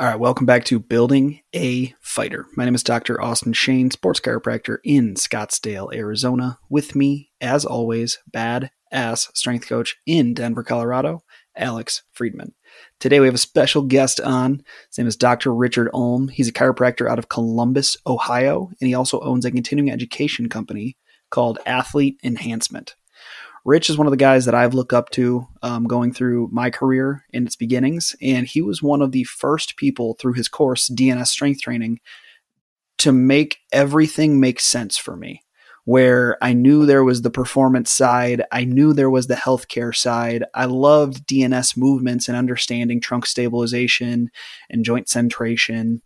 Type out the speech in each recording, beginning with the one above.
All right, welcome back to Building a Fighter. My name is Dr. Austin Shane, sports chiropractor in Scottsdale, Arizona. With me, as always, bad ass strength coach in Denver, Colorado, Alex Friedman. Today we have a special guest on. His name is Dr. Richard Ulm. He's a chiropractor out of Columbus, Ohio, and he also owns a continuing education company called Athlete Enhancement. Rich is one of the guys that I've looked up to um, going through my career in its beginnings, and he was one of the first people through his course, DNS Strength Training, to make everything make sense for me. Where I knew there was the performance side, I knew there was the healthcare side. I loved DNS movements and understanding trunk stabilization and joint centration,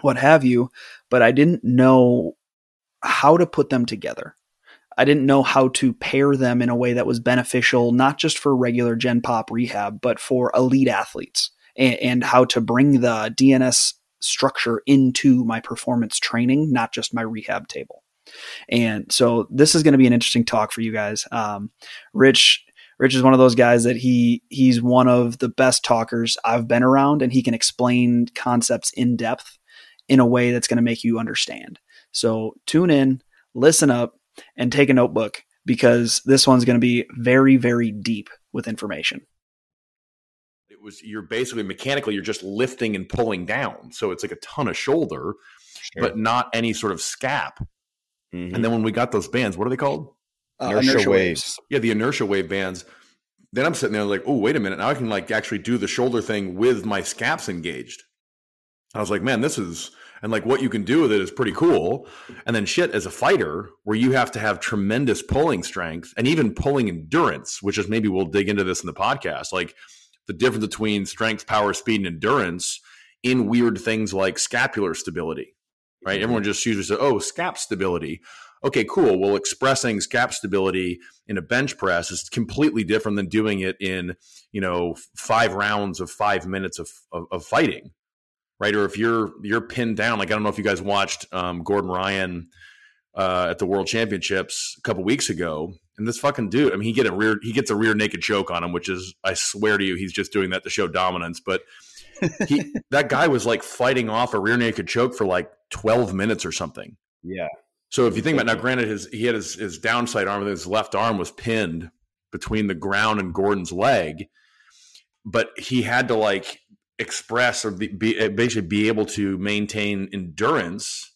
what have you, but I didn't know how to put them together. I didn't know how to pair them in a way that was beneficial, not just for regular Gen Pop rehab, but for elite athletes, and, and how to bring the DNS structure into my performance training, not just my rehab table. And so this is going to be an interesting talk for you guys. Um, Rich, Rich is one of those guys that he he's one of the best talkers I've been around, and he can explain concepts in depth in a way that's going to make you understand. So tune in, listen up, and take a notebook because this one's going to be very, very deep with information. It was you're basically mechanically you're just lifting and pulling down, so it's like a ton of shoulder, sure. but not any sort of scap. Mm-hmm. And then when we got those bands, what are they called? Uh, inertia, inertia waves. waves. Yeah, the inertia wave bands. Then I'm sitting there like, oh, wait a minute. Now I can like actually do the shoulder thing with my scaps engaged. I was like, man, this is and like what you can do with it is pretty cool. And then shit as a fighter, where you have to have tremendous pulling strength and even pulling endurance, which is maybe we'll dig into this in the podcast, like the difference between strength, power, speed, and endurance in weird things like scapular stability. Right? Mm-hmm. Everyone just usually says, "Oh, scap stability." Okay, cool. Well, expressing scap stability in a bench press is completely different than doing it in, you know, five rounds of five minutes of, of, of fighting right? Or if you're you're pinned down, like I don't know if you guys watched um, Gordon Ryan uh, at the World Championships a couple weeks ago, and this fucking dude, I mean, he get a rear he gets a rear naked choke on him, which is I swear to you, he's just doing that to show dominance. But he that guy was like fighting off a rear naked choke for like twelve minutes or something. Yeah. So if you think about now, granted, his he had his his downside arm, his left arm was pinned between the ground and Gordon's leg, but he had to like express or be, be, basically be able to maintain endurance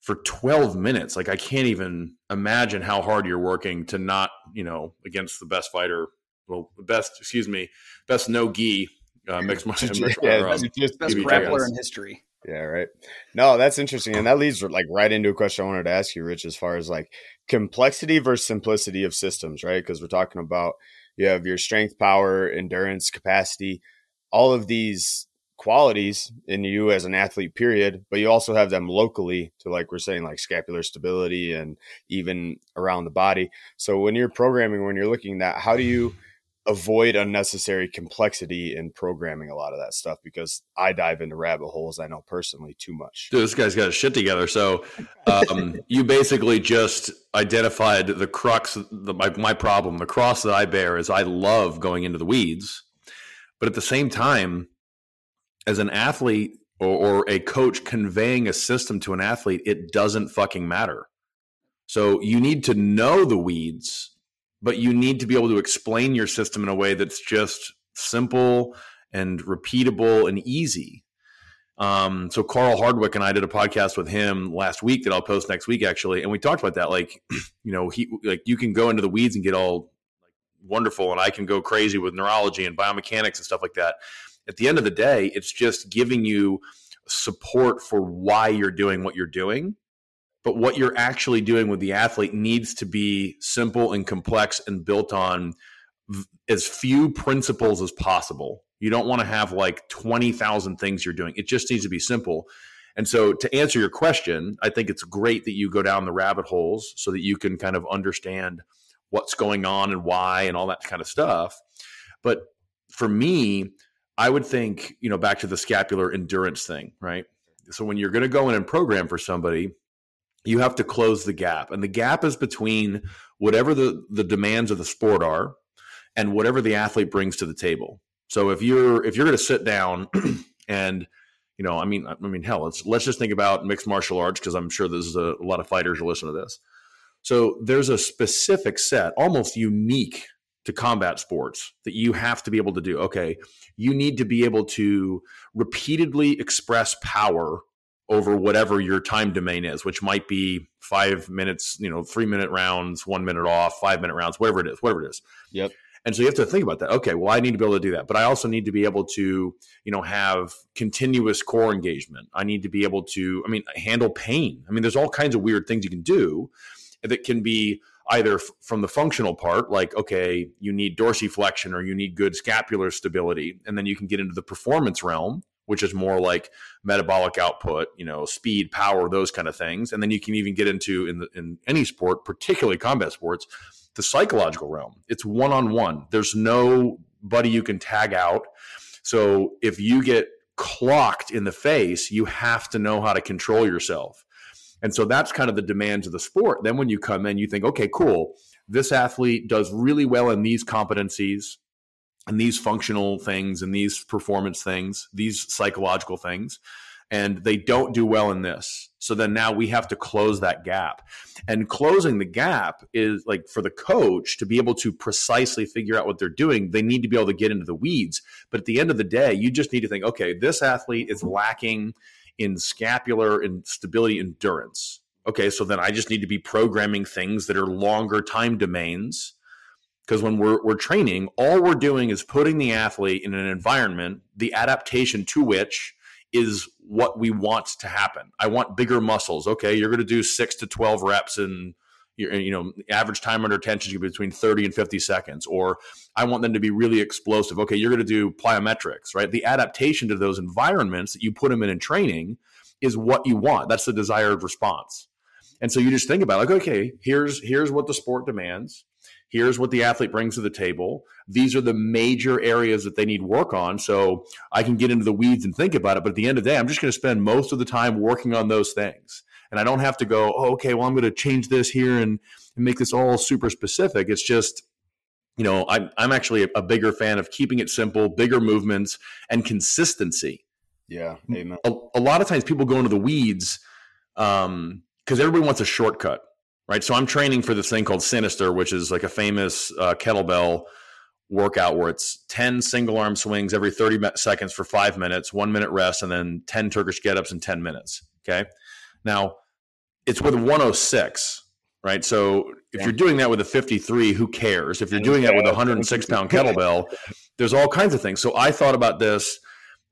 for 12 minutes. Like i can't even imagine how hard you're working to not you know against the best fighter well the best excuse me best no gi uh, mixed, mixed yeah, um, just best grappler in history. Yeah right. No that's interesting and that leads like right into a question i wanted to ask you rich as far as like complexity versus simplicity of systems right? Because we're talking about you have your strength power endurance capacity all of these qualities in you as an athlete period but you also have them locally to like we're saying like scapular stability and even around the body so when you're programming when you're looking at that how do you avoid unnecessary complexity in programming a lot of that stuff because I dive into rabbit holes I know personally too much. Dude, this guy's got his shit together. So um, you basically just identified the crux, the, my, my problem. The cross that I bear is I love going into the weeds but at the same time, as an athlete or, or a coach conveying a system to an athlete, it doesn't fucking matter. So you need to know the weeds, but you need to be able to explain your system in a way that's just simple and repeatable and easy. Um, so Carl Hardwick and I did a podcast with him last week that I'll post next week actually, and we talked about that. Like, you know, he like you can go into the weeds and get all wonderful and I can go crazy with neurology and biomechanics and stuff like that. At the end of the day, it's just giving you support for why you're doing what you're doing. But what you're actually doing with the athlete needs to be simple and complex and built on as few principles as possible. You don't want to have like 20,000 things you're doing. It just needs to be simple. And so, to answer your question, I think it's great that you go down the rabbit holes so that you can kind of understand what's going on and why and all that kind of stuff. But for me, I would think, you know, back to the scapular endurance thing, right? So when you're going to go in and program for somebody, you have to close the gap. And the gap is between whatever the, the demands of the sport are and whatever the athlete brings to the table. So if you're if you're going to sit down and you know, I mean, I mean, hell, let's let's just think about mixed martial arts because I'm sure there's a, a lot of fighters who listen to this. So there's a specific set, almost unique to combat sports, that you have to be able to do. Okay, you need to be able to repeatedly express power over whatever your time domain is, which might be five minutes, you know, three minute rounds, one minute off, five minute rounds, whatever it is, whatever it is. Yep. And so you have to think about that. Okay, well, I need to be able to do that, but I also need to be able to, you know, have continuous core engagement. I need to be able to, I mean, handle pain. I mean, there's all kinds of weird things you can do that can be either f- from the functional part, like, okay, you need dorsiflexion or you need good scapular stability. And then you can get into the performance realm, which is more like metabolic output, you know, speed, power, those kind of things. And then you can even get into in the, in any sport, particularly combat sports, the psychological realm. It's one on one. There's nobody you can tag out. So if you get clocked in the face, you have to know how to control yourself. And so that's kind of the demands of the sport. Then when you come in, you think, okay, cool. This athlete does really well in these competencies and these functional things and these performance things, these psychological things and they don't do well in this. So then now we have to close that gap. And closing the gap is like for the coach to be able to precisely figure out what they're doing, they need to be able to get into the weeds. But at the end of the day, you just need to think, okay, this athlete is lacking in scapular and stability endurance. Okay, so then I just need to be programming things that are longer time domains. Because when we're, we're training, all we're doing is putting the athlete in an environment, the adaptation to which is what we want to happen. I want bigger muscles. Okay, you're going to do six to 12 reps and you know, average time under tension is between 30 and 50 seconds. Or I want them to be really explosive. Okay, you're going to do plyometrics, right? The adaptation to those environments that you put them in in training is what you want. That's the desired response. And so you just think about like, okay, here's here's what the sport demands. Here's what the athlete brings to the table. These are the major areas that they need work on. So I can get into the weeds and think about it. But at the end of the day, I'm just going to spend most of the time working on those things. And I don't have to go, oh, okay, well, I'm going to change this here and, and make this all super specific. It's just, you know, I'm, I'm actually a bigger fan of keeping it simple, bigger movements, and consistency. Yeah. Amen. A, a lot of times people go into the weeds because um, everybody wants a shortcut right? So I'm training for this thing called Sinister, which is like a famous uh, kettlebell workout where it's 10 single arm swings every 30 seconds for five minutes, one minute rest, and then 10 Turkish get ups in 10 minutes. Okay. Now it's with 106, right? So if you're doing that with a 53, who cares? If you're doing that with a 106 pound kettlebell, there's all kinds of things. So I thought about this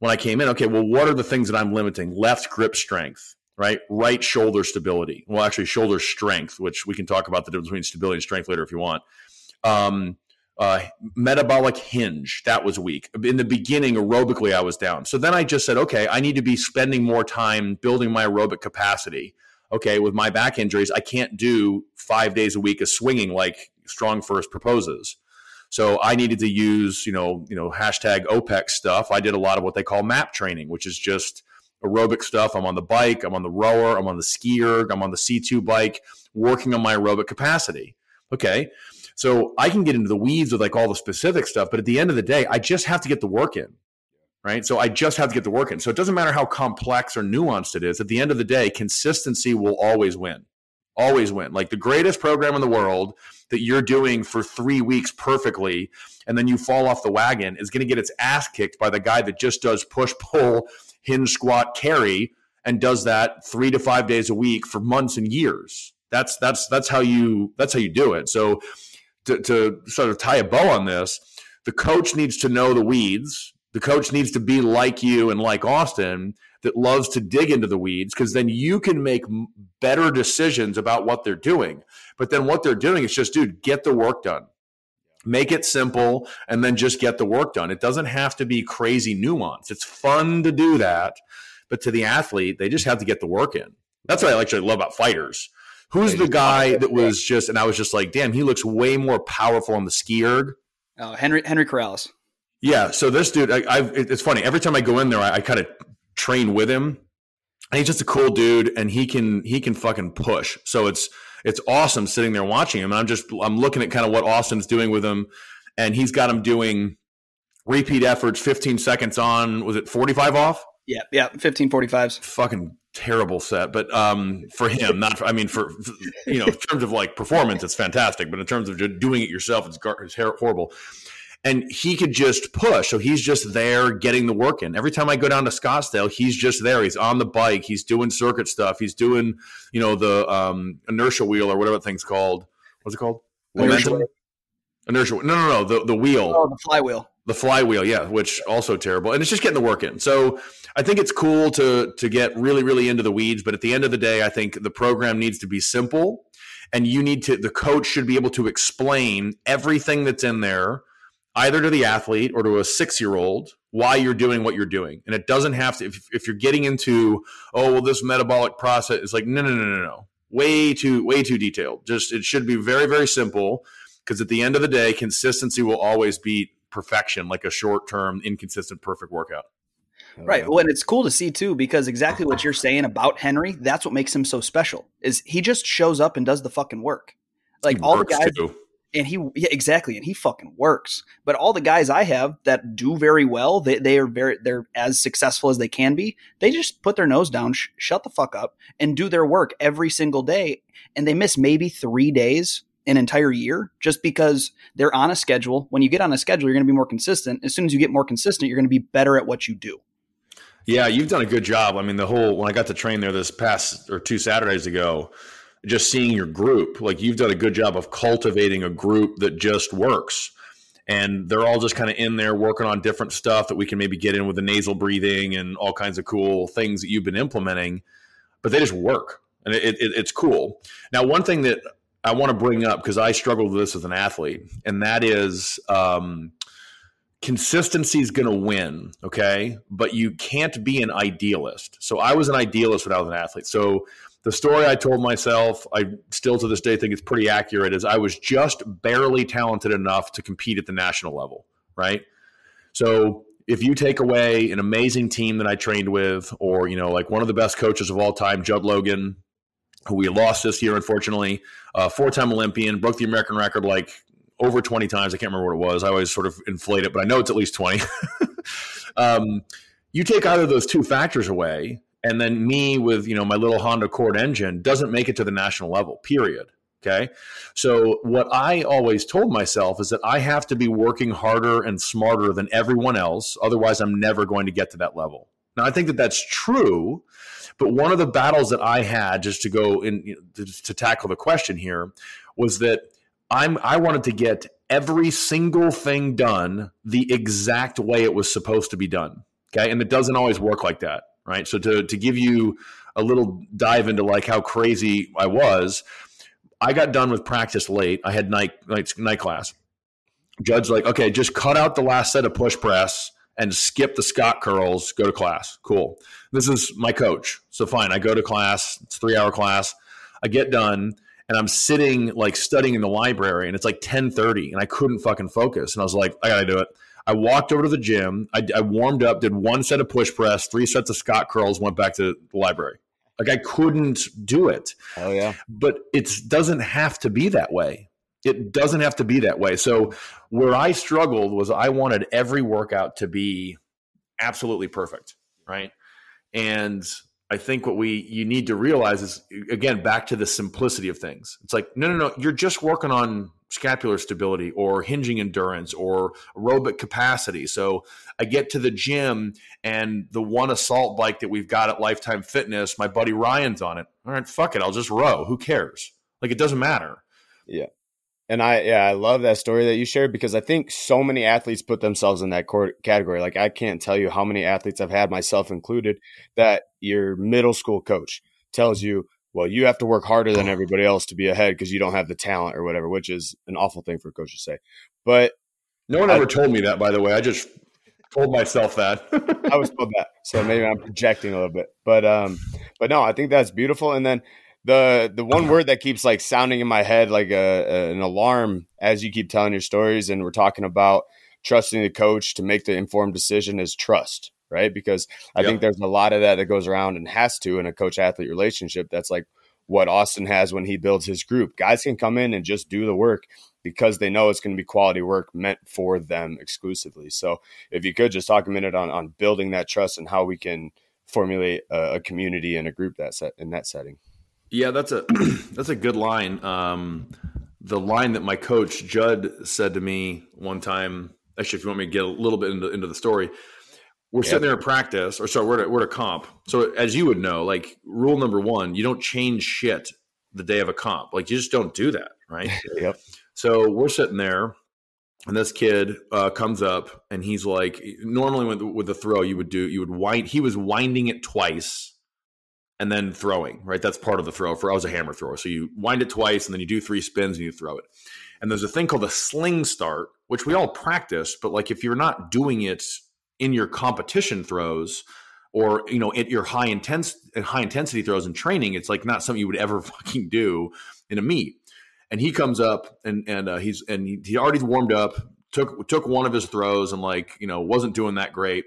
when I came in. Okay, well, what are the things that I'm limiting? Left grip strength right? Right shoulder stability. Well, actually, shoulder strength, which we can talk about the difference between stability and strength later if you want. Um, uh, metabolic hinge that was weak in the beginning aerobically i was down so then i just said okay i need to be spending more time building my aerobic capacity okay with my back injuries i can't do five days a week of swinging like strong first proposes so i needed to use you know you know hashtag opex stuff i did a lot of what they call map training which is just aerobic stuff. I'm on the bike, I'm on the rower, I'm on the ski-erg, I'm on the C2 bike, working on my aerobic capacity. Okay. So I can get into the weeds with like all the specific stuff, but at the end of the day, I just have to get the work in. Right. So I just have to get the work in. So it doesn't matter how complex or nuanced it is. At the end of the day, consistency will always win. Always win. Like the greatest program in the world that you're doing for three weeks perfectly, and then you fall off the wagon is going to get its ass kicked by the guy that just does push pull hinge squat carry and does that three to five days a week for months and years. That's that's that's how you that's how you do it. So to, to sort of tie a bow on this, the coach needs to know the weeds. The coach needs to be like you and like Austin that loves to dig into the weeds because then you can make better decisions about what they're doing. But then what they're doing is just, dude, get the work done make it simple and then just get the work done. It doesn't have to be crazy nuance. It's fun to do that, but to the athlete, they just have to get the work in. That's what I actually love about fighters. Who's the guy that was just, and I was just like, damn, he looks way more powerful on the ski-erg. Oh, Henry Henry Corrales. Yeah, so this dude, I, I, it's funny. Every time I go in there, I, I kind of train with him. And he's just a cool dude, and he can he can fucking push. So it's it's awesome sitting there watching him. And I'm just I'm looking at kind of what Austin's doing with him, and he's got him doing repeat efforts, 15 seconds on. Was it 45 off? Yeah, yeah, fifteen forty fives. Fucking terrible set, but um, for him, not. For, I mean, for you know, in terms of like performance, it's fantastic, but in terms of just doing it yourself, it's, gar- it's horrible. And he could just push, so he's just there getting the work in. Every time I go down to Scottsdale, he's just there. He's on the bike. He's doing circuit stuff. He's doing, you know, the um, inertia wheel or whatever that thing's called. What's it called? Momentum. Inertia. No, no, no. The the wheel. Oh, the flywheel. The flywheel, yeah, which also terrible, and it's just getting the work in. So I think it's cool to to get really, really into the weeds, but at the end of the day, I think the program needs to be simple, and you need to. The coach should be able to explain everything that's in there, either to the athlete or to a six year old, why you're doing what you're doing, and it doesn't have to. If, if you're getting into, oh, well, this metabolic process is like, no, no, no, no, no, way too, way too detailed. Just it should be very, very simple because at the end of the day, consistency will always beat perfection, like a short term, inconsistent, perfect workout. Oh, right. Well, and it's cool to see too, because exactly what you're saying about Henry, that's what makes him so special. Is he just shows up and does the fucking work. Like He all the guys too. and he yeah, exactly, and he fucking works. But all the guys I have that do very well, they they are very they're as successful as they can be. They just put their nose down, sh- shut the fuck up, and do their work every single day. And they miss maybe three days an entire year just because they're on a schedule. When you get on a schedule, you're going to be more consistent. As soon as you get more consistent, you're going to be better at what you do. Yeah, you've done a good job. I mean, the whole when I got to train there this past or two Saturdays ago, just seeing your group, like you've done a good job of cultivating a group that just works. And they're all just kind of in there working on different stuff that we can maybe get in with the nasal breathing and all kinds of cool things that you've been implementing, but they just work and it, it, it's cool. Now, one thing that I want to bring up because I struggled with this as an athlete, and that is um, consistency is going to win, okay? But you can't be an idealist. So I was an idealist when I was an athlete. So the story I told myself, I still to this day think it's pretty accurate, is I was just barely talented enough to compete at the national level, right? So if you take away an amazing team that I trained with, or you know, like one of the best coaches of all time, Judd Logan, who we lost this year, unfortunately, uh, four-time Olympian, broke the American record like over 20 times. I can't remember what it was. I always sort of inflate it, but I know it's at least 20. um, you take either of those two factors away, and then me with you know my little Honda Accord engine doesn't make it to the national level. Period. Okay. So what I always told myself is that I have to be working harder and smarter than everyone else. Otherwise, I'm never going to get to that level. Now, I think that that's true. But one of the battles that I had, just to go in you know, to, to tackle the question here, was that I'm I wanted to get every single thing done the exact way it was supposed to be done. Okay, and it doesn't always work like that, right? So to to give you a little dive into like how crazy I was, I got done with practice late. I had night night, night class. Judd's like, okay, just cut out the last set of push press and skip the Scott curls. Go to class. Cool. This is my coach. So fine. I go to class. It's three hour class. I get done and I'm sitting like studying in the library and it's like 1030 and I couldn't fucking focus. And I was like, I gotta do it. I walked over to the gym. I, I warmed up, did one set of push press, three sets of Scott curls, went back to the library. Like I couldn't do it. Oh yeah. But it doesn't have to be that way. It doesn't have to be that way. So where I struggled was I wanted every workout to be absolutely perfect, right? And I think what we you need to realize is again back to the simplicity of things. It's like no, no, no. You're just working on scapular stability or hinging endurance or aerobic capacity. So I get to the gym and the one assault bike that we've got at Lifetime Fitness, my buddy Ryan's on it. All right, fuck it, I'll just row. Who cares? Like it doesn't matter. Yeah. And I, yeah, I love that story that you shared because I think so many athletes put themselves in that category. Like, I can't tell you how many athletes I've had, myself included, that your middle school coach tells you, well, you have to work harder than everybody else to be ahead because you don't have the talent or whatever, which is an awful thing for a coach to say. But no one ever told me that, by the way. I just told myself that. I was told that, so maybe I'm projecting a little bit. But um, but no, I think that's beautiful. And then the the one word that keeps like sounding in my head like a, a, an alarm as you keep telling your stories, and we're talking about trusting the coach to make the informed decision is trust right? Because I yep. think there's a lot of that that goes around and has to in a coach athlete relationship. That's like what Austin has when he builds his group. Guys can come in and just do the work. because they know it's going to be quality work meant for them exclusively. So if you could just talk a minute on on building that trust and how we can formulate a, a community and a group that set in that setting. Yeah, that's a that's a good line. Um, the line that my coach Judd said to me one time. Actually, if you want me to get a little bit into, into the story, we're yep. sitting there at practice, or sorry, we're at, we're at a comp. So as you would know, like rule number one, you don't change shit the day of a comp. Like you just don't do that, right? yep. So we're sitting there, and this kid uh, comes up, and he's like, normally with with the throw, you would do you would wind. He was winding it twice, and then throwing. Right, that's part of the throw. For I was a hammer thrower, so you wind it twice, and then you do three spins, and you throw it. And there's a thing called a sling start, which we all practice, but like if you're not doing it in your competition throws or you know at your high intense high intensity throws in training it's like not something you would ever fucking do in a meet and he comes up and and uh, he's and he, he already warmed up took took one of his throws and like you know wasn't doing that great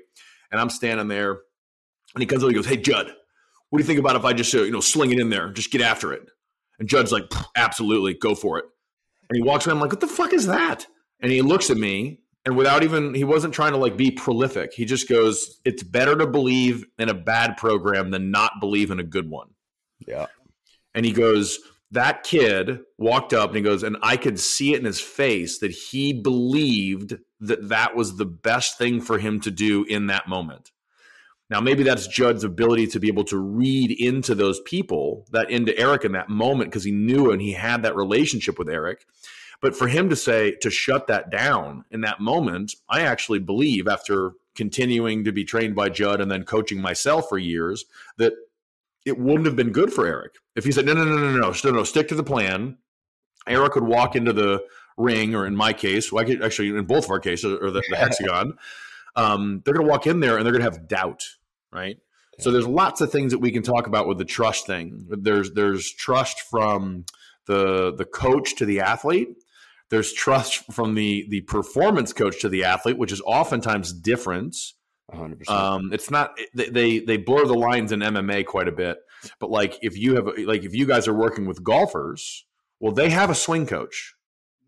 and i'm standing there and he comes up and he goes hey judd what do you think about if i just uh, you know sling it in there just get after it? And judd's like absolutely go for it. And he walks around I'm like what the fuck is that? And he looks at me and without even he wasn't trying to like be prolific. He just goes it's better to believe in a bad program than not believe in a good one. Yeah. And he goes that kid walked up and he goes and i could see it in his face that he believed that that was the best thing for him to do in that moment now maybe that's judd's ability to be able to read into those people that into eric in that moment because he knew and he had that relationship with eric. But for him to say to shut that down in that moment, I actually believe after continuing to be trained by Judd and then coaching myself for years that it wouldn't have been good for Eric. If he said no no no no no no no stick to the plan. Eric would walk into the ring, or in my case, well, I could actually in both of our cases, or the, the hexagon, um, they're going to walk in there and they're going to have doubt, right? So there's lots of things that we can talk about with the trust thing. There's there's trust from the the coach to the athlete, there's trust from the the performance coach to the athlete, which is oftentimes different. 100%. Um, it's not they they blur the lines in MMA quite a bit, but like if you have like if you guys are working with golfers, well, they have a swing coach.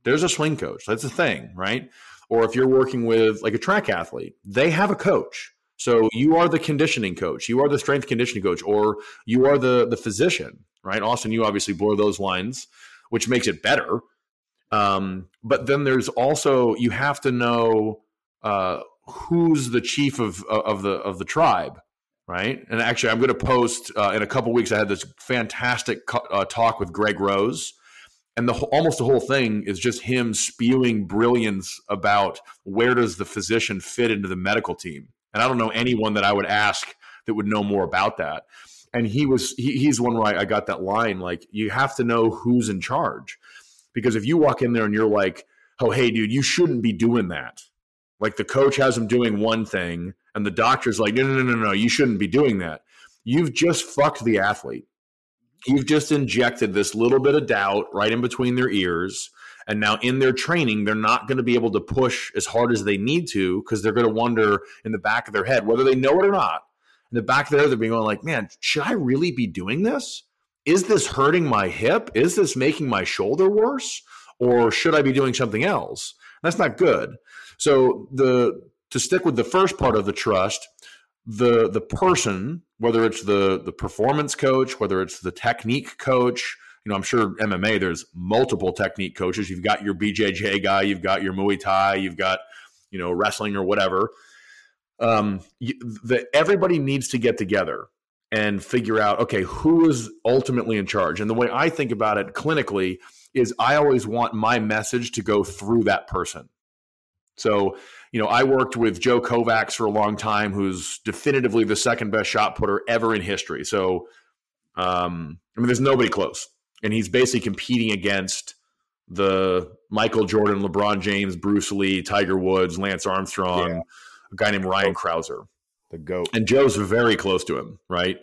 There's a swing coach. That's a thing, right? Or if you're working with like a track athlete, they have a coach. So you are the conditioning coach, you are the strength conditioning coach, or you are the the physician, right? Austin, you obviously blur those lines, which makes it better um, but then there's also you have to know uh, who's the chief of of the of the tribe, right? And actually, I'm going to post uh, in a couple weeks. I had this fantastic uh, talk with Greg Rose, and the almost the whole thing is just him spewing brilliance about where does the physician fit into the medical team. And I don't know anyone that I would ask that would know more about that. And he was he, he's one where I, I got that line like you have to know who's in charge because if you walk in there and you're like, oh, hey, dude, you shouldn't be doing that. Like the coach has him doing one thing and the doctor's like, no, no, no, no, no, you shouldn't be doing that. You've just fucked the athlete. You've just injected this little bit of doubt right in between their ears. And now in their training, they're not going to be able to push as hard as they need to because they're going to wonder in the back of their head, whether they know it or not, in the back of their head, they're being going like, man, should I really be doing this? is this hurting my hip? Is this making my shoulder worse? Or should I be doing something else? That's not good. So the to stick with the first part of the trust, the the person, whether it's the the performance coach, whether it's the technique coach, you know, I'm sure MMA there's multiple technique coaches. You've got your BJJ guy, you've got your Muay Thai, you've got you know wrestling or whatever. Um, the, everybody needs to get together and figure out okay who is ultimately in charge and the way i think about it clinically is i always want my message to go through that person so you know i worked with joe kovacs for a long time who's definitively the second best shot putter ever in history so um, i mean there's nobody close and he's basically competing against the michael jordan lebron james bruce lee tiger woods lance armstrong yeah. a guy named ryan Crouser. the goat. And Joe's very close to him, right?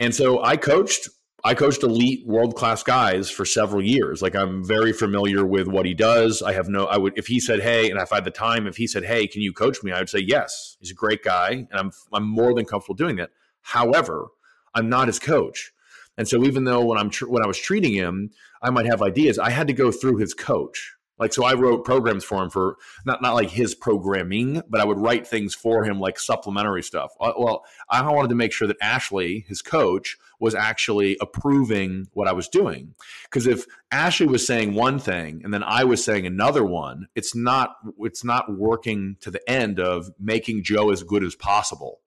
And so I coached I coached elite world class guys for several years. Like I'm very familiar with what he does. I have no I would if he said, "Hey," and if I had the time, if he said, "Hey, can you coach me?" I would say, "Yes." He's a great guy, and I'm I'm more than comfortable doing that. However, I'm not his coach. And so even though when I'm tr- when I was treating him, I might have ideas, I had to go through his coach. Like so, I wrote programs for him for not not like his programming, but I would write things for him like supplementary stuff. Uh, well, I wanted to make sure that Ashley, his coach, was actually approving what I was doing. Because if Ashley was saying one thing and then I was saying another one, it's not it's not working to the end of making Joe as good as possible.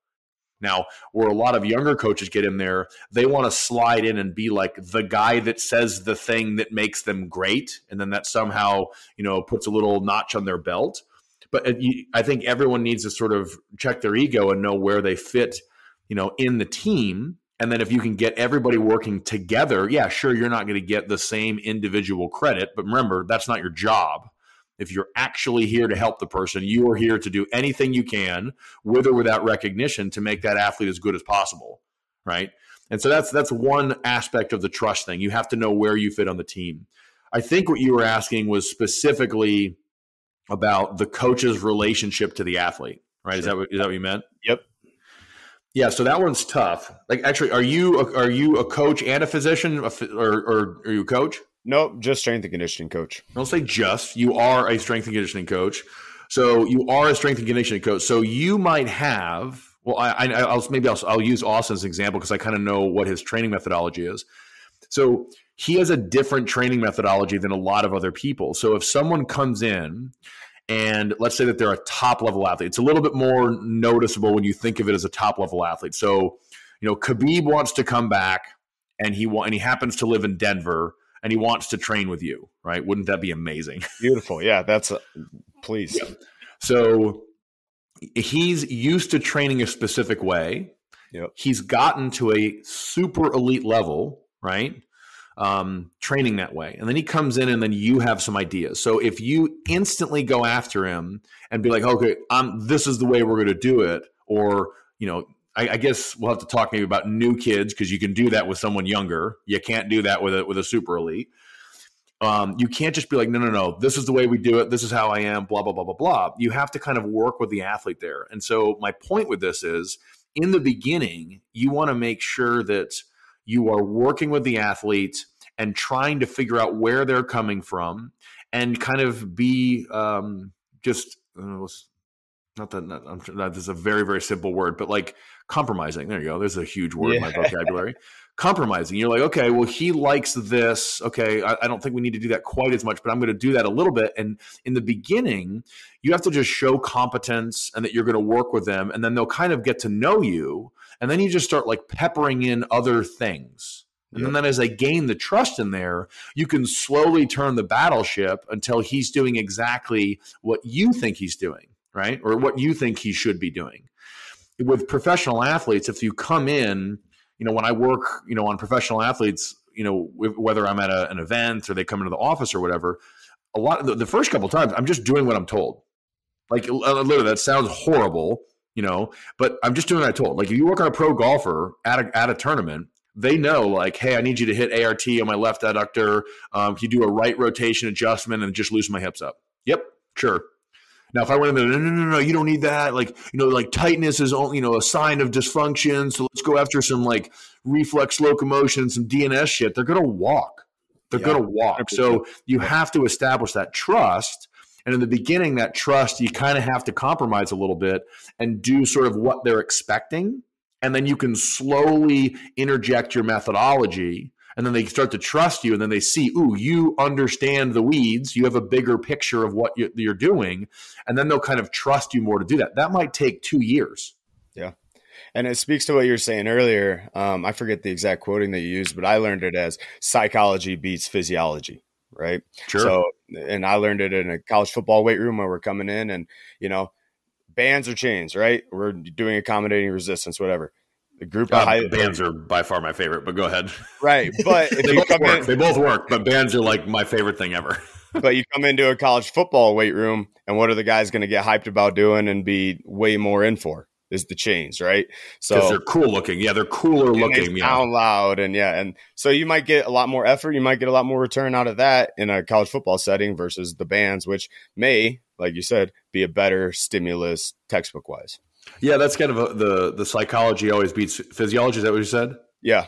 Now, where a lot of younger coaches get in there, they want to slide in and be like the guy that says the thing that makes them great, and then that somehow you know puts a little notch on their belt. But uh, I think everyone needs to sort of check their ego and know where they fit, you know, in the team. And then if you can get everybody working together, yeah, sure, you're not going to get the same individual credit, but remember, that's not your job if you're actually here to help the person, you are here to do anything you can, with or without recognition, to make that athlete as good as possible. Right. And so that's that's one aspect of the trust thing. You have to know where you fit on the team. I think what you were asking was specifically about the coach's relationship to the athlete, right? Sure. Is that what, is that what you meant? Yep. Yeah, so that one's tough. Like, actually, are you a, are you a coach and a physician, or, or are you a coach? Nope, just strength and conditioning coach. Don't say just. You are a strength and conditioning coach. So you are a strength and conditioning coach. So you might have. Well, I, I will maybe I'll, I'll use Austin as an example because I kind of know what his training methodology is. So he has a different training methodology than a lot of other people. So if someone comes in and let's say that they're a top level athlete, it's a little bit more noticeable when you think of it as a top level athlete. So, you know, Khabib wants to come back and he and he happens to live in Denver and he wants to train with you, right? Wouldn't that be amazing? Beautiful. Yeah, that's a, please. Yeah. So he's used to training a specific way. Yep. He's gotten to a super elite level, right? Um, training that way. And then he comes in and then you have some ideas. So if you instantly go after him and be like, okay, um, this is the way we're going to do it, or, you know, I, I, guess we'll have to talk maybe about new kids because you can do that with someone younger. You can't do that with a with a super elite. Um, you can't just be like, no, no, no, this is the way we do it. This is how I am. Blah blah blah blah blah. You have to kind of work with the athlete there. And so my point with this is, in the beginning, you want to make sure that you are working with the athlete and trying to figure out where they're coming from, and kind of be um, just uh, not that not, I'm, that is a very very simple word, but like compromising. There you go. There's a huge word yeah. in my vocabulary. compromising. You're like, okay, well, he likes this. Okay, I, I, don't think we need to do that quite as much, but I'm going to do that a little bit. And in the beginning, you have to just show competence and that you're going to work with them, and then they'll kind of get to know you, and then you just start like peppering in other things. And yep. then as they gain the trust in there, you can slowly turn the battleship until he's doing exactly what you think he's doing, right? Or what you think he should be doing with professional athletes, if you come in, you know, when I work, you know, on professional athletes, you know, whether I'm at a, an event or they come into the office or whatever, a lot the, the first couple times I'm just doing what I'm told. Like literally, that sounds horrible, you know, but I'm just doing what I told. Like if you work on a pro golfer at a, at a tournament, they know like, hey, I need you to hit ART on my left adductor. Um, you do a right rotation adjustment and just loosen my hips up? Yep, sure. Now, if I went in there, no, no, no, no, you don't need that. Like, you know, like tightness is only, you know, a sign of dysfunction. So let's go after some like reflex locomotion, some DNS shit. They're going to walk. They're yeah, going to walk. So you have to establish that trust. And in the beginning, that trust, you kind of have to compromise a little bit and do sort of what they're expecting. And then you can slowly interject your methodology and then they start to trust you and then they see ooh you understand the weeds. You have a bigger picture of what you're doing and then they'll kind of trust you more to do that. That might take two years. Yeah. And it speaks to what you were saying earlier. Um, i forget the exact quoting that you used but i learned it as psychology beats physiology right? Sure. So and i learned it in a college football weight room where we're coming in and you know bands or chains right? We're doing accommodating resistance whatever the group uh, of high bands are by far my favorite, but go ahead. Right, but they, both work. In, they both work, but bands are like my favorite thing ever. but you come into a college football weight room, and what are the guys going to get hyped about doing and be way more in for? Is the chains right? So they're cool looking. Yeah, they're cooler looking. yeah, sound loud, and yeah, and so you might get a lot more effort. You might get a lot more return out of that in a college football setting versus the bands, which may, like you said, be a better stimulus textbook wise. Yeah, that's kind of a, the the psychology always beats physiology. Is that what you said? Yeah,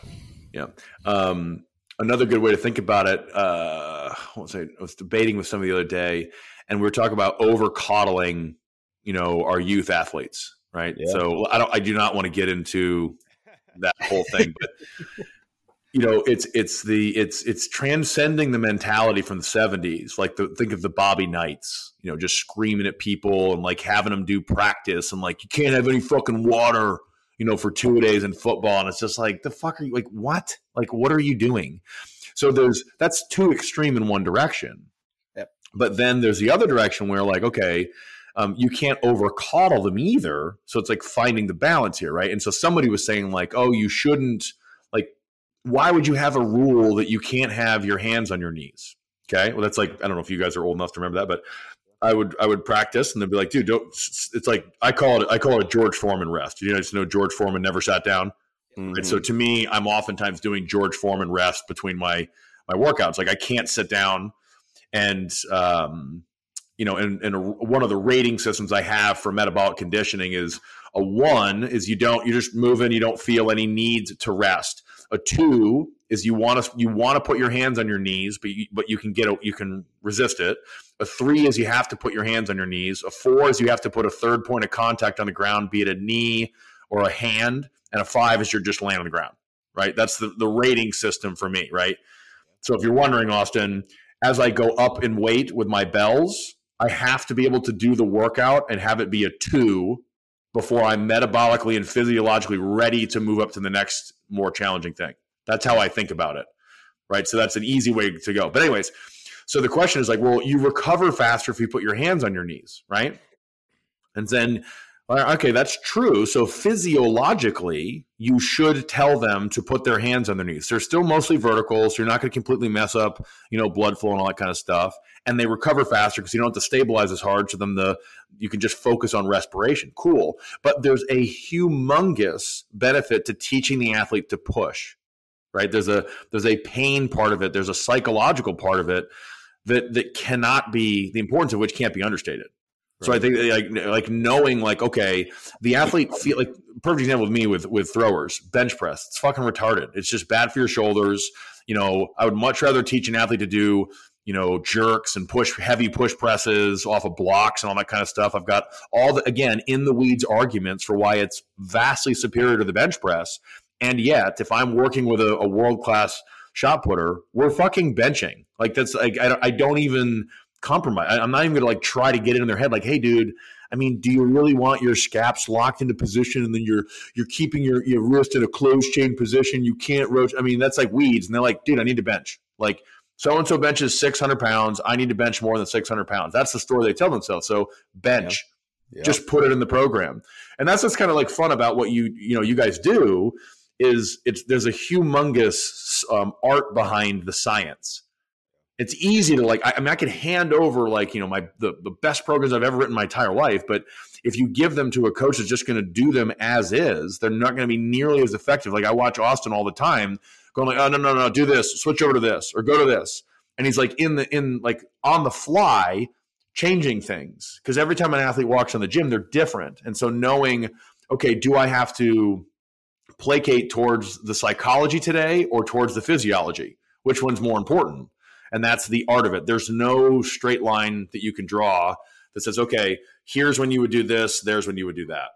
yeah. Um, another good way to think about it. Uh, what was I, I was debating with somebody the other day, and we were talking about over coddling, you know, our youth athletes, right? Yeah. So I don't, I do not want to get into that whole thing, but you know, it's it's the it's it's transcending the mentality from the '70s. Like the think of the Bobby Knights, you know, just screaming at people and like having them do practice and like you can't have any fucking water, you know, for two days in football, and it's just like the fuck are you like what? Like what are you doing? So there's that's too extreme in one direction. Yep. But then there's the other direction where like okay, um, you can't over coddle them either. So it's like finding the balance here, right? And so somebody was saying like, oh, you shouldn't why would you have a rule that you can't have your hands on your knees? Okay, well that's like I don't know if you guys are old enough to remember that, but I would I would practice and they'd be like, dude, don't. It's like I call it I call it a George Foreman rest. You guys know George Foreman never sat down. Mm-hmm. Right? So to me, I'm oftentimes doing George Foreman rest between my my workouts. Like I can't sit down and um, you know, and, and a, one of the rating systems I have for metabolic conditioning is a one is you don't you're just moving, you don't feel any need to rest. A two is you want to you want to put your hands on your knees, but you, but you can get a, you can resist it. A three is you have to put your hands on your knees. A four is you have to put a third point of contact on the ground, be it a knee or a hand. And a five is you're just laying on the ground. Right. That's the the rating system for me. Right. So if you're wondering, Austin, as I go up in weight with my bells, I have to be able to do the workout and have it be a two before I'm metabolically and physiologically ready to move up to the next more challenging thing. That's how I think about it. Right. So that's an easy way to go. But, anyways, so the question is like, well, you recover faster if you put your hands on your knees, right? And then Uh, okay, that's true. So physiologically, you should tell them to put their hands on their knees. They're still mostly vertical, so you're not going to completely mess up, you know, blood flow and all that kind of stuff. And they recover faster because you don't have to stabilize as hard. So then the you can just focus on respiration. Cool. But there's a humongous benefit to teaching the athlete to push. Right? There's a there's a pain part of it. There's a psychological part of it that that cannot be the importance of which can't be understated. So I think like like knowing like okay, the athlete feel like perfect example with me with with throwers, bench press. It's fucking retarded. It's just bad for your shoulders. You know, I would much rather teach an athlete to do you know jerks and push heavy push presses off of blocks and all that kind of stuff. I've got all the again in the weeds arguments for why it's vastly superior to the bench press. And yet, if I'm working with a, a world class shot putter, we're fucking benching. Like that's like I, I don't even compromise. I'm not even going to like try to get it in their head. Like, hey, dude, I mean, do you really want your scaps locked into position and then you're you're keeping your your wrist in a closed chain position? You can't rotate. I mean, that's like weeds. And they're like, dude, I need to bench. Like so and so benches 600 pounds. I need to bench more than 600 pounds. That's the story they tell themselves. So bench. Yeah. Yeah. Just put it in the program, and that's what's kind of like fun about what you you know you guys do is it's there's a humongous um, art behind the science it's easy to like I, I, mean i can hand over like you know my the, the best programs i've ever written my entire life but if you give them to a coach that's just going to do them as is they're not going to be nearly as effective. Like i watch austin all the time going like oh no no no do this switch over to this or go to this. And he's like in the in like on the fly changing things because every time an athlete walks in the gym they're different. And so knowing okay do i have to placate towards the psychology today or towards the physiology? Which one's more important and that's the art of it. There's no straight line that you can draw that says, okay, here's when you would do this, there's when you would do that.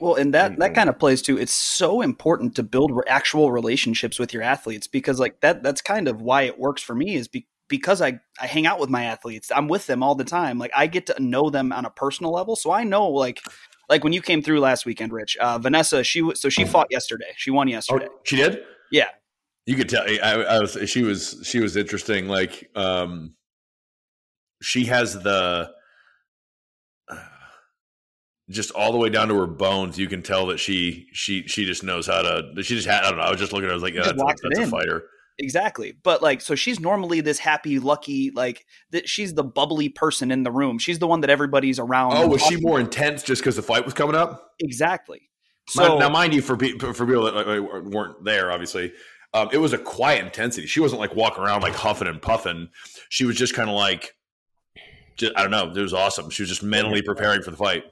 Well, and that that kind of plays too. It's so important to build actual relationships with your athletes because like that that's kind of why it works for me is be, because I I hang out with my athletes. I'm with them all the time. Like I get to know them on a personal level. So I know like like when you came through last weekend, Rich, uh, Vanessa, she so she fought yesterday. She won yesterday. Oh, she did? Yeah you could tell I, I, was she was she was interesting like um she has the just all the way down to her bones you can tell that she she she just knows how to she just had i don't know i was just looking at her I was like that's, a, that's a fighter. Exactly but like so she's normally this happy lucky like that she's the bubbly person in the room she's the one that everybody's around oh was she more intense just because the fight was coming up? Exactly so now mind you for, people for people that weren't there obviously um, it was a quiet intensity. She wasn't like walking around like huffing and puffing. She was just kind of like, just, I don't know. It was awesome. She was just mentally preparing for the fight.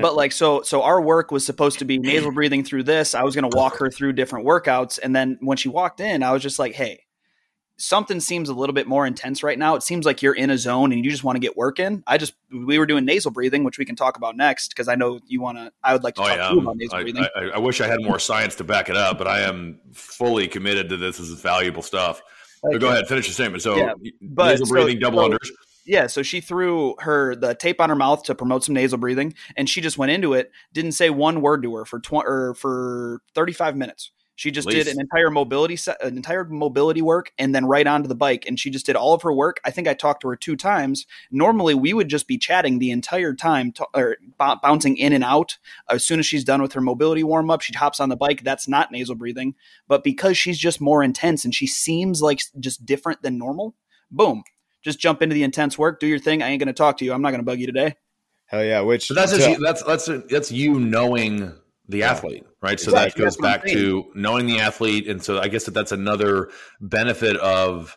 But like so, so our work was supposed to be nasal breathing through this. I was going to walk her through different workouts, and then when she walked in, I was just like, "Hey, something seems a little bit more intense right now. It seems like you're in a zone and you just want to get working. I just we were doing nasal breathing, which we can talk about next because I know you want to. I would like to Oh, talk yeah, to you about nasal I, breathing. I, I wish I had more science to back it up, but I am fully committed to this This is valuable stuff. So go ahead, finish your statement. So, Yeah, but nasal so- breathing, double so- unders. Yeah, so she threw her the tape on her mouth to promote some nasal breathing, and she just went into it. Didn't say one word to her for tw- or for thirty five minutes. She just did an entire mobility set, an entire mobility work, and then right onto the bike. And she just did all of her work. I think I talked to her two times. Normally, we would just be chatting the entire time, to, or b- bouncing in and out. As soon as she's done with her mobility warm up, she hops on the bike. That's not nasal breathing, but because she's just more intense and she seems like just different than normal. Boom, just jump into the intense work, do your thing. I ain't going to talk to you. I'm not going to bug you today. Hell yeah. Which But that's so- just, you- that's that's that's you knowing the Yeah. athlete, right? So Exactly. that goes That's back to knowing the athlete, and so I guess that that's another benefit of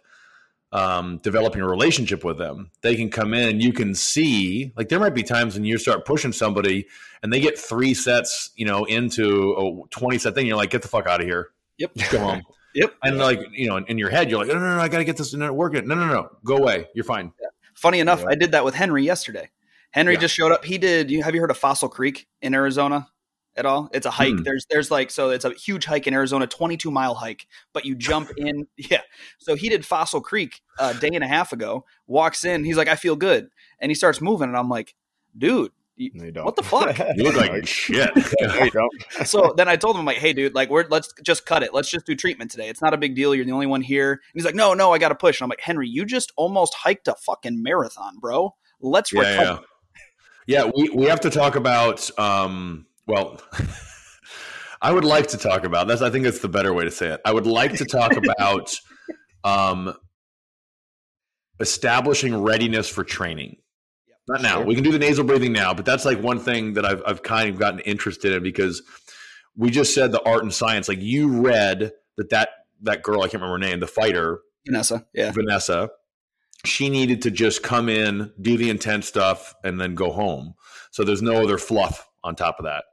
um, developing a relationship with them. They can come in, and you can see like there might be times when you start pushing somebody, and they get three sets, you know, into a twenty set thing. You're like, get the fuck out of here, Yep. Go home. Yep. And like you know, in your head, you're like, no, no, no, I got to get this in working. No, no, no, go away. You're fine. Funny enough, Yeah. I did that with Henry yesterday. Henry Yeah. just showed up. He did. You have you heard of Fossil Creek in Arizona at all? It's a hike. Hmm. There's there's like so it's a huge hike in Arizona, 22 mile hike. But you jump in. Yeah. So he did Fossil Creek a day and a half ago. Walks in. He's like, I feel good, and he starts moving, and I'm like, dude. you- No, don't. What the fuck? You look like shit. no, you don't. so then I told him, I'm like, hey, dude, like, we're let's just cut it. Let's just do treatment today. It's not a big deal. You're the only one here. And he's like, no, no, I got to push. And I'm like, Henry, you just almost hiked a fucking marathon, bro. Let's yeah, recover. yeah. Yeah, we, we have to talk about um well I would like to talk about that's I think that's the better way to say it. I would like to talk about um establishing readiness for training. Not now. Sure. We can do the nasal breathing now, but that's like one thing that I've I've kind of gotten interested in because we just said the art and science. Like you read that that that girl, I can't remember her name, the fighter, Vanessa. Yeah. Vanessa, she needed to just come in, do the intense stuff, and then go home. So there's no other fluff on top of that.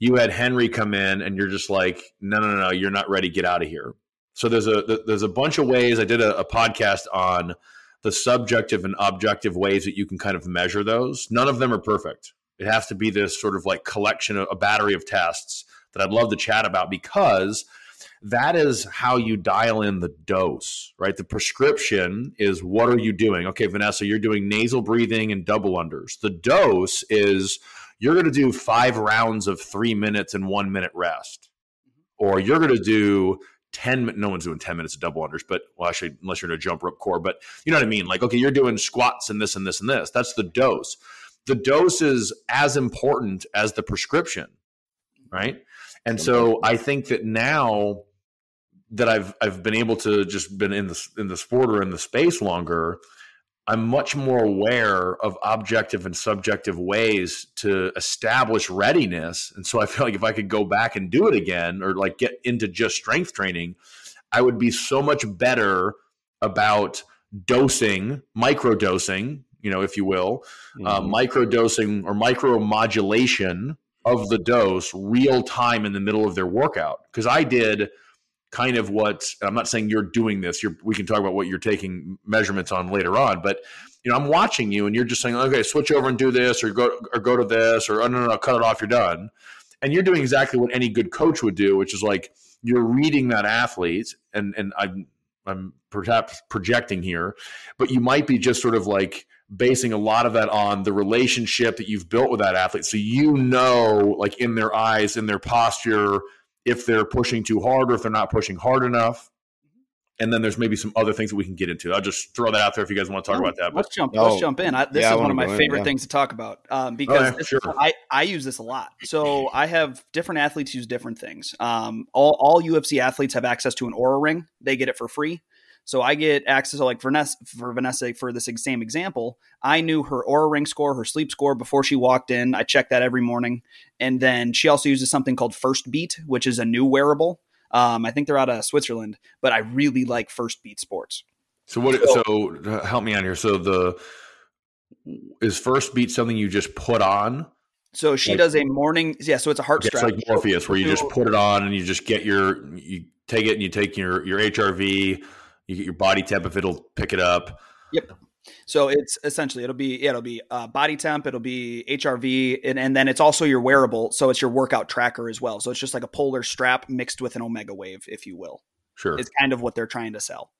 You had Henry come in, and you're just like, no, no, no, no you're not ready. Get out of here. So there's a there's a bunch of ways. I did a, a podcast on the subjective and objective ways that you can kind of measure those. None of them are perfect. It has to be this sort of like collection of a battery of tests that I'd love to chat about because that is how you dial in the dose, right? The prescription is what are you doing? Okay, Vanessa, you're doing nasal breathing and double unders. The dose is you're going to do five rounds of three minutes and one minute rest, mm-hmm. or you're going to do 10 min- no one's doing 10 minutes of double unders but well actually unless you're in a jump rope core but you know what i mean? Like okay you're doing squats and this and this and this. That's the dose. The dose is as important as the prescription mm-hmm. right? And so i think that now that i've i've been able to just been in the in the sport or in the space longer i'm much more aware of objective and subjective ways to establish readiness and so i feel like if i could go back and do it again or like get into just strength training i would be so much better about dosing micro dosing you know if you will uh, Mhm. micro dosing or micro modulation of the dose real time in the middle of their workout because i did kind of what i'm not saying you're doing this you're, we can talk about what you're taking measurements on later on but you know i'm watching you and you're just saying okay switch over and do this or go or go to this or oh, no no no cut it off you're done and you're doing exactly what any good coach would do which is like you're reading that athlete and and i'm i'm perhaps projecting here but you might be just sort of like basing a lot of that on the relationship that you've built with that athlete. So you know, like in their eyes, in their posture, if they're pushing too hard or if they're not pushing hard enough. And then there's maybe some other things that we can get into. I'll just throw that out there if you guys want to talk No, about that. But Let's jump. Let's jump in. I, this Yeah, I is one of my go in, favorite yeah. things to talk about um, because Okay, this is- I, I use this a lot. So I have different athletes use different things. Um, all, all UFC athletes have access to an Oura ring. They get it for free. So I get access to like Vanessa for Vanessa for this same example. I knew her Oura ring score, her sleep score before she walked in. I check that every morning, and then she also uses something called Firstbeat, which is a new wearable. Um, I think they're out of Switzerland, but I really like Firstbeat Sports. so what? So uh, help me out here. So the is Firstbeat something you just put on? So she Like- does a morning, yeah. So it's a heart It's like Morpheus, where you just put it on and you just get your you take it and you take your your HRV, You get your body temp if it'll pick it up. Yep. So it's essentially it'll be it'll be uh, body temp, it'll be HRV, and, and then it's also your wearable. So it's your workout tracker as well. So it's just like a polar strap mixed with an Omegawave, if you will. Sure. It's kind of what they're trying to sell.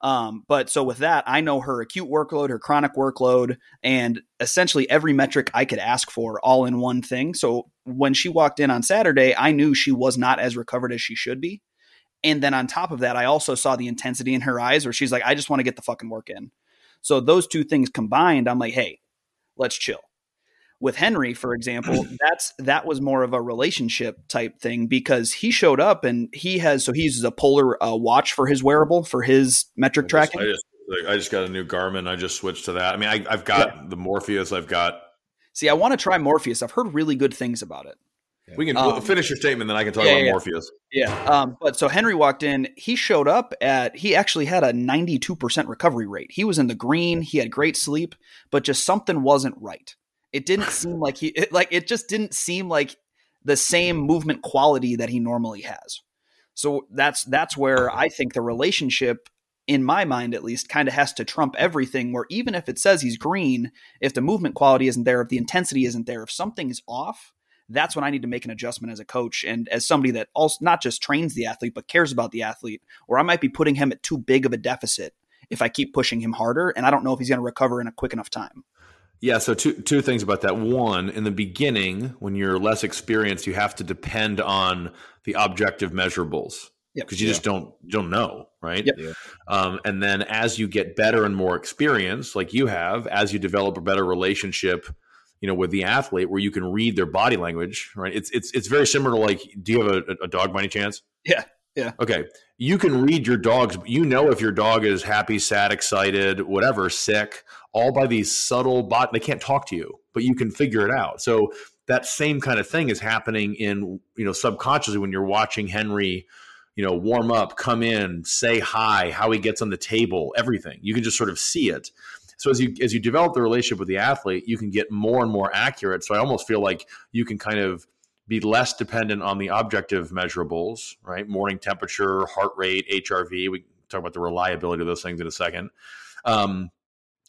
Um, but so with that, I know her acute workload, her chronic workload, and essentially every metric I could ask for all in one thing. So when she walked in on Saturday, I knew she was not as recovered as she should be. And then on top of that, I also saw the intensity in her eyes where she's like, I just want to get the fucking work in. So those two things combined, I'm like, hey, let's chill. With Henry, for example, that's that was more of a relationship type thing because he showed up and he has so he uses a polar uh, watch for his wearable for his metric I tracking. Just, I, just, I just got a new Garmin. I just switched to that. I mean, I, have got yeah. the Morpheus. I've got. See, I want to try Morpheus. I've heard really good things about it. We can um, finish your statement, then I can talk yeah, about yeah. Morpheus. Yeah. Um, but so Henry walked in. He showed up at. He actually had a ninety-two percent recovery rate. He was in the green. He had great sleep, but just something wasn't right. It didn't seem like he it, like it just didn't seem like the same movement quality that he normally has. So that's that's where I think the relationship in my mind at least kind of has to trump everything where even if it says he's green if the movement quality isn't there if the intensity isn't there if something's off that's when I need to make an adjustment as a coach and as somebody that also not just trains the athlete but cares about the athlete, or I might be putting him at too big of a deficit if I keep pushing him harder, and I don't know if he's going to recover in a quick enough time. Yeah, so two two things about that. One, in the beginning, when you're less experienced, you have to depend on the objective measurables because you yeah. just don't you don't know, right? Yep. Um, and then as you get better and more experience, like you have, as you develop a better relationship you know, with the athlete where you can read their body language, right? It's it's it's very similar to like, do you have a, a dog by any chance? Yeah. Yeah. Okay. You can read your dog's, you know, if your dog is happy, sad, excited, whatever, sick, all by these subtle bot. They can't talk to you, but you can figure it out. So that same kind of thing is happening in, you know, subconsciously when you're watching Henry, you know, warm up, come in, say hi, how he gets on the table, everything. You can just sort of see it. So as you as you develop the relationship with the athlete, you can get more and more accurate. So I almost feel like you can kind of be less dependent on the objective measurables, right? Morning temperature, heart rate, HRV. We talk about the reliability of those things in a second. Um,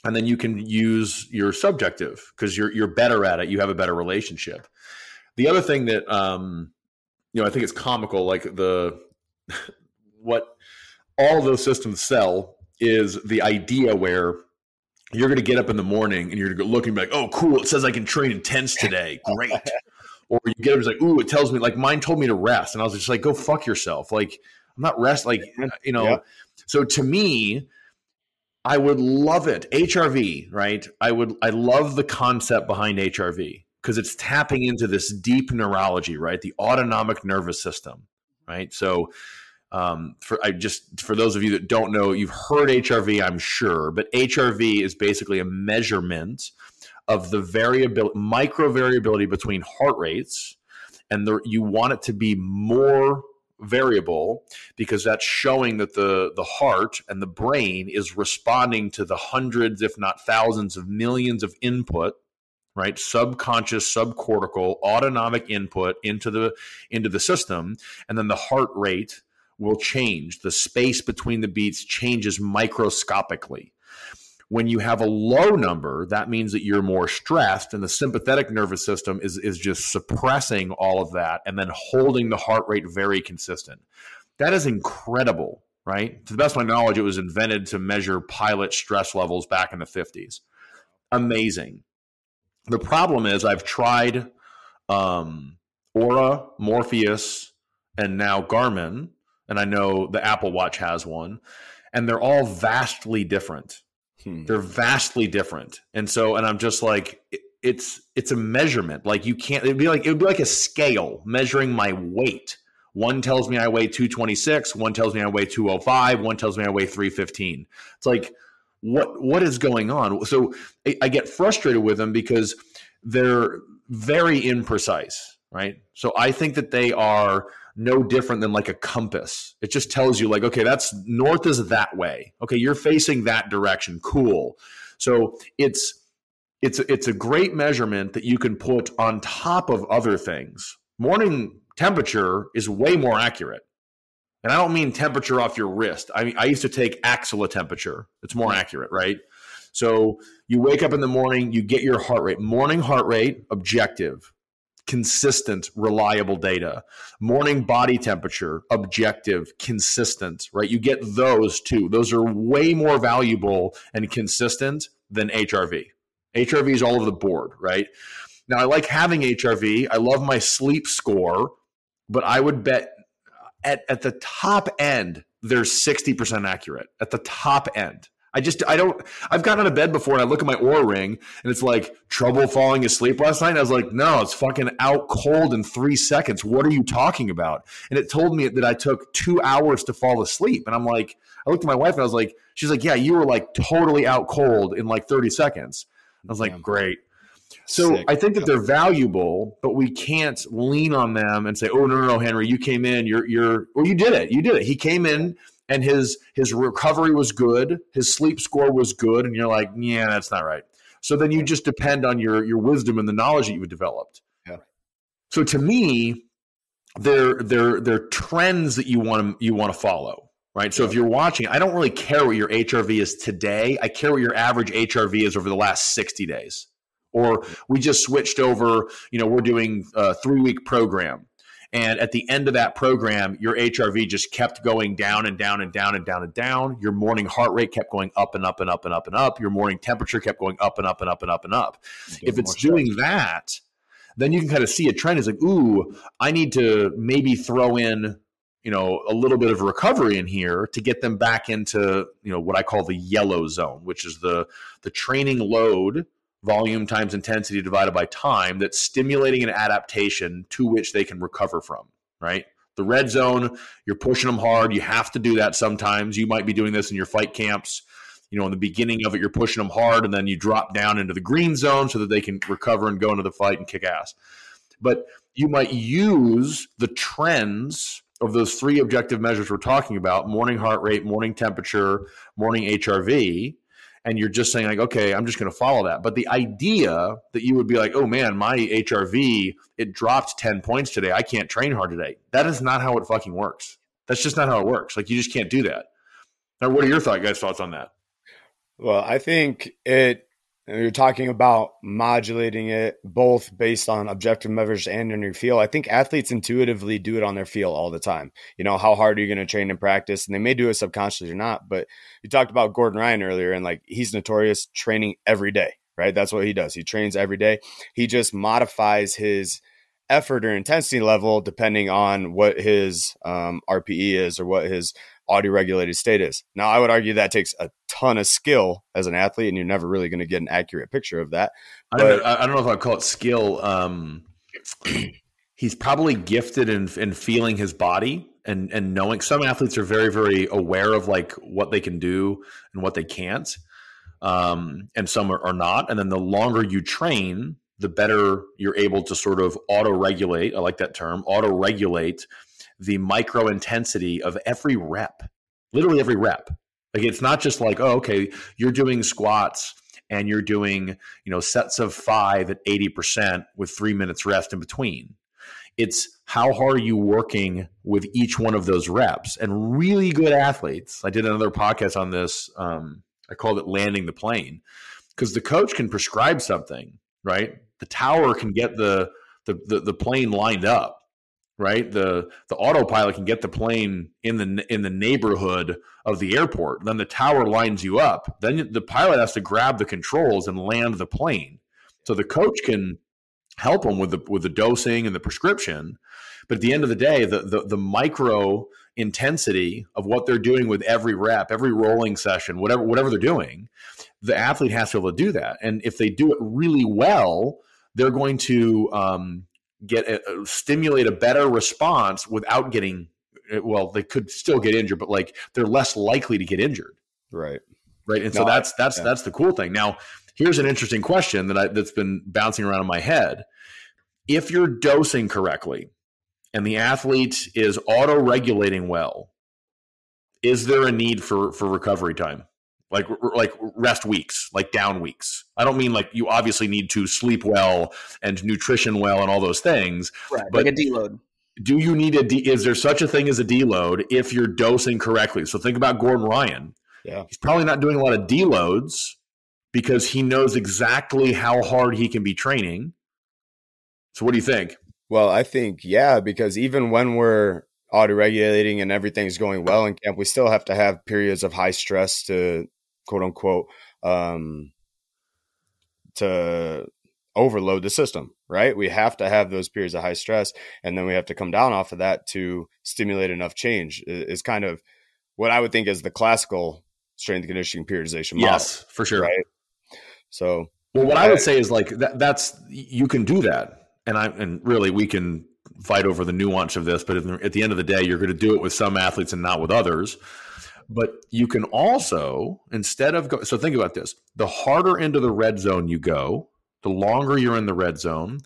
and then you can use your subjective because you're you're better at it. You have a better relationship. The other thing that um, you know, I think it's comical, like the what all those systems sell is the idea where you're going to get up in the morning and you're going to look and be like, oh, cool. It says I can train intense today. Great. or you get up and it's like, ooh, it tells me, like mine told me to rest. And I was just like, go fuck yourself. Like, I'm not rest. Like, you know, yeah. so to me, I would love it. HRV, right? I would, I love the concept behind HRV because it's tapping into this deep neurology, right? The autonomic nervous system, right? So, um, for I just for those of you that don't know, you've heard HRV, I'm sure, but HRV is basically a measurement of the variability, micro variability between heart rates, and the, you want it to be more variable because that's showing that the the heart and the brain is responding to the hundreds if not thousands of millions of input right? Subconscious subcortical autonomic input into the into the system and then the heart rate will change. The space between the beats changes microscopically. When you have a low number, that means that you're more stressed, and the sympathetic nervous system is, is just suppressing all of that and then holding the heart rate very consistent. That is incredible, right? To the best of my knowledge, it was invented to measure pilot stress levels back in the 50s. Amazing. The problem is, I've tried um, Oura, Morpheus, and now Garmin, and I know the Apple Watch has one, and they're all vastly different. Hmm. They're vastly different, and so, and I'm just like, it's it's a measurement. Like you can't. It'd be like it would be like a scale measuring my weight. One tells me I weigh 226. One tells me I weigh 205. One tells me I weigh 315. It's like what what is going on? So I, I get frustrated with them because they're very imprecise, right? So I think that they are no different than like a compass. It just tells you like, okay, that's north is that way. Okay, you're facing that direction. Cool. So it's it's it's a great measurement that you can put on top of other things. Morning temperature is way more accurate. And I don't mean temperature off your wrist. I mean, I used to take axilla temperature. It's more accurate, right? So you wake up in the morning, you get your heart rate, morning heart rate, objective, consistent, reliable data. Morning body temperature, objective, consistent, right? You get those two. Those are way more valuable and consistent than HRV. HRV is all over the board, right? Now, I like having HRV. I love my sleep score, but I would bet at, at the top end, they're 60% accurate at the top end. I just I don't I've gotten out of bed before and I look at my Oura ring and it's like trouble falling asleep last night. I was like, no, it's fucking out cold in three seconds. What are you talking about? And it told me that I took two hours to fall asleep. And I'm like, I looked at my wife and I was like, she's like, yeah, you were like totally out cold in like 30 seconds. I was like, yeah. great. So Sick. I think that they're valuable, but we can't lean on them and say, "Oh no, no, no, Henry, you came in, you're you're well, you did it, you did it." He came in and his his recovery was good, his sleep score was good, and you're like, "Yeah, that's not right." So then you just depend on your your wisdom and the knowledge that you've developed. Yeah. So to me, they're they're they're trends that you want to you want to follow right? So if you're watching, I don't really care what your HRV is today. I care what your average HRV is over the last 60 days or we just switched over you know we're doing a three week program and at the end of that program your hrv just kept going down and down and down and down and down. Your morning heart rate kept going up and up and up and up and up. Your morning temperature kept going up and up and up and up and up. If it's doing that then you can kind of see a trend. It's like ooh i need to maybe throw in you know a little bit of recovery in here to get them back into you know what i call the yellow zone which is the the training load volume times intensity divided by time that's stimulating an adaptation to which they can recover from, right? The red zone, you're pushing them hard. You have to do that sometimes. You might be doing this in your fight camps. You know, in the beginning of it, you're pushing them hard, and then you drop down into the green zone so that they can recover and go into the fight and kick ass. But you might use the trends of those three objective measures we're talking about morning heart rate, morning temperature, morning HRV and you're just saying like okay i'm just going to follow that. But the idea that you would be like oh man my hrv it dropped 10 points today. I can't train hard today. That is not how it fucking works. That's just not how it works. Like you just can't do that. Now what are your thought guys thoughts on that? Well i think it you're talking about modulating it both based on objective measures and in your feel. I think athletes intuitively do it on their feel all the time. You know, how hard are you going to train in practice? And they may do it subconsciously or not. But you talked about Gordon Ryan earlier, and like he's notorious training every day, right? That's what he does. He trains every day. He just modifies his effort or intensity level depending on what his um, RPE is or what his auto regulated state is. Now, I would argue that takes a ton of skill as an athlete, and you're never really going to get an accurate picture of that. I don't, know, I don't know if I'd call it skill. Um, he's probably gifted in, in feeling his body and, and knowing. Some athletes are very, very aware of like what they can do and what they can't. Um, and some are, are not. And then the longer you train, the better you're able to sort of auto regulate. I like that term, auto regulate the micro intensity of every rep, literally every rep. Like it's not just like, oh, okay, you're doing squats and you're doing, you know, sets of five at 80% with three minutes rest in between. It's how hard are you working with each one of those reps? And really good athletes, I did another podcast on this. Um, I called it landing the plane because the coach can prescribe something, right? The tower can get the, the, the, the plane lined up right? The the autopilot can get the plane in the in the neighborhood of the airport. Then the tower lines you up. Then the pilot has to grab the controls and land the plane. So the coach can help them with the with the dosing and the prescription. But at the end of the day, the the, the micro intensity of what they're doing with every rep, every rolling session, whatever whatever they're doing, the athlete has to be able to do that. And if they do it really well, they're going to um, get a, stimulate a better response without getting eh, well they could still get injured but like they're less likely to get injured. Right. Right? And no, so that's that's yeah. that's the cool thing. Now here's an interesting question that I, that's been bouncing around in my head. If you're dosing correctly and the athlete is auto regulating well is there a need for for recovery time like like rest weeks, like down weeks. I don't mean like you obviously need to sleep well and nutrition well and all those things, right, but like a deload. do you need a de- is there such a thing as a deload if you're dosing correctly? So think about Gordon Ryan. Yeah. He's probably not doing a lot of deloads because he knows exactly how hard he can be training. So what do you think? Well, I think yeah, because even when we're auto regulating and everything's going well in camp, we still have to have periods of high stress to quote unquote um, to overload the system, right? We have to have those periods of high stress, and then we have to come down off of that to stimulate enough change. Is kind of what I would think is the classical strength conditioning periodization model. Yes, for sure. Right. So, well, what I, I would say is like that, that's you can do that, and I and really we can fight over the nuance of this, but at the end of the day, you're going to do it with some athletes and not with others. But you can also, instead of go, so think about this: the harder into the red zone you go, the longer you're in the red zone,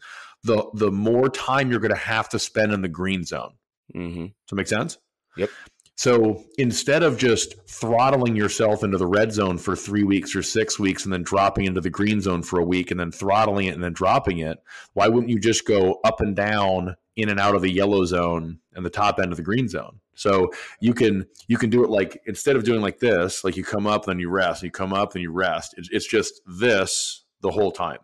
the the more time you're going to have to spend in the green zone. Mm-hmm. Does that make sense? Yep. So instead of just throttling yourself into the red zone for three weeks or six weeks and then dropping into the green zone for a week and then throttling it and then dropping it, why wouldn't you just go up and down in and out of the yellow zone and the top end of the green zone? So you can you can do it like instead of doing like this, like you come up then you rest, you come up then you rest. It's, it's just this the whole time.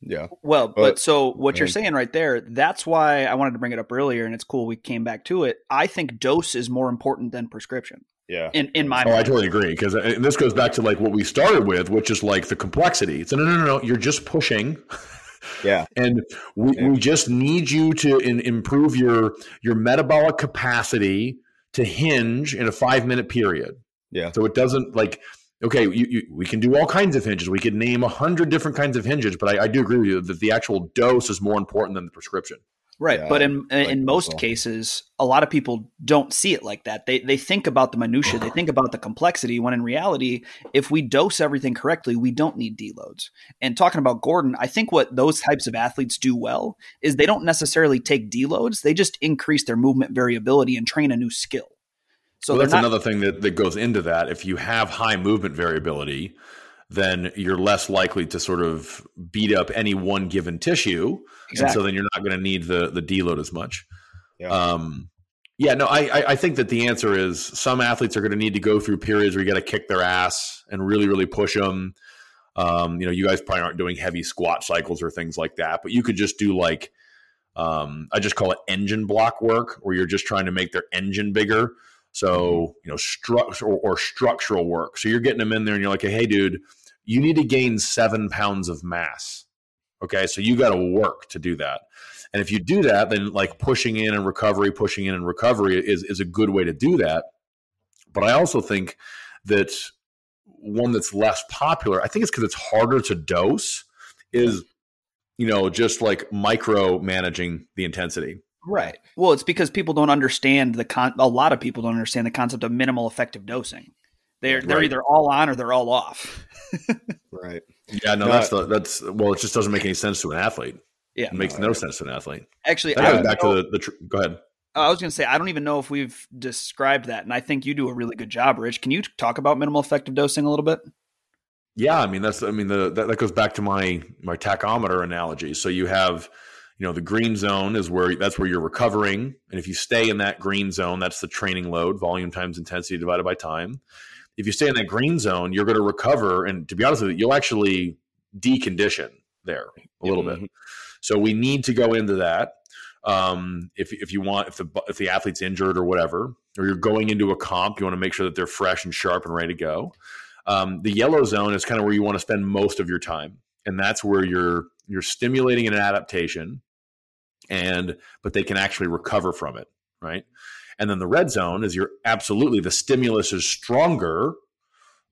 Yeah. Well, but, but so what you're saying right there, that's why I wanted to bring it up earlier, and it's cool we came back to it. I think dose is more important than prescription. Yeah. In in my oh, mind. I totally agree because uh, this goes back to like what we started with, which is like the complexity. So no, no, no, no. You're just pushing. Yeah. and we, yeah. we just need you to in, improve your your metabolic capacity to hinge in a five minute period. Yeah. So it doesn't like okay, you, you, we can do all kinds of hinges. We could name a hundred different kinds of hinges, but I, I, do agree with you that the actual dose is more important than the prescription. Right, yeah, but in like in most cases, a lot of people don't see it like that. They they think about the minutia, they think about the complexity. When in reality, if we dose everything correctly, we don't need deloads. And talking about Gordon, I think what those types of athletes do well is they don't necessarily take deloads; they just increase their movement variability and train a new skill. So well, that's not- another thing that, that goes into that. If you have high movement variability, then you're less likely to sort of beat up any one given tissue. Exactly. And so then you're not going to need the, the deload as much. Yeah. Um, yeah, no, I, I think that the answer is some athletes are going to need to go through periods where you got to kick their ass and really, really push them. Um, you know, you guys probably aren't doing heavy squat cycles or things like that, but you could just do like, um, I just call it engine block work, where you're just trying to make their engine bigger. So, you know, structural or, or structural work. So you're getting them in there and you're like, hey, dude, you need to gain seven pounds of mass. Okay. So you got to work to do that. And if you do that, then like pushing in and recovery, pushing in and recovery is, is a good way to do that. But I also think that one that's less popular, I think it's because it's harder to dose, is, you know, just like micro managing the intensity. Right. Well, it's because people don't understand the con. A lot of people don't understand the concept of minimal effective dosing. They're they're either all on or they're all off. right. Yeah. No, that's the, that's well. It just doesn't make any sense to an athlete. Yeah. It makes no, no sense to an athlete. Actually, that goes back know, to the, the tr- go ahead. Oh, I was going to say I don't even know if we've described that, and I think you do a really good job, Rich. Can you talk about minimal effective dosing a little bit? Yeah, I mean that's I mean the that, that goes back to my my tachometer analogy. So you have you know the green zone is where that's where you're recovering. And if you stay in that green zone that's the training load volume times intensity divided by time. If you stay in that green zone you're going to recover. And to be honest with you you'll actually decondition there a little mm-hmm. bit so we need to go into that. Um, if, if you want if the if the athlete's injured or whatever or you're going into a comp you want to make sure that they're fresh and sharp and ready to go. Um, the yellow zone is kind of where you want to spend most of your time. And that's where you're you're stimulating an adaptation and but they can actually recover from it, right? And then the red zone is you're absolutely the stimulus is stronger,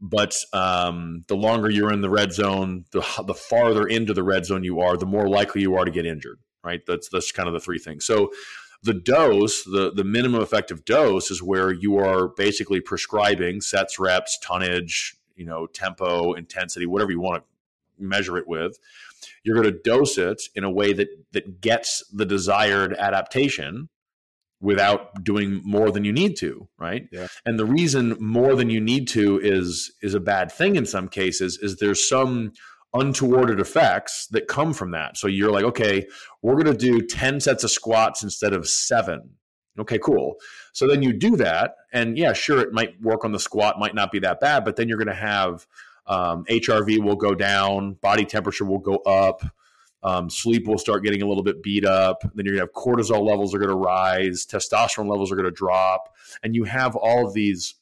but um, the longer you're in the red zone, the the farther into the red zone you are, the more likely you are to get injured, right? That's that's kind of the three things. So the dose, the the minimum effective dose, is where you are basically prescribing sets, reps, tonnage, you know, tempo, intensity, whatever you want to measure it with you're going to dose it in a way that that gets the desired adaptation without doing more than you need to right yeah. and the reason more than you need to is is a bad thing in some cases is there's some untowarded effects that come from that. So you're like, okay, we're going to do 10 sets of squats instead of seven. Okay, cool. So then you do that. And yeah, sure, it might work on the squat, might not be that bad, but then you're going to have um, HRV will go down, body temperature will go up. Um, sleep will start getting a little bit beat up. Then you're going to have cortisol levels are going to rise, testosterone levels are going to drop, and you have all of these,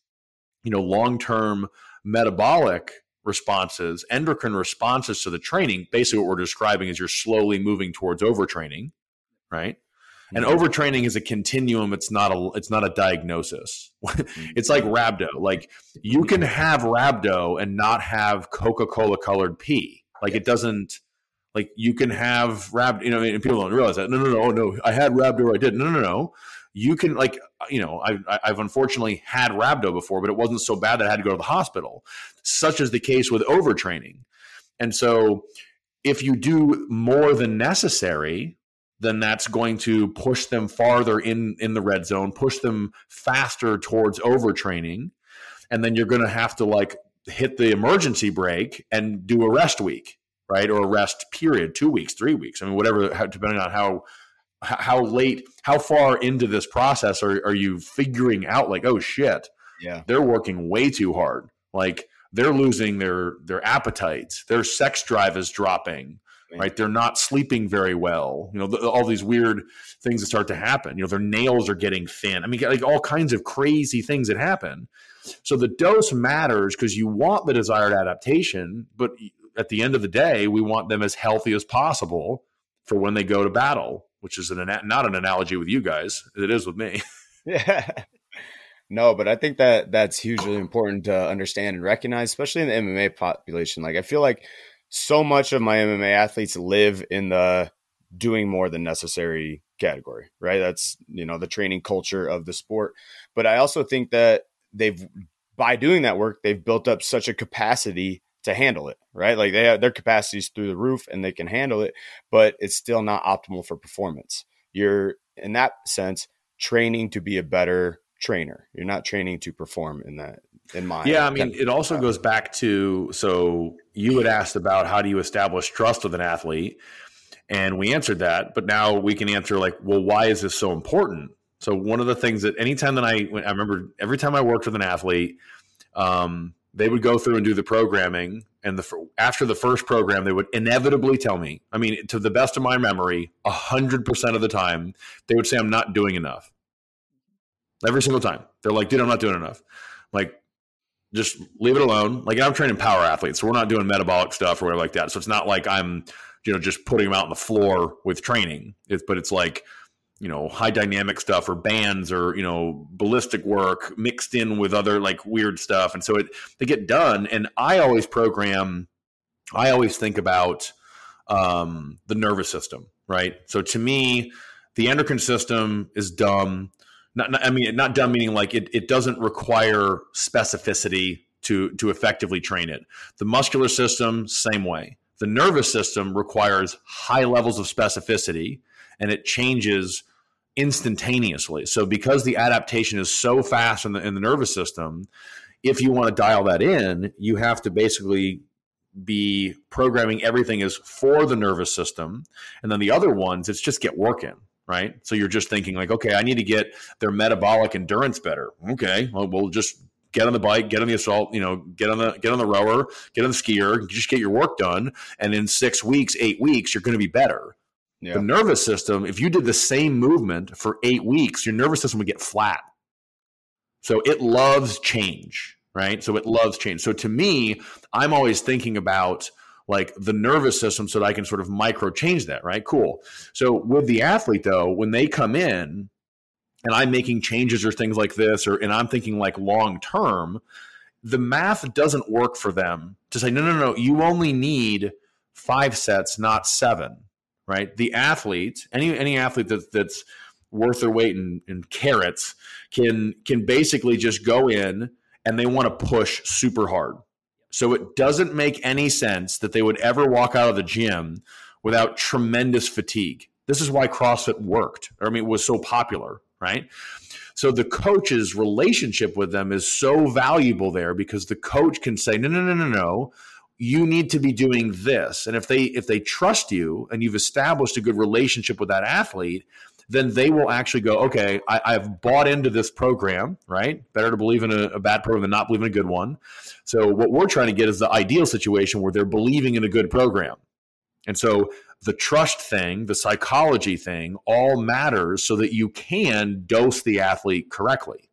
you know, long term metabolic responses, endocrine responses to the training. Basically, what we're describing is you're slowly moving towards overtraining, right? And mm-hmm. overtraining is a continuum. It's not a it's not a diagnosis. Mm-hmm. it's like rhabdo. Like you can have rhabdo and not have Coca Cola colored pee. Like it doesn't. Like you can have rhabdo. You know, and people don't realize that. No, no, no, no. I had rhabdo. I did. No, no, no you can like you know I've, I've unfortunately had rhabdo before but it wasn't so bad that i had to go to the hospital such as the case with overtraining and so if you do more than necessary then that's going to push them farther in in the red zone push them faster towards overtraining. And then you're going to have to like hit the emergency brake and do a rest week right? Or a rest period two weeks three weeks. I mean whatever depending on how how late, how far into this process are, are you figuring out like, oh shit, yeah, they're working way too hard. Like they're losing their their appetites, their sex drive is dropping, right? They're not sleeping very well. You know, the, all these weird things that start to happen. You know, their nails are getting thin. I mean, like all kinds of crazy things that happen. So the dose matters because you want the desired adaptation, but at the end of the day, we want them as healthy as possible for when they go to battle which is an not an analogy with you guys. It is with me. yeah. No, but I think that that's hugely important to understand and recognize, especially in the MMA population. Like I feel like so much of my MMA athletes live in the doing more than necessary category, right? That's, you know, the training culture of the sport. But I also think that they've by doing that work, they've built up such a capacity to handle it, right? Like they have their capacities through the roof and they can handle it, but it's still not optimal for performance. You're in that sense training to be a better trainer. You're not training to perform in that in my Yeah, I mean it also goes back to so you had asked about how do you establish trust with an athlete and we answered that, but now we can answer like, well, why is this so important? So one of the things that anytime that I I remember every time I worked with an athlete um they would go through and do the programming and the after the first program they would inevitably tell me i mean to the best of my memory 100% of the time they would say i'm not doing enough. Every single time. They're like dude i'm not doing enough. Like just leave it alone. Like i'm training power athletes so we're not doing metabolic stuff or whatever like that. So it's not like i'm you know just putting them out on the floor with training. It's, but it's like you know high dynamic stuff or bands or you know ballistic work mixed in with other like weird stuff. And so it they get done. And i always program i always think about um, the nervous system right? So to me the endocrine system is dumb not, not, i mean not dumb meaning like it, it doesn't require specificity to to effectively train it the muscular system same way the nervous system requires high levels of specificity and it changes instantaneously. So because the adaptation is so fast in the in the nervous system, if you want to dial that in, you have to basically be programming everything as for the nervous system. And then the other ones, it's just get working, right? So you're just thinking like, okay, I need to get their metabolic endurance better. Okay, well, we'll just get on the bike, get on the assault, you know, get on the get on the rower, get on the skier, just get your work done. And in six weeks, eight weeks, you're going to be better. Yeah. The nervous system, if you did the same movement for eight weeks, your nervous system would get flat. So it loves change, right? So it loves change. So to me, I'm always thinking about like the nervous system so that I can sort of micro change that, right? Cool. So with the athlete though, when they come in and I'm making changes or things like this, or and I'm thinking like long term, the math doesn't work for them to say, no, no, no, you only need five sets, not seven right? The athlete, any any athlete that, that's worth their weight in, in carrots, can can basically just go in and they want to push super hard. So it doesn't make any sense that they would ever walk out of the gym without tremendous fatigue. This is why CrossFit worked. I mean, it was so popular, right? So the coach's relationship with them is so valuable there because the coach can say, no, no, no, no, no. you need to be doing this and if they if they trust you and you've established a good relationship with that athlete then they will actually go okay I, have bought into this program right? Better to believe in a, a bad program than not believe in a good one. So what we're trying to get is the ideal situation where they're believing in a good program. And so the trust thing the psychology thing all matters so that you can dose the athlete correctly.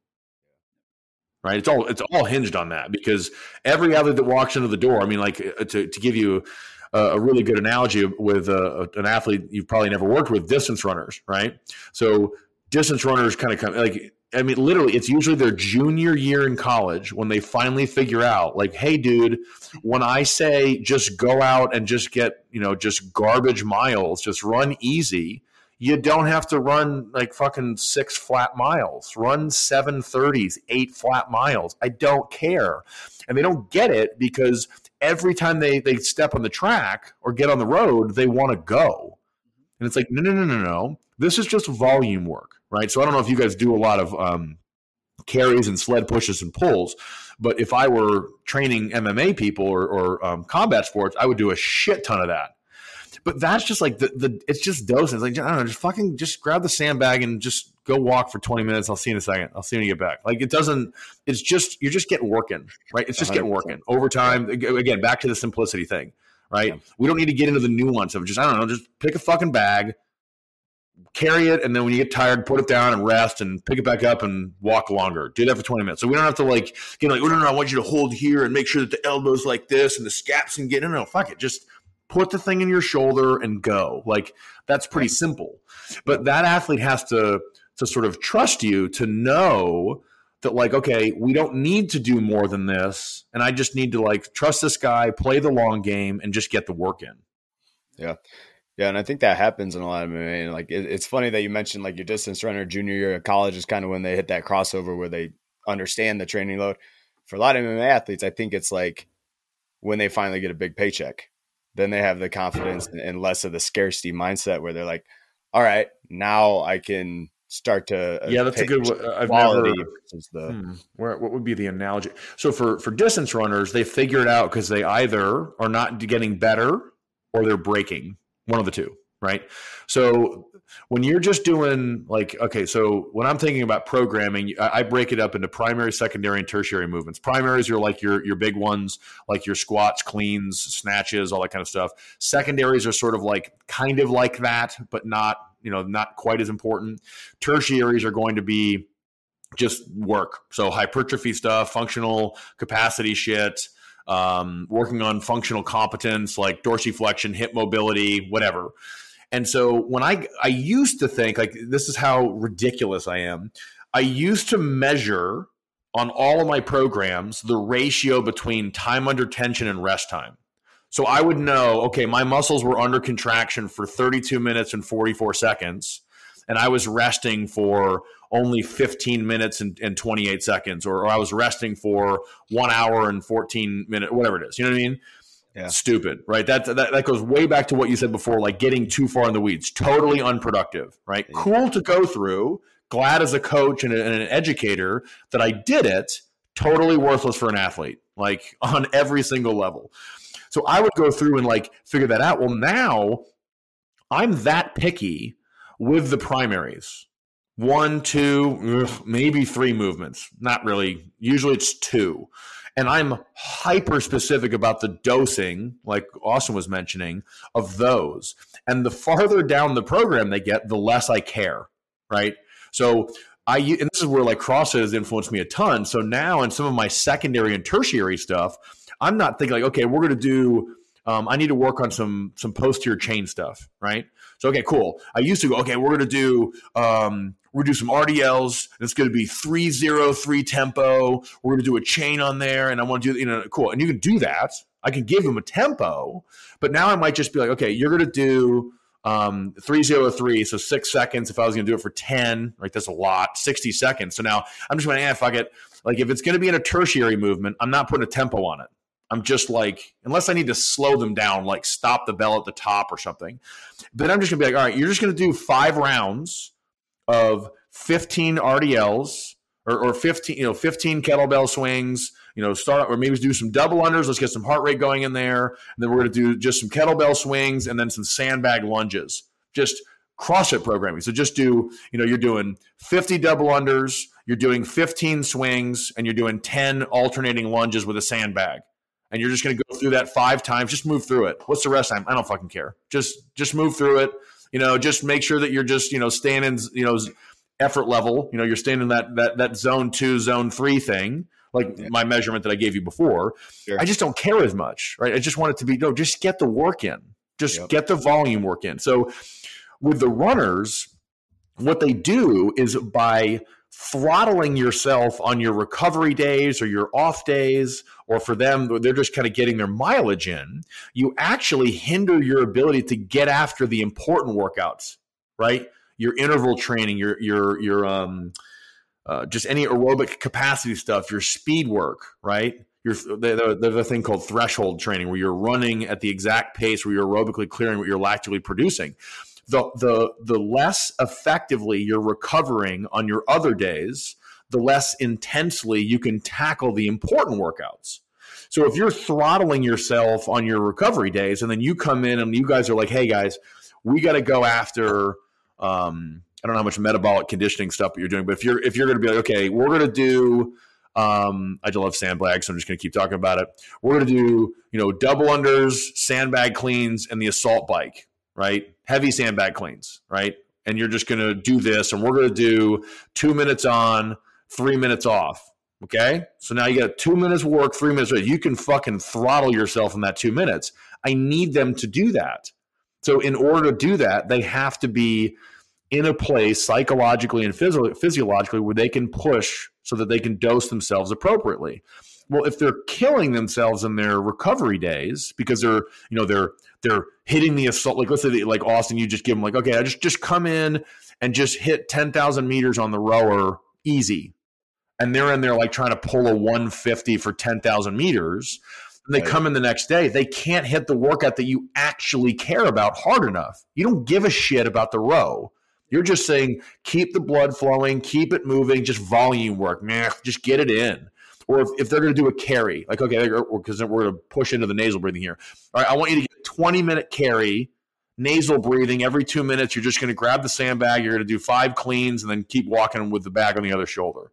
Right? It's all it's all hinged on that because every athlete that walks into the door, I mean, like uh, to to give you a, really good analogy with an athlete you've probably never worked with, distance runners, right? So distance runners kind of come like. I mean, literally, it's usually their junior year in college when they finally figure out, like, hey, dude, when I say just go out and just get, you know, just garbage miles, just run easy, you don't have to run like fucking six flat miles. Run 730s, eight flat miles. I don't care. And they don't get it because every time they, they step on the track or get on the road, they want to go. And it's like, no, no, no, no, no. This is just volume work, right? So I don't know if you guys do a lot of um, carries and sled pushes and pulls, but if I were training MMA people or, or um, combat sports, I would do a shit ton of that but that's just like the, the it's just dosing. It's like I don't know, just fucking just grab the sandbag and just go walk for 20 minutes. I'll see you in a second. I'll see you when you get back. Like it doesn't, it's just, you're just getting working, right? It's just 100%. getting working over time. Again, back to the simplicity thing, right? Yeah. We don't need to get into the nuance of just, I don't know, just pick a fucking bag, carry it, and then when you get tired, put it down and rest and pick it back up and walk longer. Do that for 20 minutes. So we don't have to like, get like, oh, no, no, I want you to hold here and make sure that the elbow's like this and the scaps can get, no, no, fuck it. Just put the thing in your shoulder and go. Like that's pretty simple. But that athlete has to to sort of trust you to know that like okay, we don't need to do more than this and I just need to like trust this guy, play the long game and just get the work in. Yeah. Yeah, and I think that happens in a lot of MMA. And like, it, it's funny that you mentioned like your distance runner junior year of college is kind of when they hit that crossover where they understand the training load. For a lot of MMA athletes, I think it's like when they finally get a big paycheck then they have the confidence and less of the scarcity mindset where they're like, all right, now I can start to uh, yeah that's a good one. I've never the hmm, where, what would be the analogy? So for for distance runners they figure it out because they either are not getting better or they're breaking. One of the two right? So when you're just doing like okay so when i'm thinking about programming I, break it up into primary secondary and tertiary movements. Primaries are like your your big ones like your squats cleans snatches all that kind of stuff. Secondaries are sort of like kind of like that but not you know not quite as important tertiaries are going to be just work so hypertrophy stuff functional capacity shit um, working on functional competence like dorsiflexion hip mobility whatever and so when I I used to think like this is how ridiculous I am. I used to measure on all of my programs the ratio between time under tension and rest time. So I would know, okay, my muscles were under contraction for 32 minutes and 44 seconds, and I was resting for only 15 minutes and, and 28 seconds, or, or, I was resting for one hour and 14 minutes, whatever it is. You know what I mean? Yeah. Stupid, right? That, that that goes way back to what you said before, like getting too far in the weeds. Totally unproductive, right? Yeah. Cool to go through. Glad as a coach and, a, and an educator that I did it. Totally worthless for an athlete, like on every single level. So I would go through and like figure that out. Well, now I'm that picky with the primaries. One, two, maybe three movements. Not really. Usually it's two and I'm hyper specific about the dosing, like Austin was mentioning, of those. And the farther down the program they get, the less I care, right? So I and this is where like CrossFit has influenced me a ton. So now in some of my secondary and tertiary stuff, I'm not thinking like, okay, we're going to do. Um, I need to work on some some posterior chain stuff, right? So okay, cool. I used to go, okay, we're going to do um, we're gonna do some RDLs. It's gonna be three zero three tempo. We're gonna do a chain on there, and I want to do you know cool. And you can do that. I can give them a tempo, but now I might just be like, okay, you're gonna do um, 303, so six seconds. If I was going to do it for 10, right, that's a lot, 60 seconds. So now I'm just going to, eh, fuck it. Like if it's going to be in a tertiary movement, I'm not putting a tempo on it. I'm just like, unless I need to slow them down, like stop the bell at the top or something. Then I'm just to be like, all right, you're just to do five rounds of 15 RDLs or, or 15, you know, 15 kettlebell swings, you know, start or maybe do some double unders. Let's get some heart rate going in there. And then we're to do just some kettlebell swings and then some sandbag lunges. Just CrossFit programming. So just do, you know, you're doing 50 double unders, you're doing 15 swings, and you're doing 10 alternating lunges with a sandbag. And you're just going to go through that five times. Just move through it. What's the rest time? I don't fucking care. Just just move through it. You know, just make sure that you're just, you know, staying in, you know, effort level. You know, you're staying in that that that zone two, zone three thing like yeah. my measurement that I gave you before. Sure. I just don't care as much, right? I just want it to be no, just get the work in, just yep. get the volume work in. So with the runners, what they do is by throttling yourself on your recovery days or your off days, or for them, they're just kind of getting their mileage in, you actually hinder your ability to get after the important workouts, right? Your interval training, your your your um uh, just any aerobic capacity stuff, your speed work, right? Your there's a thing called threshold training where you're running at the exact pace where you're aerobically clearing what you're lactically producing. The the the less effectively you're recovering on your other days, the less intensely you can tackle the important workouts. So if you're throttling yourself on your recovery days, and then you come in and you guys are like, "Hey guys, we got to go after." Um, I don't know how much metabolic conditioning stuff you're doing, but if you're if you're going to be like, okay, we're going to do, um, I just love sandbags, so I'm just going to keep talking about it. We're going to do, you know, double unders, sandbag cleans, and the assault bike, right? Heavy sandbag cleans, right? And you're just going to do this, and we're going to do two minutes on, three minutes off. Okay, so now you got two minutes work, three minutes. You can fucking throttle yourself in that two minutes. I need them to do that. So in order to do that, they have to be in a place psychologically and physio- physiologically where they can push so that they can dose themselves appropriately. Well, if they're killing themselves in their recovery days because they're, you know, they're they're hitting the assault. Like let's say they, like Austin, you just give them like, okay, I just just come in and just hit ten thousand meters on the rower easy, and they're in there like trying to pull a one fifty for ten thousand meters. And they right. come in the next day, they can't hit the workout that you actually care about hard enough. You don't give a shit about the row you're just saying keep the blood flowing, keep it moving, just volume work. Nah, just get it in. Or if, if they're going to do a carry, like, okay, because we're going to push into the nasal breathing here. All right, I want you to get 20 minute carry, nasal breathing every two minutes. You're just going to grab the sandbag, you're going to do five cleans, and then keep walking with the bag on the other shoulder.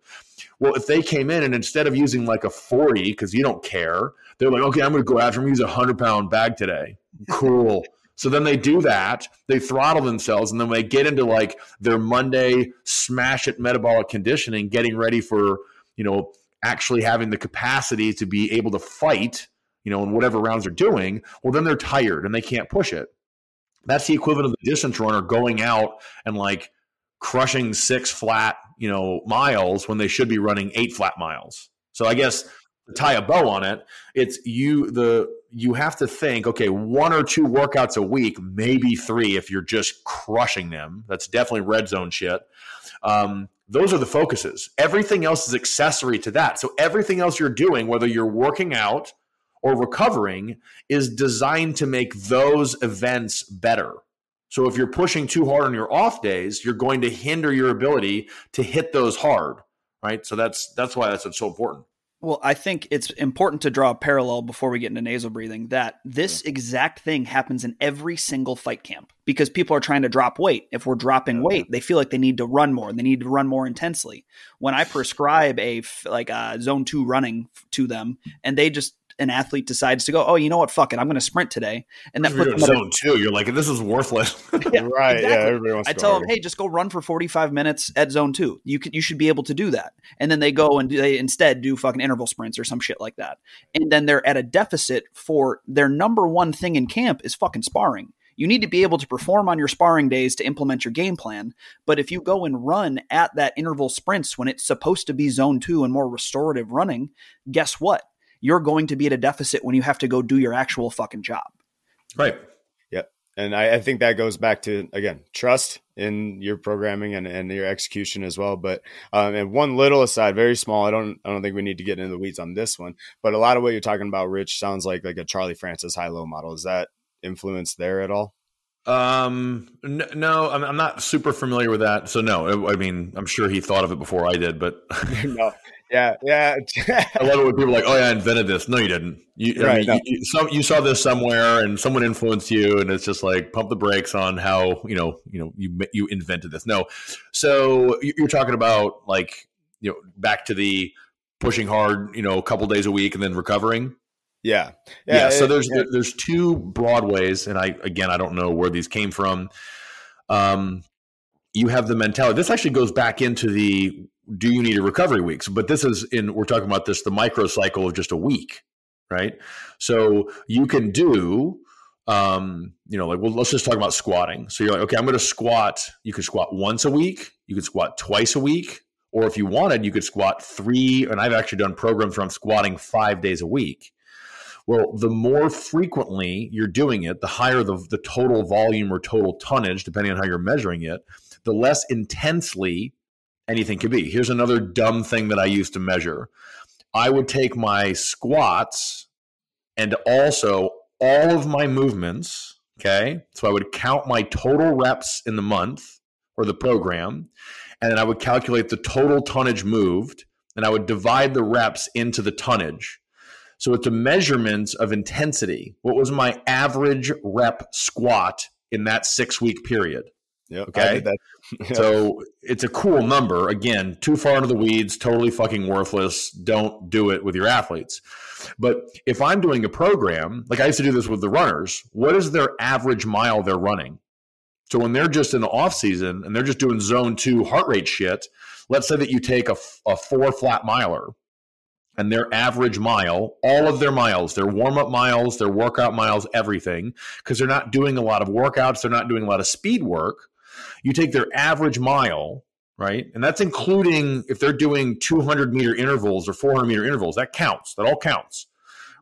Well, if they came in and instead of using like a 40, because you don't care, they're like, okay, I'm going to go after him, use a 100 pound bag today. Cool. So then they do that, they throttle themselves, and then they get into like their Monday smash it metabolic conditioning, getting ready for, you know, actually having the capacity to be able to fight, you know, in whatever rounds they're doing. Well, then they're tired and they can't push it. That's the equivalent of the distance runner going out and like crushing six flat, you know, miles when they should be running eight flat miles. So I guess tie a bow on it, it's you the you have to think, okay, one or two workouts a week, maybe three if you're just crushing them. That's definitely red zone shit. Um, those are the focuses. Everything else is accessory to that. So everything else you're doing, whether you're working out or recovering, is designed to make those events better. So if you're pushing too hard on your off days, you're going to hinder your ability to hit those hard, right? So that's that's why that's so important. Well, I think it's important to draw a parallel before we get into nasal breathing that this exact thing happens in every single fight camp because people are trying to drop weight. If we're dropping oh, weight, they feel like they need to run more. They need to run more intensely. When I prescribe a like a zone 2 running to them and they just an athlete decides to go, oh, you know what, fuck it, I'm going to sprint today, and that puts them zone two. You're like, this is worthless, yeah, right? Exactly. Yeah, everybody wants. I tell them, hey, just go run for 45 minutes at zone two. You can, you should be able to do that, and then they go and they instead do fucking interval sprints or some shit like that, and then they're at a deficit for their number one thing in camp is fucking sparring. You need to be able to perform on your sparring days to implement your game plan. But if you go and run at that interval sprints when it's supposed to be zone two and more restorative running, guess what? You're going to be at a deficit when you have to go do your actual fucking job. Right. Yep. And I, I think that goes back to again trust in your programming and, and your execution as well. But um, and one little aside, very small. I don't I don't think we need to get into the weeds on this one. But a lot of what you're talking about, Rich, sounds like like a Charlie Francis high low model. Is that influence there at all? Um, no, I'm, I'm not super familiar with that. So no, I mean, I'm sure he thought of it before I did, but no, yeah, yeah. I love it when people are like, "Oh, yeah, I invented this." No, you didn't. You, I Right, mean, no. you, you, some, you saw this somewhere, and someone influenced you, and it's just like pump the brakes on how you know you know you you invented this. No, so you're talking about like you know back to the pushing hard, you know, a couple days a week, and then recovering. Yeah, Yeah. so it- there's yeah. there's two broad ways, and I again I don't know where these came from. Um, you have the mentality. This actually goes back into the do you need a recovery weeks, but this is in we're talking about this the microcycle of just a week, right? So you can do. Um, you know, like well, let's just talk about squatting. So you're like, okay, I'm going to squat. You can squat once a week. You can squat twice a week, or if you wanted, you could squat three. And I've actually done programs where I'm squatting five days a week. Well, the more frequently you're doing it, the higher the, the total volume or total tonnage, depending on how you're measuring it, the less intensely anything can be. Here's another dumb thing that I used to measure I would take my squats and also all of my movements. Okay. So I would count my total reps in the month or the program, and then I would calculate the total tonnage moved, and I would divide the reps into the tonnage. So it's a measurement of intensity. What was my average rep squat in that six week period? Yep, Okay. So it's a cool number. Again, too far into the weeds, totally fucking worthless. Don't do it with your athletes. But if I'm doing a program, like I used to do this with the runners, what is their average mile they're running? So when they're just in the off season and they're just doing zone two heart rate shit, let's say that you take a, a four flat miler and their average mile, all of their miles, their warm up miles, their workout miles, everything, because they're not doing a lot of workouts, they're not doing a lot of speed work. You take their average mile, right? And that's including if they're doing 200 meter intervals or 400 meter intervals, that counts. That all counts,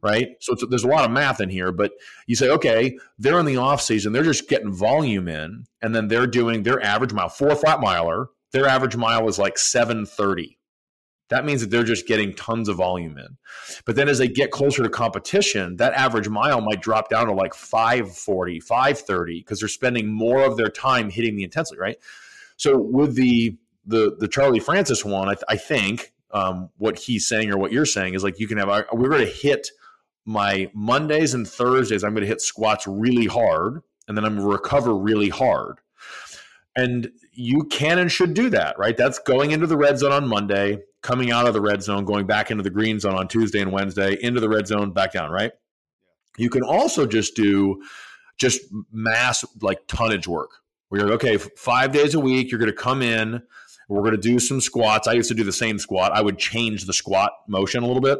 right? So there's a lot of math in here, but you say, okay, they're in the off season, they're just getting volume in, and then they're doing their average mile, four flat miler, their average mile is like 730. That means that they're just getting tons of volume in. But then as they get closer to competition, that average mile might drop down to like 540, 530 because they're spending more of their time hitting the intensity, right? So with the the the Charlie Francis one, I, th- I think um, what he's saying or what you're saying is like you can have we're going to hit my Mondays and Thursdays. I'm going to hit squats really hard, and then I'm going to recover really hard. And you can and should do that, right? That's going into the red zone on Monday, coming out of the red zone, going back into the green zone on Tuesday and Wednesday, into the red zone, back down, right? You can also just do just mass like tonnage work where you're okay, five days a week, you're going to come in, we're going to do some squats. I used to do the same squat. I would change the squat motion a little bit.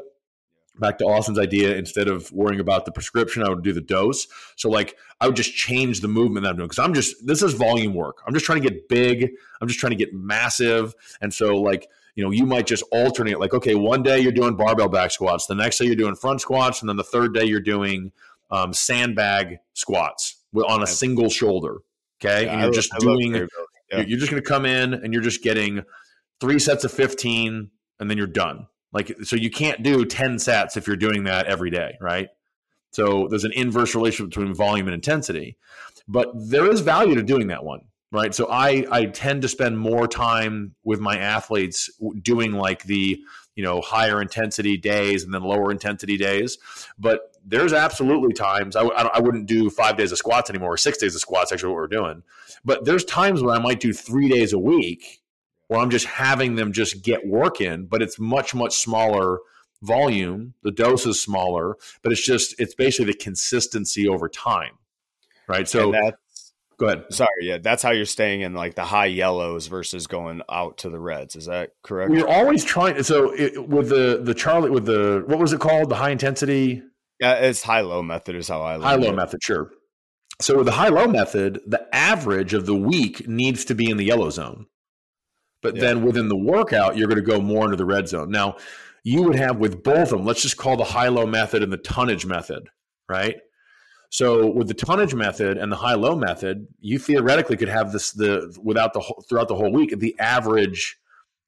Back to Austin's idea, instead of worrying about the prescription, I would do the dose. So, like, I would just change the movement that I'm doing because I'm just, this is volume work. I'm just trying to get big. I'm just trying to get massive. And so, like, you know, you might just alternate, like, okay, one day you're doing barbell back squats, the next day you're doing front squats, and then the third day you're doing um, sandbag squats on a single shoulder. Okay. Yeah, and you're just I doing. Yeah. you're- you're just going to come in and you're just getting three sets of 15 and then you're done. Like, so you can't do 10 sets if you're doing that every day, right? So there's an inverse relationship between volume and intensity, but there is value to doing that one, right? So I, I tend to spend more time with my athletes doing like the, you know, higher intensity days and then lower intensity days. But there's absolutely times I, I wouldn't do five days of squats anymore or six days of squats, actually, what we're doing. But there's times when I might do three days a week where I'm just having them just get work in, but it's much, much smaller volume. The dose is smaller, but it's just, it's basically the consistency over time. Right. So And that's go ahead. sorry, yeah, that's how you're staying in like the high yellows versus going out to the reds. Is that correct? We're always trying. So it, with the, the Charlie, with the, what was it called? The high intensity Yeah, it's high low method is how I high low method. Sure. So with the high low method, the average of the week needs to be in the yellow zone. But Yeah. then within the workout, you're going to go more into the red zone. Now, you would have with both of them, let's just call the high low method and the tonnage method, right? So with the tonnage method and the high low method, you theoretically could have this the without the whole, throughout the whole week, the average,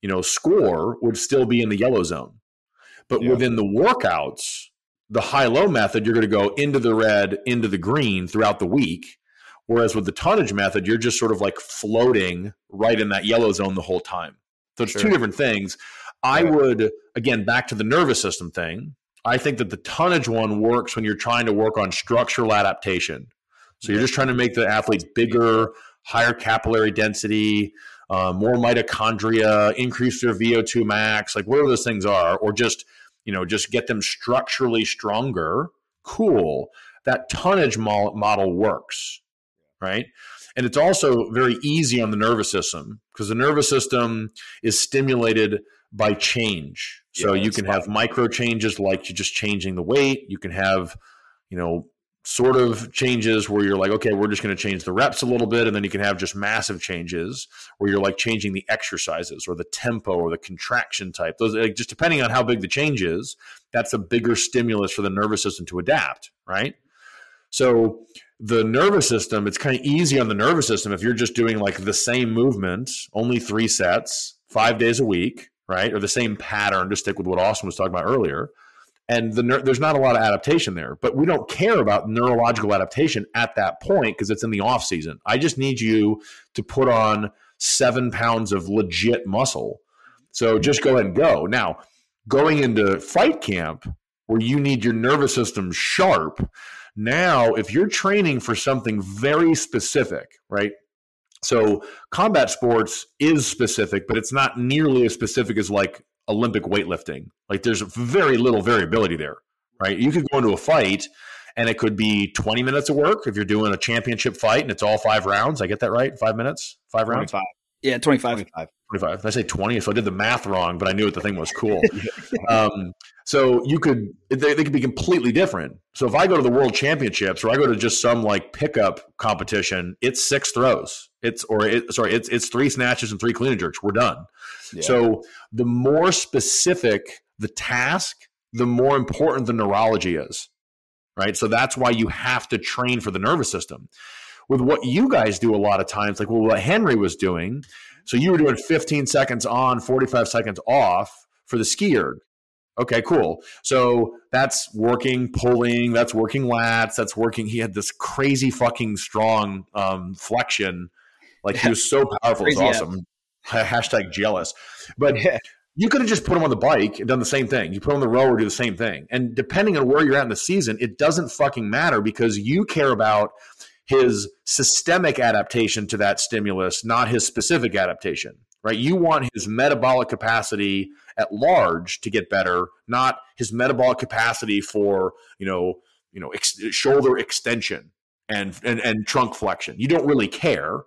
you know, score would still be in the yellow zone. But Yeah. within the workouts, the high low method, you're going to go into the red, into the green throughout the week. Whereas with the tonnage method, you're just sort of like floating right in that yellow zone the whole time. So it's sure. two different things. I would, again, back to the nervous system thing. I think that the tonnage one works when you're trying to work on structural adaptation. So you're just trying to make the athletes bigger, higher capillary density, uh, more mitochondria, increase their VO2 max, like whatever those things are, or just you know just get them structurally stronger. Cool. That tonnage model works, right? And it's also very easy on the nervous system because the nervous system is stimulated by change. So yeah, you can have micro changes like you're just changing the weight. You can have, you know, sort of changes where you're like, okay, we're just going to change the reps a little bit. And then you can have just massive changes where you're like changing the exercises or the tempo or the contraction type. Those, like, just depending on how big the change is, that's a bigger stimulus for the nervous system to adapt, right? So the nervous system, it's kind of easy on the nervous system if you're just doing like the same movement, only three sets, five days a week, right? Or the same pattern to stick with what Austin was talking about earlier. And the there's not a lot of adaptation there, but we don't care about neurological adaptation at that point because it's in the off season. I just need you to put on seven pounds of legit muscle. So just go ahead and go. Now, going into fight camp where you need your nervous system sharp, now, if you're training for something very specific, right? So, combat sports is specific, but it's not nearly as specific as like Olympic weightlifting. Like, there's very little variability there, right? You could go into a fight and it could be 20 minutes of work if you're doing a championship fight and it's all five rounds. I get that right? Five minutes? Five rounds? 25. Yeah, 25. 25. 25. Did I say 20? So I did the math wrong, but I knew what the thing was cool. um, so you could, they, they could be completely different. So if I go to the world championships or I go to just some like pickup competition, it's six throws. It's, or it, sorry, it's, it's three snatches and three clean and jerks. We're done. Yeah. So the more specific the task, the more important the neurology is. Right. So that's why you have to train for the nervous system. With what you guys do a lot of times, like well, what Henry was doing, so you were doing 15 seconds on, 45 seconds off for the skier. Okay, cool. So that's working pulling, that's working lats, that's working. He had this crazy fucking strong um, flexion. Like he was so powerful. It's awesome. Hashtag jealous. But yeah. you could have just put him on the bike and done the same thing. You put him on the rower, do the same thing. And depending on where you're at in the season, it doesn't fucking matter because you care about his systemic adaptation to that stimulus, not his specific adaptation, right? You want his metabolic capacity at large to get better, not his metabolic capacity for, you know, you know, ex- shoulder extension and, and and trunk flexion. You don't really care,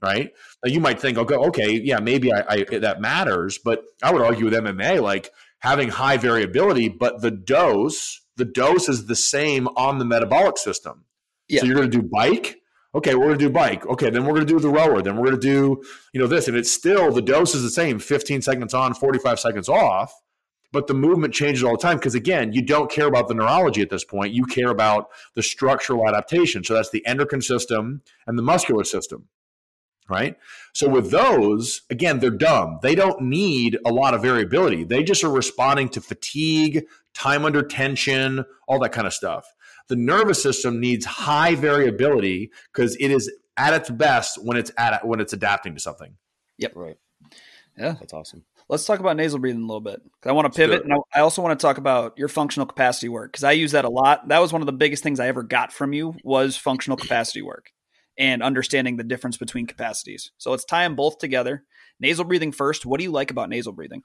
right? Now you might think, okay, okay, yeah, maybe I, I that matters, but I would argue with MMA like having high variability, but the dose, the dose is the same on the metabolic system. Yeah. So you're going to do bike. Okay, we're going to do bike. Okay, then we're going to do the rower. Then we're going to do, you know, this. And it's still, the dose is the same 15 seconds on, 45 seconds off. But the movement changes all the time because, again, you don't care about the neurology at this point. You care about the structural adaptation. So that's the endocrine system and the muscular system right? So with those, again, they're dumb. They don't need a lot of variability. They just are responding to fatigue, time under tension, all that kind of stuff. The nervous system needs high variability because it is at its best when it's at when it's adapting to something. Yep. Right. Yeah. That's awesome. Let's talk about nasal breathing a little bit. because I want to pivot, and I also want to talk about your functional capacity work because I use that a lot. That was one of the biggest things I ever got from you was functional capacity work and understanding the difference between capacities. So let's tie them both together. Nasal breathing first. What do you like about nasal breathing?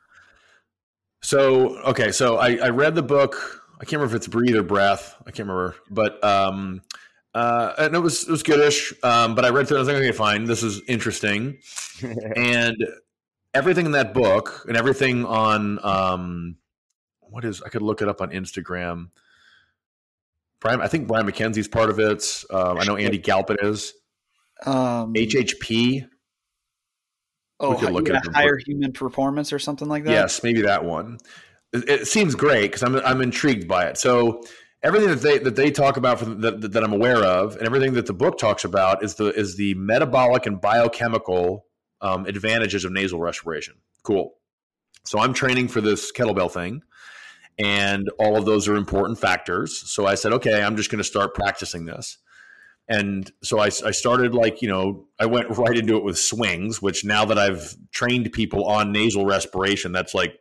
So okay, so I, I read the book I can't remember if it's breathe or breath. I can't remember, but um, uh, and it was it was goodish. Um, but I read through. it. I was like, okay, fine. This is interesting, and everything in that book and everything on um, what is I could look it up on Instagram. Brian, I think Brian McKenzie's part of it. Um, I know Andy Galpin is. Um, HHP. Oh, we could look at higher human performance or something like that. Yes, maybe that one it, seems great because I'm I'm intrigued by it. So everything that they that they talk about the, that, that I'm aware of, and everything that the book talks about is the is the metabolic and biochemical um, advantages of nasal respiration. Cool. So I'm training for this kettlebell thing, and all of those are important factors. So I said, okay, I'm just going to start practicing this. And so I, I started like, you know, I went right into it with swings, which now that I've trained people on nasal respiration, that's like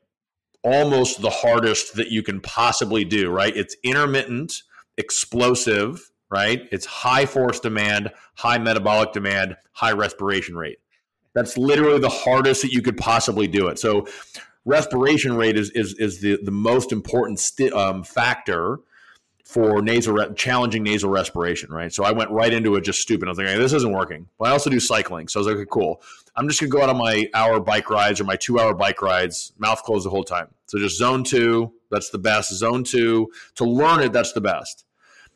almost the hardest that you can possibly do, right? It's intermittent, explosive, right? It's high force demand, high metabolic demand, high respiration rate. That's literally the hardest that you could possibly do it. So respiration rate is is, is the, the most important um, factor for nasal re- challenging nasal respiration, right? So I went right into it just stupid. I was like, hey, this isn't working. But I also do cycling. So I was like, okay, cool. I'm just gonna go out on my hour bike rides or my two hour bike rides, mouth closed the whole time. So just zone two, that's the best. Zone two, to learn it, that's the best.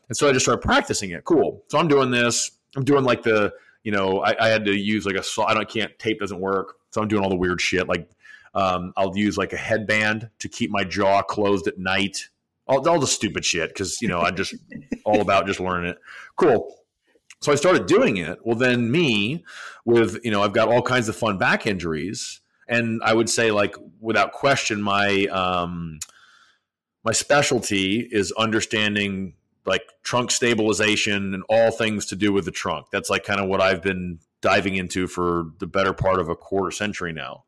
And so I just started practicing it. Cool. So I'm doing this. I'm doing like the, you know, I, I had to use like a, I don't, can't, tape doesn't work. So I'm doing all the weird shit. Like um, I'll use like a headband to keep my jaw closed at night all, all the stupid shit because you know I'm just all about just learning it. Cool. So I started doing it. Well, then me with you know I've got all kinds of fun back injuries, and I would say like without question my um, my specialty is understanding like trunk stabilization and all things to do with the trunk. That's like kind of what I've been diving into for the better part of a quarter century now.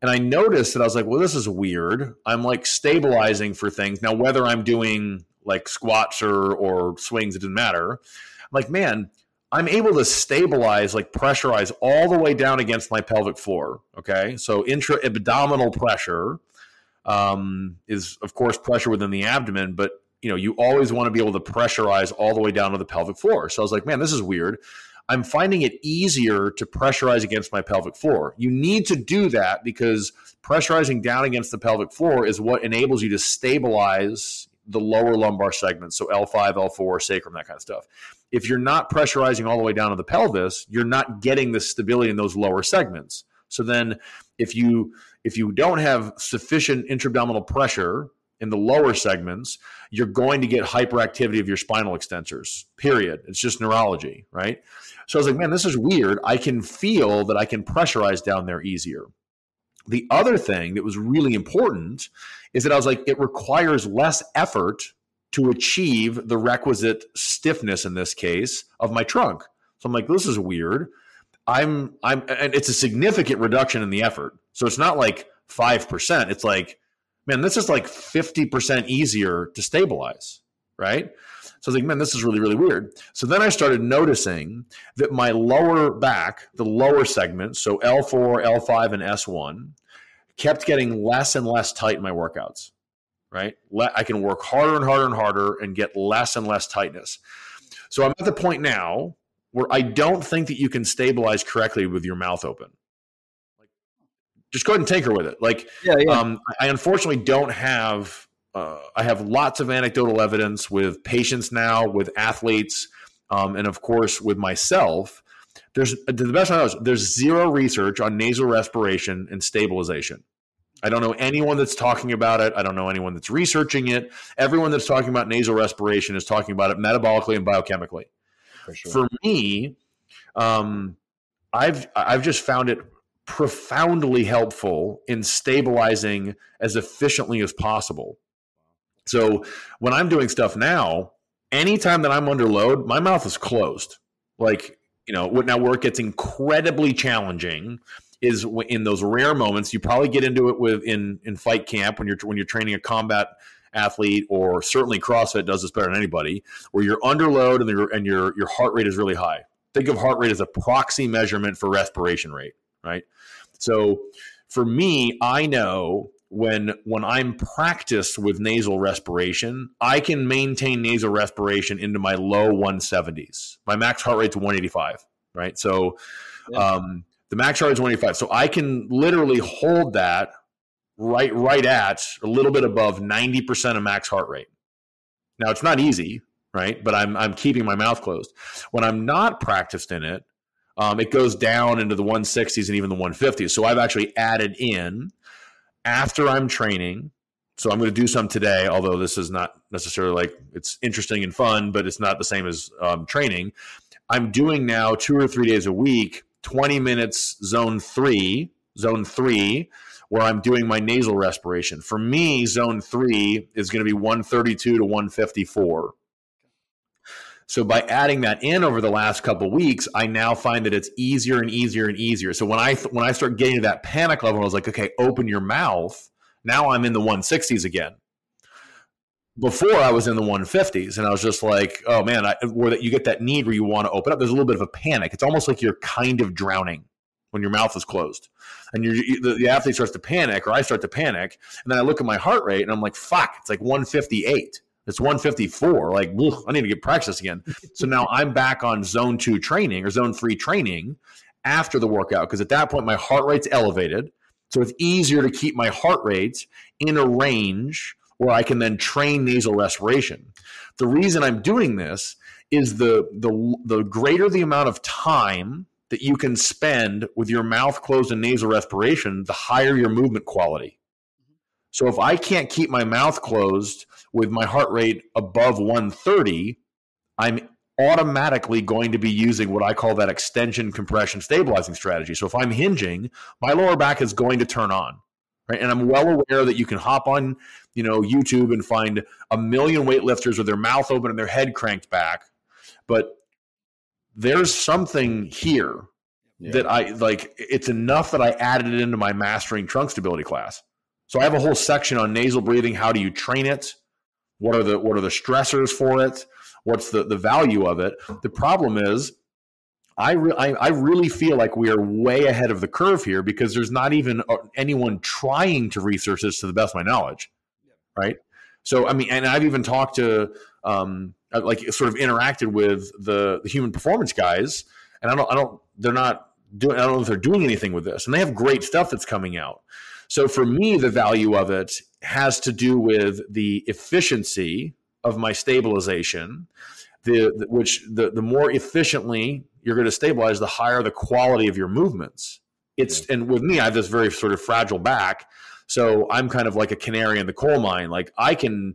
And I noticed that I was like, well, this is weird. I'm like stabilizing for things. Now, whether I'm doing like squats or, or swings, it doesn't matter. Like, man, I'm able to stabilize, like pressurize all the way down against my pelvic floor. Okay. So intra abdominal pressure um, is, of course, pressure within the abdomen, but you know, you always want to be able to pressurize all the way down to the pelvic floor. So I was like, man, this is weird. I'm finding it easier to pressurize against my pelvic floor. You need to do that because pressurizing down against the pelvic floor is what enables you to stabilize the lower lumbar segments. So L5, L4, sacrum, that kind of stuff. If you're not pressurizing all the way down to the pelvis, you're not getting the stability in those lower segments. So then if you if you don't have sufficient intra-abdominal pressure in the lower segments, you're going to get hyperactivity of your spinal extensors. Period. It's just neurology, right? So I was like, man, this is weird. I can feel that I can pressurize down there easier. The other thing that was really important is that I was like, it requires less effort to achieve the requisite stiffness in this case of my trunk. So I'm like, this is weird. I'm I'm and it's a significant reduction in the effort. So it's not like 5%. It's like, man, this is like 50% easier to stabilize, right? So I was like, man, this is really, really weird. So then I started noticing that my lower back, the lower segment, so L4, L5, and S1, kept getting less and less tight in my workouts, right? I can work harder and harder and harder and get less and less tightness. So I'm at the point now where I don't think that you can stabilize correctly with your mouth open. Like, just go ahead and tinker with it. Like, yeah, yeah. Um, I unfortunately don't have uh, I have lots of anecdotal evidence with patients now, with athletes, um, and of course with myself. There's to the best I know, there's zero research on nasal respiration and stabilization. I don't know anyone that's talking about it. I don't know anyone that's researching it. Everyone that's talking about nasal respiration is talking about it metabolically and biochemically. For, sure. For me, um, I've I've just found it profoundly helpful in stabilizing as efficiently as possible. So when I'm doing stuff now, anytime that I'm under load, my mouth is closed. Like, you know, what now where it gets incredibly challenging is in those rare moments. You probably get into it with in in fight camp when you're when you're training a combat athlete, or certainly CrossFit does this better than anybody, where you're under load and your and your your heart rate is really high. Think of heart rate as a proxy measurement for respiration rate, right? So for me, I know when when I'm practiced with nasal respiration, I can maintain nasal respiration into my low 170s. My max heart rate's 185, right? So yeah. um, the max is 185. So I can literally hold that right right at a little bit above 90% of max heart rate. Now it's not easy, right? But I'm I'm keeping my mouth closed. When I'm not practiced in it, um, it goes down into the 160s and even the 150s. So I've actually added in after I'm training. So I'm going to do some today, although this is not necessarily like it's interesting and fun, but it's not the same as um, training. I'm doing now two or three days a week, 20 minutes zone three, zone three, where I'm doing my nasal respiration. For me, zone three is going to be 132 to 154. So by adding that in over the last couple weeks, I now find that it's easier and easier and easier. So when I when I start getting to that panic level, I was like, okay, open your mouth. Now I'm in the 160s again. Before I was in the 150s, and I was just like, oh man, I, where that you get that need where you want to open up. There's a little bit of a panic. It's almost like you're kind of drowning when your mouth is closed, and you the, the athlete starts to panic, or I start to panic, and then I look at my heart rate, and I'm like, fuck, it's like 158 it's 154. Like, ugh, I need to get practice again. so now I'm back on zone two training or zone three training after the workout because at that point my heart rate's elevated. So it's easier to keep my heart rate in a range where I can then train nasal respiration. The reason I'm doing this is the the the greater the amount of time that you can spend with your mouth closed and nasal respiration, the higher your movement quality. So if I can't keep my mouth closed with my heart rate above 130, I'm automatically going to be using what I call that extension compression stabilizing strategy. So if I'm hinging, my lower back is going to turn on. Right. And I'm well aware that you can hop on, you know, YouTube and find a million weightlifters with their mouth open and their head cranked back. But there's something here yeah. that I like it's enough that I added it into my mastering trunk stability class. So I have a whole section on nasal breathing. How do you train it? What are the what are the stressors for it? What's the the value of it? The problem is, I re- I, I really feel like we are way ahead of the curve here because there's not even uh, anyone trying to research this to the best of my knowledge, right? So I mean, and I've even talked to um, uh, like sort of interacted with the the human performance guys, and I don't I don't they're not doing I don't know if they're doing anything with this, and they have great stuff that's coming out. So for me, the value of it has to do with the efficiency of my stabilization. The, the which the the more efficiently you're going to stabilize, the higher the quality of your movements. It's and with me, I have this very sort of fragile back, so I'm kind of like a canary in the coal mine. Like I can,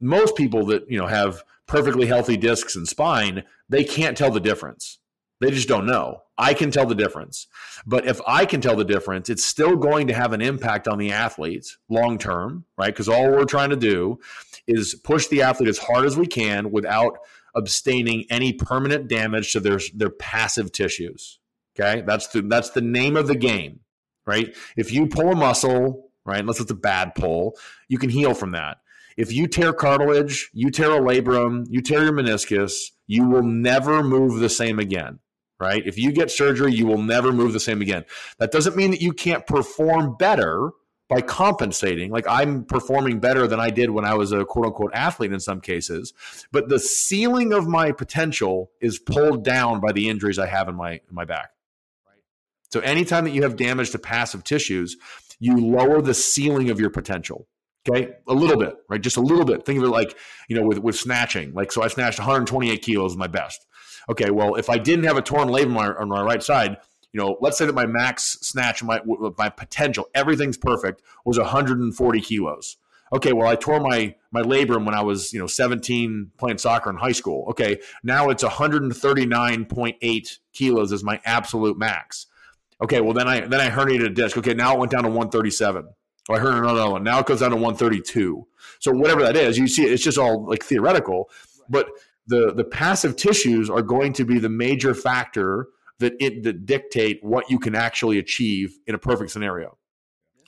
most people that you know have perfectly healthy discs and spine, they can't tell the difference. They just don't know. I can tell the difference. But if I can tell the difference, it's still going to have an impact on the athletes long term, right? Because all we're trying to do is push the athlete as hard as we can without abstaining any permanent damage to their their passive tissues. Okay? That's the that's the name of the game, right? If you pull a muscle, right, unless it's a bad pull, you can heal from that. If you tear cartilage, you tear a labrum, you tear your meniscus, you will never move the same again right? If you get surgery, you will never move the same again. That doesn't mean that you can't perform better by compensating. Like I'm performing better than I did when I was a quote unquote athlete in some cases, but the ceiling of my potential is pulled down by the injuries I have in my in my back. So anytime that you have damage to passive tissues, you lower the ceiling of your potential. Okay, a little bit, right? Just a little bit. Think of it like, you know, with with snatching. Like, so I snatched 128 kilos, my best okay, well, if I didn't have a torn labrum on my, on my right side, you know, let's say that my max snatch, my my potential, everything's perfect, was 140 kilos. Okay, well, I tore my my labrum when I was you know 17 playing soccer in high school. Okay, now it's 139.8 kilos is my absolute max. Okay, well then I then I herniated a disc. Okay, now it went down to 137. Oh, I heard another one. Now it goes down to 132. So whatever that is, you see, it's just all like theoretical. But the the passive tissues are going to be the major factor that it that dictate what you can actually achieve in a perfect scenario.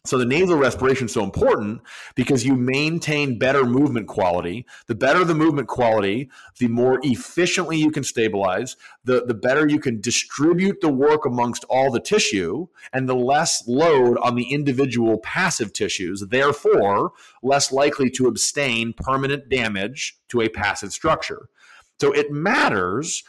So the nasal respiration is so important because you maintain better movement quality. The better the movement quality, the more efficiently you can stabilize, the, the better you can distribute the work amongst all the tissue, and the less load on the individual passive tissues, therefore, less likely to abstain permanent damage to a passive structure. So it matters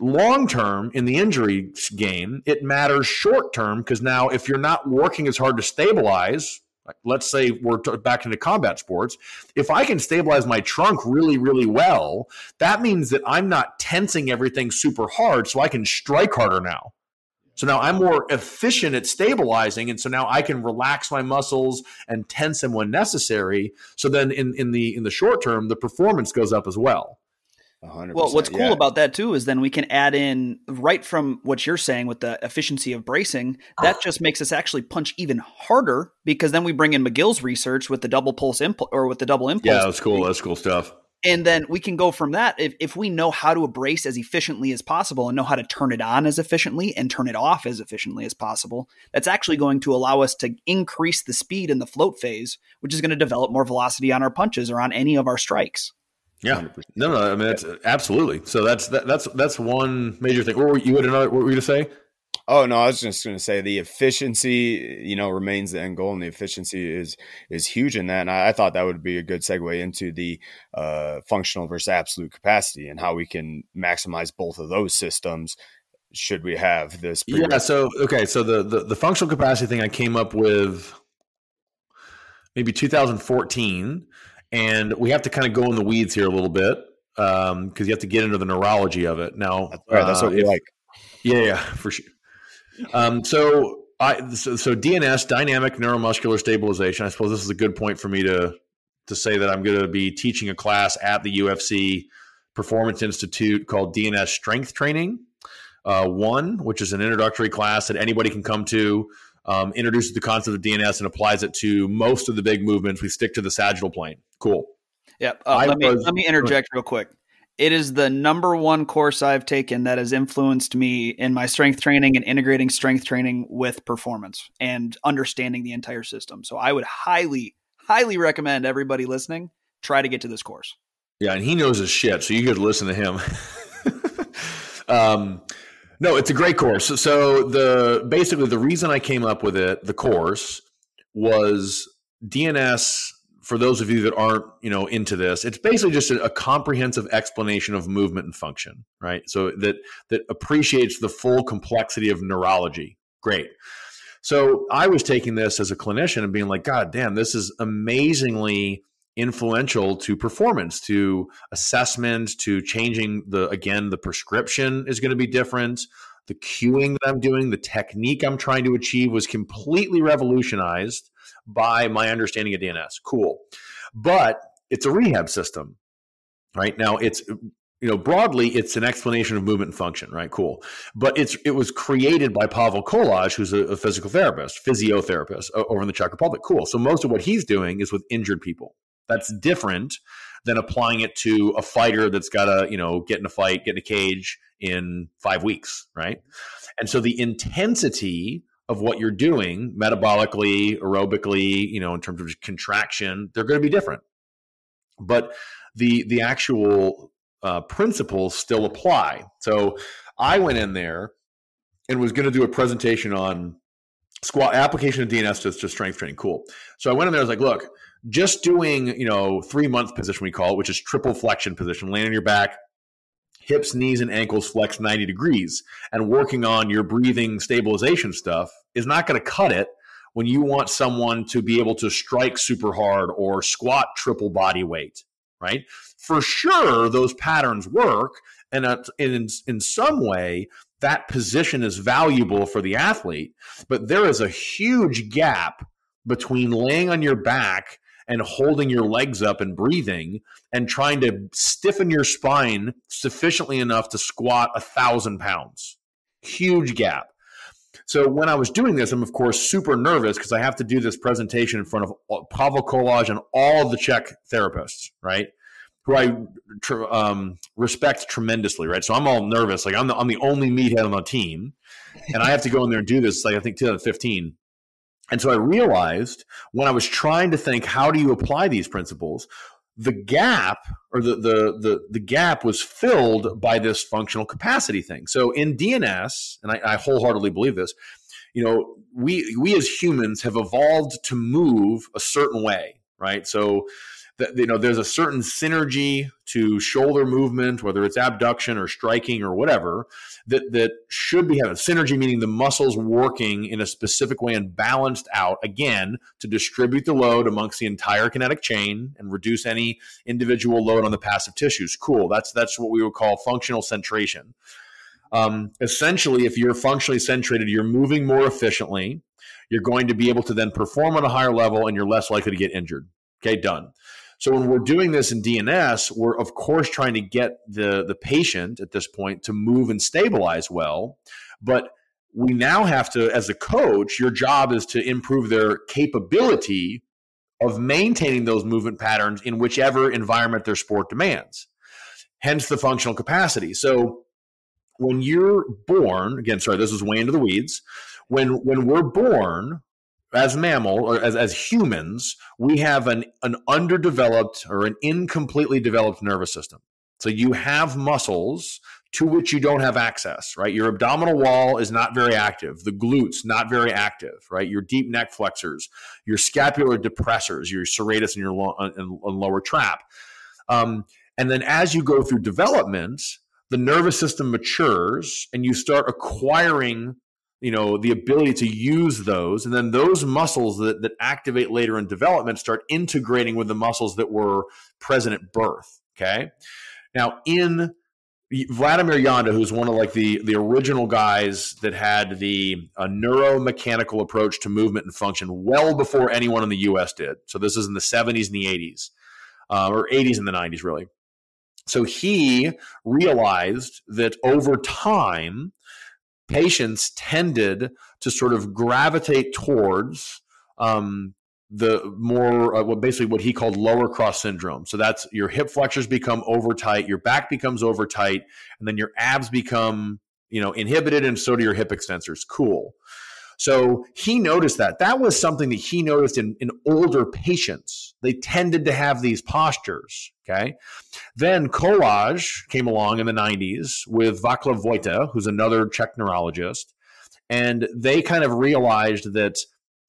long term in the injury game. It matters short term because now if you're not working as hard to stabilize, like let's say we're back into combat sports, if I can stabilize my trunk really, really well, that means that I'm not tensing everything super hard so I can strike harder now. So now I'm more efficient at stabilizing, and so now I can relax my muscles and tense them when necessary. So then, in in the in the short term, the performance goes up as well. 100%, well, what's cool yeah. about that too is then we can add in right from what you're saying with the efficiency of bracing. That ah. just makes us actually punch even harder because then we bring in McGill's research with the double pulse impulse or with the double impulse. Yeah, that's cool. That's cool stuff. And then we can go from that. If, if we know how to brace as efficiently as possible and know how to turn it on as efficiently and turn it off as efficiently as possible, that's actually going to allow us to increase the speed in the float phase, which is going to develop more velocity on our punches or on any of our strikes. Yeah, no, no. I mean, that's absolutely. So that's that, that's that's one major thing. What were you had another? What were you to say? Oh no, I was just going to say the efficiency, you know, remains the end goal, and the efficiency is is huge in that. And I, I thought that would be a good segue into the uh, functional versus absolute capacity and how we can maximize both of those systems. Should we have this? Yeah. So okay. So the, the the functional capacity thing I came up with maybe 2014, and we have to kind of go in the weeds here a little bit because um, you have to get into the neurology of it. Now, that's, right, that's what uh, we like. Yeah, yeah, for sure. Um, so I so, so, DNS dynamic neuromuscular stabilization. I suppose this is a good point for me to to say that I'm going to be teaching a class at the UFC Performance Institute called DNS Strength Training uh, One, which is an introductory class that anybody can come to. Um, introduces the concept of DNS and applies it to most of the big movements. We stick to the sagittal plane. Cool. Yep. Uh, let me let me interject real quick. It is the number one course I've taken that has influenced me in my strength training and integrating strength training with performance and understanding the entire system. So I would highly, highly recommend everybody listening try to get to this course. Yeah, and he knows his shit, so you could listen to him. um, no, it's a great course. So the basically the reason I came up with it, the course, was DNS for those of you that aren't you know into this it's basically just a, a, comprehensive explanation of movement and function right? So that that appreciates the full complexity of neurology. Great. So i was taking this as a clinician and being like god damn this is amazingly influential to performance to assessment to changing the again the prescription is going to be different. The cueing that i'm doing the technique i'm trying to achieve was completely revolutionized by my understanding of DNS. Cool. But it's a rehab system, right? Now it's you know broadly it's an explanation of movement and function right cool but it's it was created by pavel kolář who's a, a, physical therapist physiotherapist over in the czech republic cool so most of what he's doing is with injured people that's different than applying it to a fighter that's got to you know get in a fight get in a cage in five weeks right and so the intensity of what you're doing metabolically, aerobically, you know, in terms of contraction, they're going to be different. But the the actual uh, principles still apply. So I went in there and was going to do a presentation on squat application of DNS to, to strength training. Cool. So I went in there. I was like, look, just doing you know three month position we call it, which is triple flexion position, laying on your back, hips, knees, and ankles flex 90 degrees, and working on your breathing stabilization stuff is not going to cut it when you want someone to be able to strike super hard or squat triple body weight, right? For sure, those patterns work. And in, in some way, that position is valuable for the athlete. But there is a huge gap between laying on your back and holding your legs up and breathing and trying to stiffen your spine sufficiently enough to squat a thousand pounds. Huge gap. So when I was doing this, I'm of course super nervous because I have to do this presentation in front of Pavel Kolář and all of the Czech therapists, right? Who I tr- um, respect tremendously, right? So I'm all nervous, like I'm the I'm the only meathead on the team, and I have to go in there and do this. Like I think 2015, and so I realized when I was trying to think, how do you apply these principles? The gap or the, the, the, the gap was filled by this functional capacity thing. So in DNS, and I, I wholeheartedly believe this, you know, we, we as humans have evolved to move a certain way, right? So that you know there's a certain synergy to shoulder movement whether it's abduction or striking or whatever that that should be having synergy meaning the muscles working in a specific way and balanced out again to distribute the load amongst the entire kinetic chain and reduce any individual load on the passive tissues. Cool. That's that's what we would call functional centration. Um, essentially if you're functionally centrated you're moving more efficiently. You're going to be able to then perform on a higher level and you're less likely to get injured. Okay done so when we're doing this in DNS, we're of course trying to get the the patient at this point to move and stabilize well, but we now have to as a coach, your job is to improve their capability of maintaining those movement patterns in whichever environment their sport demands. Hence the functional capacity. So when you're born, again, sorry, this is way into the weeds. When when we're born as mammal or as, as humans, we have an, an underdeveloped or an incompletely developed nervous system. So you have muscles to which you don't have access, right? Your abdominal wall is not very active. The glutes, not very active, right? Your deep neck flexors, your scapular depressors, your serratus and your lo- and, and lower trap. Um, and then as you go through development, the nervous system matures and you start acquiring you know the ability to use those and then those muscles that, that activate later in development start integrating with the muscles that were present at birth okay now in Vladimir Janda, who's one of like the the original guys that had the a neuromechanical approach to movement and function well before anyone in the U.S. did. So this is in the 70s and the 80s, uh, or 80s and the 90s, really. So he realized that over time, patients tended to sort of gravitate towards um, the more uh, what basically what he called lower cross syndrome. So that's your hip flexors become over tight, your back becomes over tight, and then your abs become you know inhibited, and so do your hip extensors. Cool. So he noticed that. That was something that he noticed in, in older patients. They tended to have these postures. Okay. Then Kolář came along in the 90s with Václav Vojta, who's another Czech neurologist. And they kind of realized that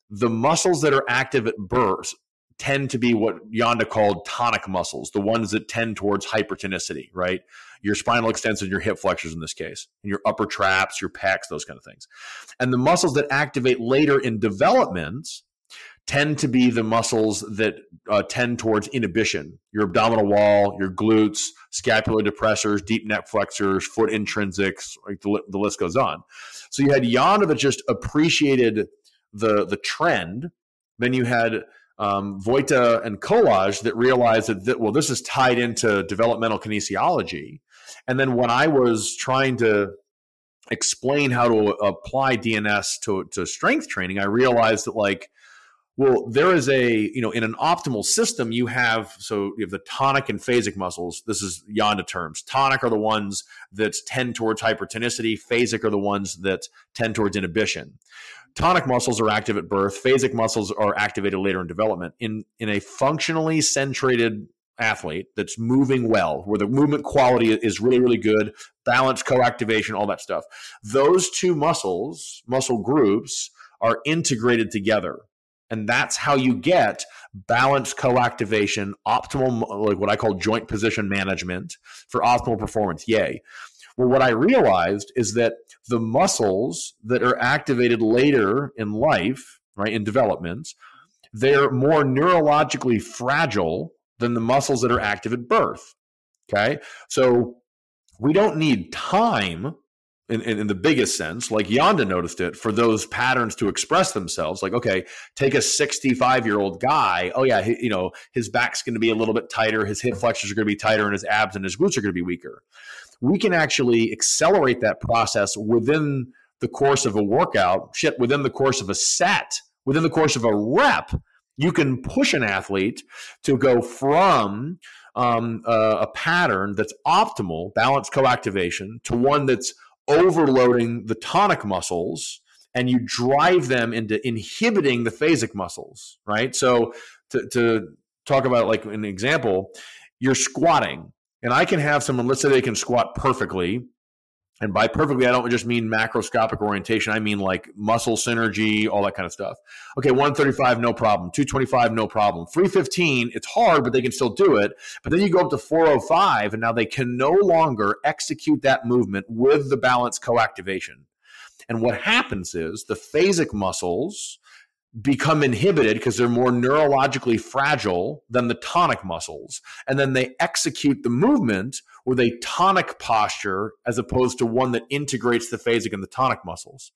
the muscles that are active at birth tend to be what Janda called tonic muscles, the ones that tend towards hypertonicity, right? Your spinal extensors, your hip flexors in this case, and your upper traps, your pecs, those kind of things. And the muscles that activate later in development tend to be the muscles that uh, tend towards inhibition your abdominal wall, your glutes, scapular depressors, deep neck flexors, foot intrinsics, like the, the list goes on. So you had Janda that just appreciated the the trend. Then you had um, Vojta and Kolář that realized that, that, well, this is tied into developmental kinesiology. And then when I was trying to explain how to apply DNS to, to strength training, I realized that like, well, there is a, you know, in an optimal system, you have, so you have the tonic and phasic muscles. This is Janda terms. Tonic are the ones that tend towards hypertonicity. Phasic are the ones that tend towards inhibition tonic muscles are active at birth phasic muscles are activated later in development in in a functionally centrated athlete that's moving well where the movement quality is really really good balance co-activation all that stuff those two muscles muscle groups are integrated together and that's how you get balance co-activation optimal like what i call joint position management for optimal performance yay well, what I realized is that the muscles that are activated later in life, right, in development, they're more neurologically fragile than the muscles that are active at birth. Okay. So we don't need time in, in, in, the biggest sense, like Janda noticed it, for those patterns to express themselves. Like, okay, take a 65 year old guy. Oh, yeah, he, you know, his back's going to be a little bit tighter, his hip flexors are going to be tighter, and his abs and his glutes are going to be weaker we can actually accelerate that process within the course of a workout, shit, within the course of a set, within the course of a rep. You can push an athlete to go from um, a, a pattern that's optimal, balanced co-activation, to one that's overloading the tonic muscles and you drive them into inhibiting the phasic muscles, right? So to, to talk about like an example, you're squatting and I can have someone, let's say they can squat perfectly. And by perfectly, I don't just mean macroscopic orientation. I mean like muscle synergy, all that kind of stuff. Okay, 135, no problem. 225, no problem. 315, it's hard, but they can still do it. But then you go up to 405, and now they can no longer execute that movement with the balance co-activation. And what happens is the phasic muscles become inhibited because they're more neurologically fragile than the tonic muscles. And then they execute the movement with a tonic posture as opposed to one that integrates the phasic and the tonic muscles.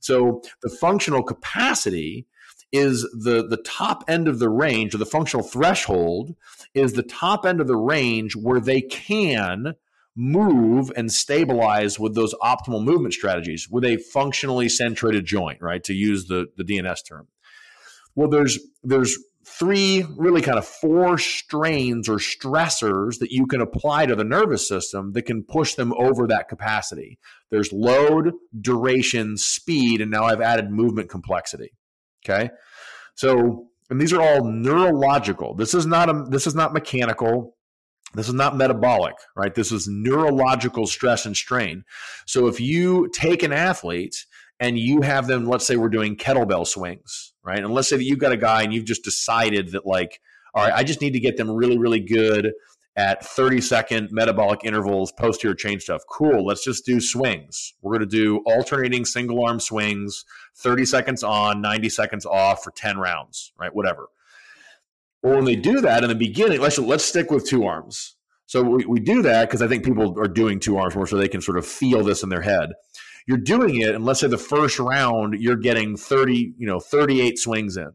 So the functional capacity is the, the top end of the range or the functional threshold is the top end of the range where they can move and stabilize with those optimal movement strategies with a functionally centrated joint, right? To use the, the DNS term. Well, there's there's three, really kind of four strains or stressors that you can apply to the nervous system that can push them over that capacity. There's load, duration, speed, and now I've added movement complexity. Okay. So, and these are all neurological. This is not a, this is not mechanical. This is not metabolic, right? This is neurological stress and strain. So if you take an athlete and you have them, let's say we're doing kettlebell swings, right? And let's say that you've got a guy and you've just decided that, like, all right, I just need to get them really, really good at 30 second metabolic intervals, posterior chain stuff. Cool. Let's just do swings. We're going to do alternating single arm swings, 30 seconds on, 90 seconds off for 10 rounds, right? Whatever. Well, when they do that in the beginning, let's let's stick with two arms. So we, we do that because I think people are doing two arms more so they can sort of feel this in their head you're doing it, and let's say the first round you're getting 30, you know, 38 swings in.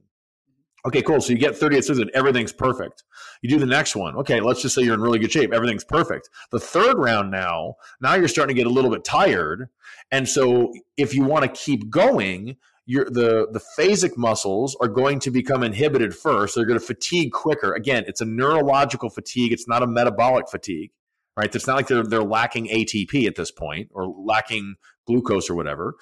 Okay, cool. So you get 38 swings and everything's perfect. You do the next one. Okay, let's just say you're in really good shape. Everything's perfect. The third round now, now you're starting to get a little bit tired. And so if you want to keep going, your the the phasic muscles are going to become inhibited first. They're going to fatigue quicker. Again, it's a neurological fatigue. It's not a metabolic fatigue, right? It's not like they're they're lacking ATP at this point or lacking glucose or whatever.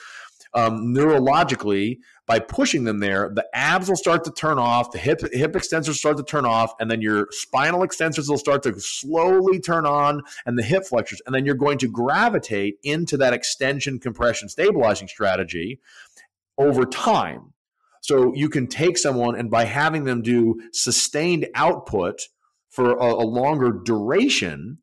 Um, neurologically, by pushing them there, the abs will start to turn off, the hip hip extensors start to turn off, and then your spinal extensors will start to slowly turn on, and the hip flexors, and then you're going to gravitate into that extension, compression, stabilizing strategy over time. So you can take someone and by having them do sustained output for a, a longer duration,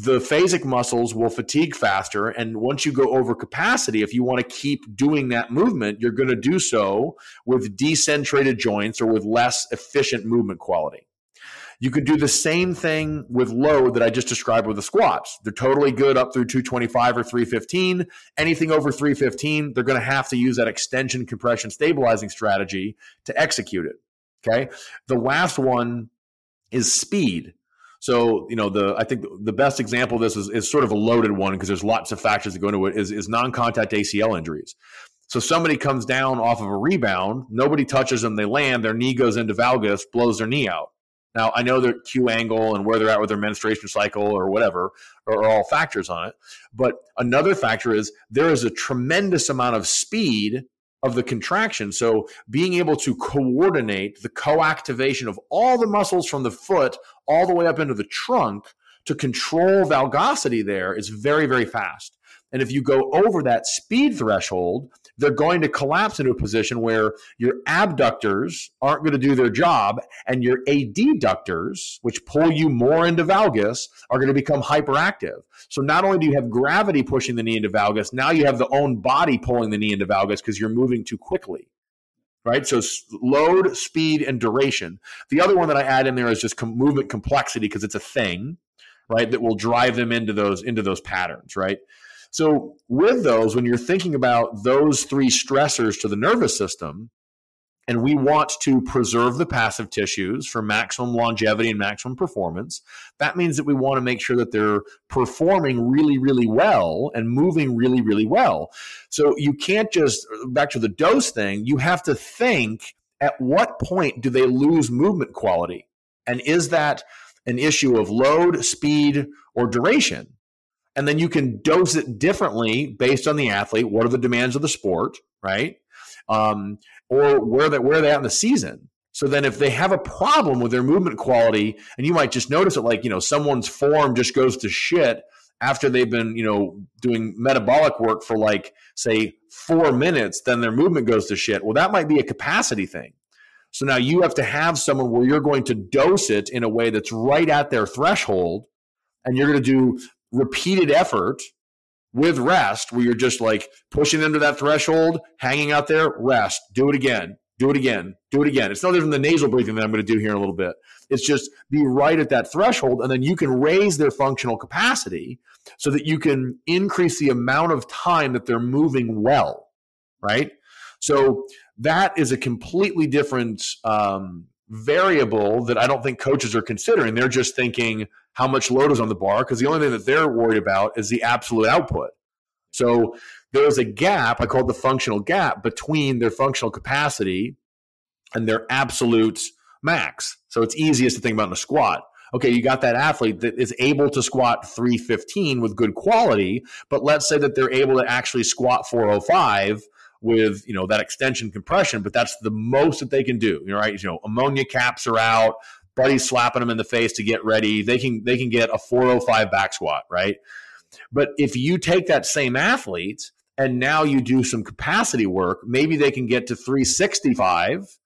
the phasic muscles will fatigue faster. And once you go over capacity, if you want to keep doing that movement, you're going to do so with decentrated joints or with less efficient movement quality. You could do the same thing with load that I just described with the squats. They're totally good up through 225 or 315. Anything over 315, they're going to have to use that extension compression stabilizing strategy to execute it. Okay. The last one is speed. So, you know, the I think the best example of this is, is sort of a loaded one because there's lots of factors that go into it is, is non-contact ACL injuries. So somebody comes down off of a rebound, nobody touches them, they land, their knee goes into valgus, blows their knee out. Now I know their Q angle and where they're at with their menstruation cycle or whatever are, all factors on it. But another factor is there is a tremendous amount of speed of the contraction. So being able to coordinate the co-activation of all the muscles from the foot all the way up into the trunk to control valgosity there is very, very fast. And if you go over that speed threshold, they're going to collapse into a position where your abductors aren't going to do their job and your adductors, which pull you more into valgus, are going to become hyperactive. So not only do you have gravity pushing the knee into valgus, now you have the own body pulling the knee into valgus because you're moving too quickly. Right. So load, speed, and duration. The other one that I add in there is just com- movement complexity because it's a thing, right, that will drive them into those into those patterns, right? So, with those, when you're thinking about those three stressors to the nervous system, and we want to preserve the passive tissues for maximum longevity and maximum performance, that means that we want to make sure that they're performing really, really well and moving really, really well. So, you can't just, back to the dose thing, you have to think at what point do they lose movement quality? And is that an issue of load, speed, or duration? and then you can dose it differently based on the athlete. What are the demands of the sport, right? Um, or where they where are they at in the season? So then, if they have a problem with their movement quality, and you might just notice it, like you know, someone's form just goes to shit after they've been you know doing metabolic work for like say four minutes, then their movement goes to shit. Well, that might be a capacity thing. So now you have to have someone where you're going to dose it in a way that's right at their threshold, and you're going to do repeated effort with rest where you're just like pushing them to that threshold, hanging out there, rest, do it again, do it again, do it again. It's no different than the nasal breathing that I'm going to do here in a little bit. It's just be right at that threshold, and then you can raise their functional capacity so that you can increase the amount of time that they're moving well, right? So that is a completely different um, variable that I don't think coaches are considering. They're just thinking how much load is on the bar because the only thing that they're worried about is the absolute output. So there's a gap, I call it the functional gap, between their functional capacity and their absolute max. So it's easiest to think about in a squat. Okay, you got that athlete that is able to squat 315 with good quality, but let's say that they're able to actually squat 405 with you know that extension compression, but that's the most that they can do. You know, right? You know, ammonia caps are out, buddy's slapping them in the face to get ready. They can they can get a 405 back squat, right? But if you take that same athlete and now you do some capacity work, maybe they can get to 365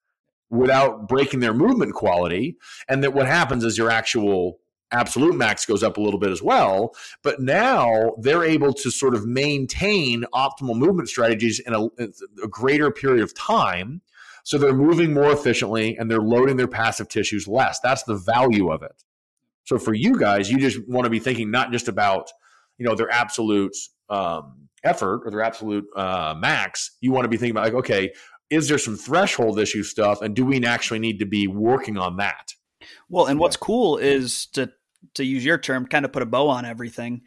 without breaking their movement quality. And that what happens is your actual absolute max goes up a little bit as well. But now they're able to sort of maintain optimal movement strategies in a, a greater period of time. So they're moving more efficiently and they're loading their passive tissues less. That's the value of it. So for you guys, you just want to be thinking not just about you know their absolute um, effort or their absolute uh, max. You want to be thinking about like, okay, is there some threshold issue stuff, and do we actually need to be working on that? Well, and what's cool is to to use your term, kind of put a bow on everything.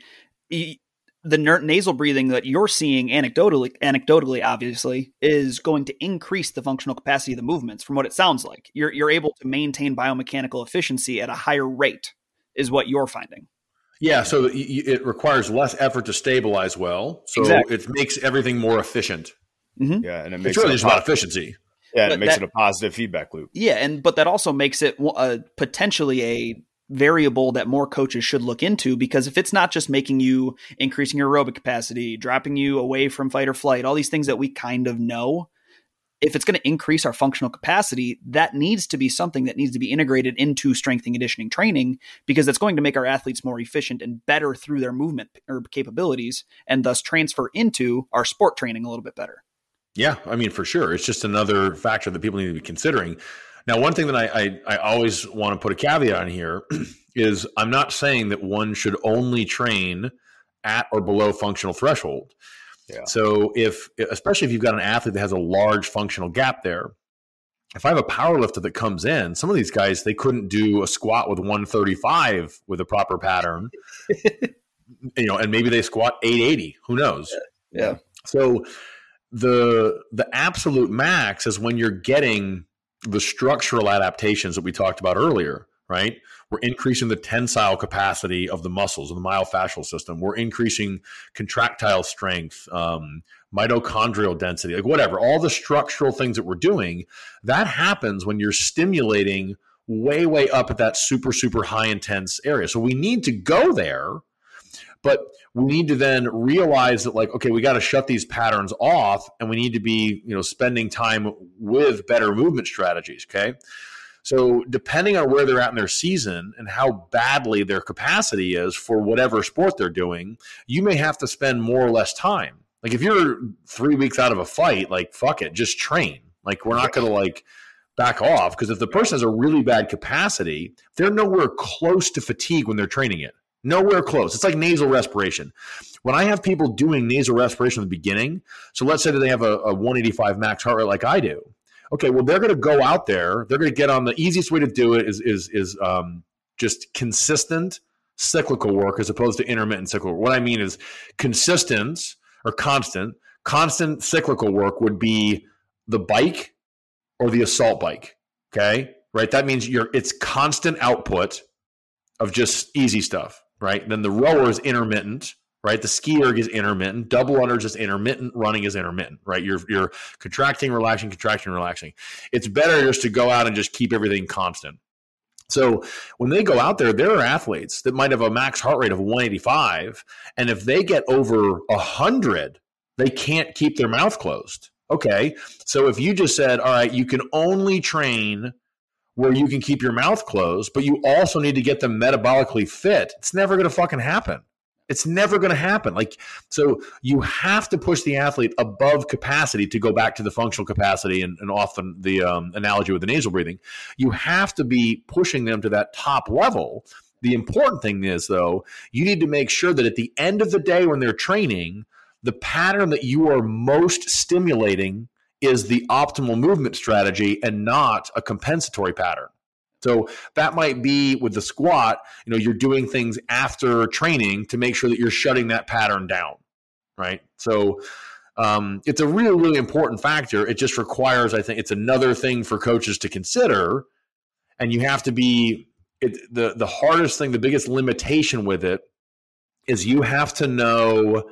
The nasal breathing that you're seeing anecdotally, anecdotally, obviously, is going to increase the functional capacity of the movements. From what it sounds like, you're you're able to maintain biomechanical efficiency at a higher rate, is what you're finding. Yeah, so it requires less effort to stabilize well, so exactly. it makes everything more efficient. Mm-hmm. Yeah, and it makes it's really it just about efficiency. Yeah, it makes that, it a positive feedback loop. Yeah, and but that also makes it uh, potentially a variable that more coaches should look into because if it's not just making you increasing your aerobic capacity, dropping you away from fight or flight, all these things that we kind of know, if it's going to increase our functional capacity, that needs to be something that needs to be integrated into strength and conditioning training because it's going to make our athletes more efficient and better through their movement or capabilities and thus transfer into our sport training a little bit better. Yeah, I mean, for sure. It's just another factor that people need to be considering. Now, one thing that I, I, I always want to put a caveat on here is I'm not saying that one should only train at or below functional threshold. Yeah. So if especially if you've got an athlete that has a large functional gap there, if I have a power lifter that comes in, some of these guys they couldn't do a squat with 135 with a proper pattern. you know, and maybe they squat 880. Who knows? Yeah. yeah. So the the absolute max is when you're getting the structural adaptations that we talked about earlier, right? We're increasing the tensile capacity of the muscles of the myofascial system. We're increasing contractile strength, um, mitochondrial density, like whatever, all the structural things that we're doing. That happens when you're stimulating way, way up at that super, super high intense area. So we need to go there, but we need to then realize that like okay we got to shut these patterns off and we need to be you know spending time with better movement strategies okay? So depending on where they're at in their season and how badly their capacity is for whatever sport they're doing you may have to spend more or less time. Like if you're three weeks out of a fight like fuck it just train. Like we're not going to like back off because if the person has a really bad capacity they're nowhere close to fatigue when they're training it Nowhere close. It's like nasal respiration. When I have people doing nasal respiration in the beginning, so let's say that they have a, a 185 max heart rate like I do. Okay, well they're going to go out there. They're going to get on the easiest way to do it is is is um, just consistent cyclical work as opposed to intermittent cyclical. What I mean is consistent or constant. Constant cyclical work would be the bike or the assault bike. Okay, right? That means you're it's constant output of just easy stuff right? Then the rower is intermittent, right? The ski erg is intermittent. Double unders is intermittent. Running is intermittent, right? You're you're contracting, relaxing, contracting, relaxing. It's better just to go out and just keep everything constant. So when they go out there, there are athletes that might have a max heart rate of 185, and if they get over 100, they can't keep their mouth closed. Okay, so if you just said, all right, you can only train where you can keep your mouth closed, but you also need to get them metabolically fit. It's never going to fucking happen. It's never going to happen. Like, so you have to push the athlete above capacity to go back to the functional capacity and, and often the um, analogy with the nasal breathing. You have to be pushing them to that top level. The important thing is, though, you need to make sure that at the end of the day when they're training, the pattern that you are most stimulating is the optimal movement strategy and not a compensatory pattern. So that might be with the squat, you know, you're doing things after training to make sure that you're shutting that pattern down, right? So um, it's a really, really important factor. It just requires, I think, it's another thing for coaches to consider and you have to be it, the the hardest thing, the biggest limitation with it is you have to know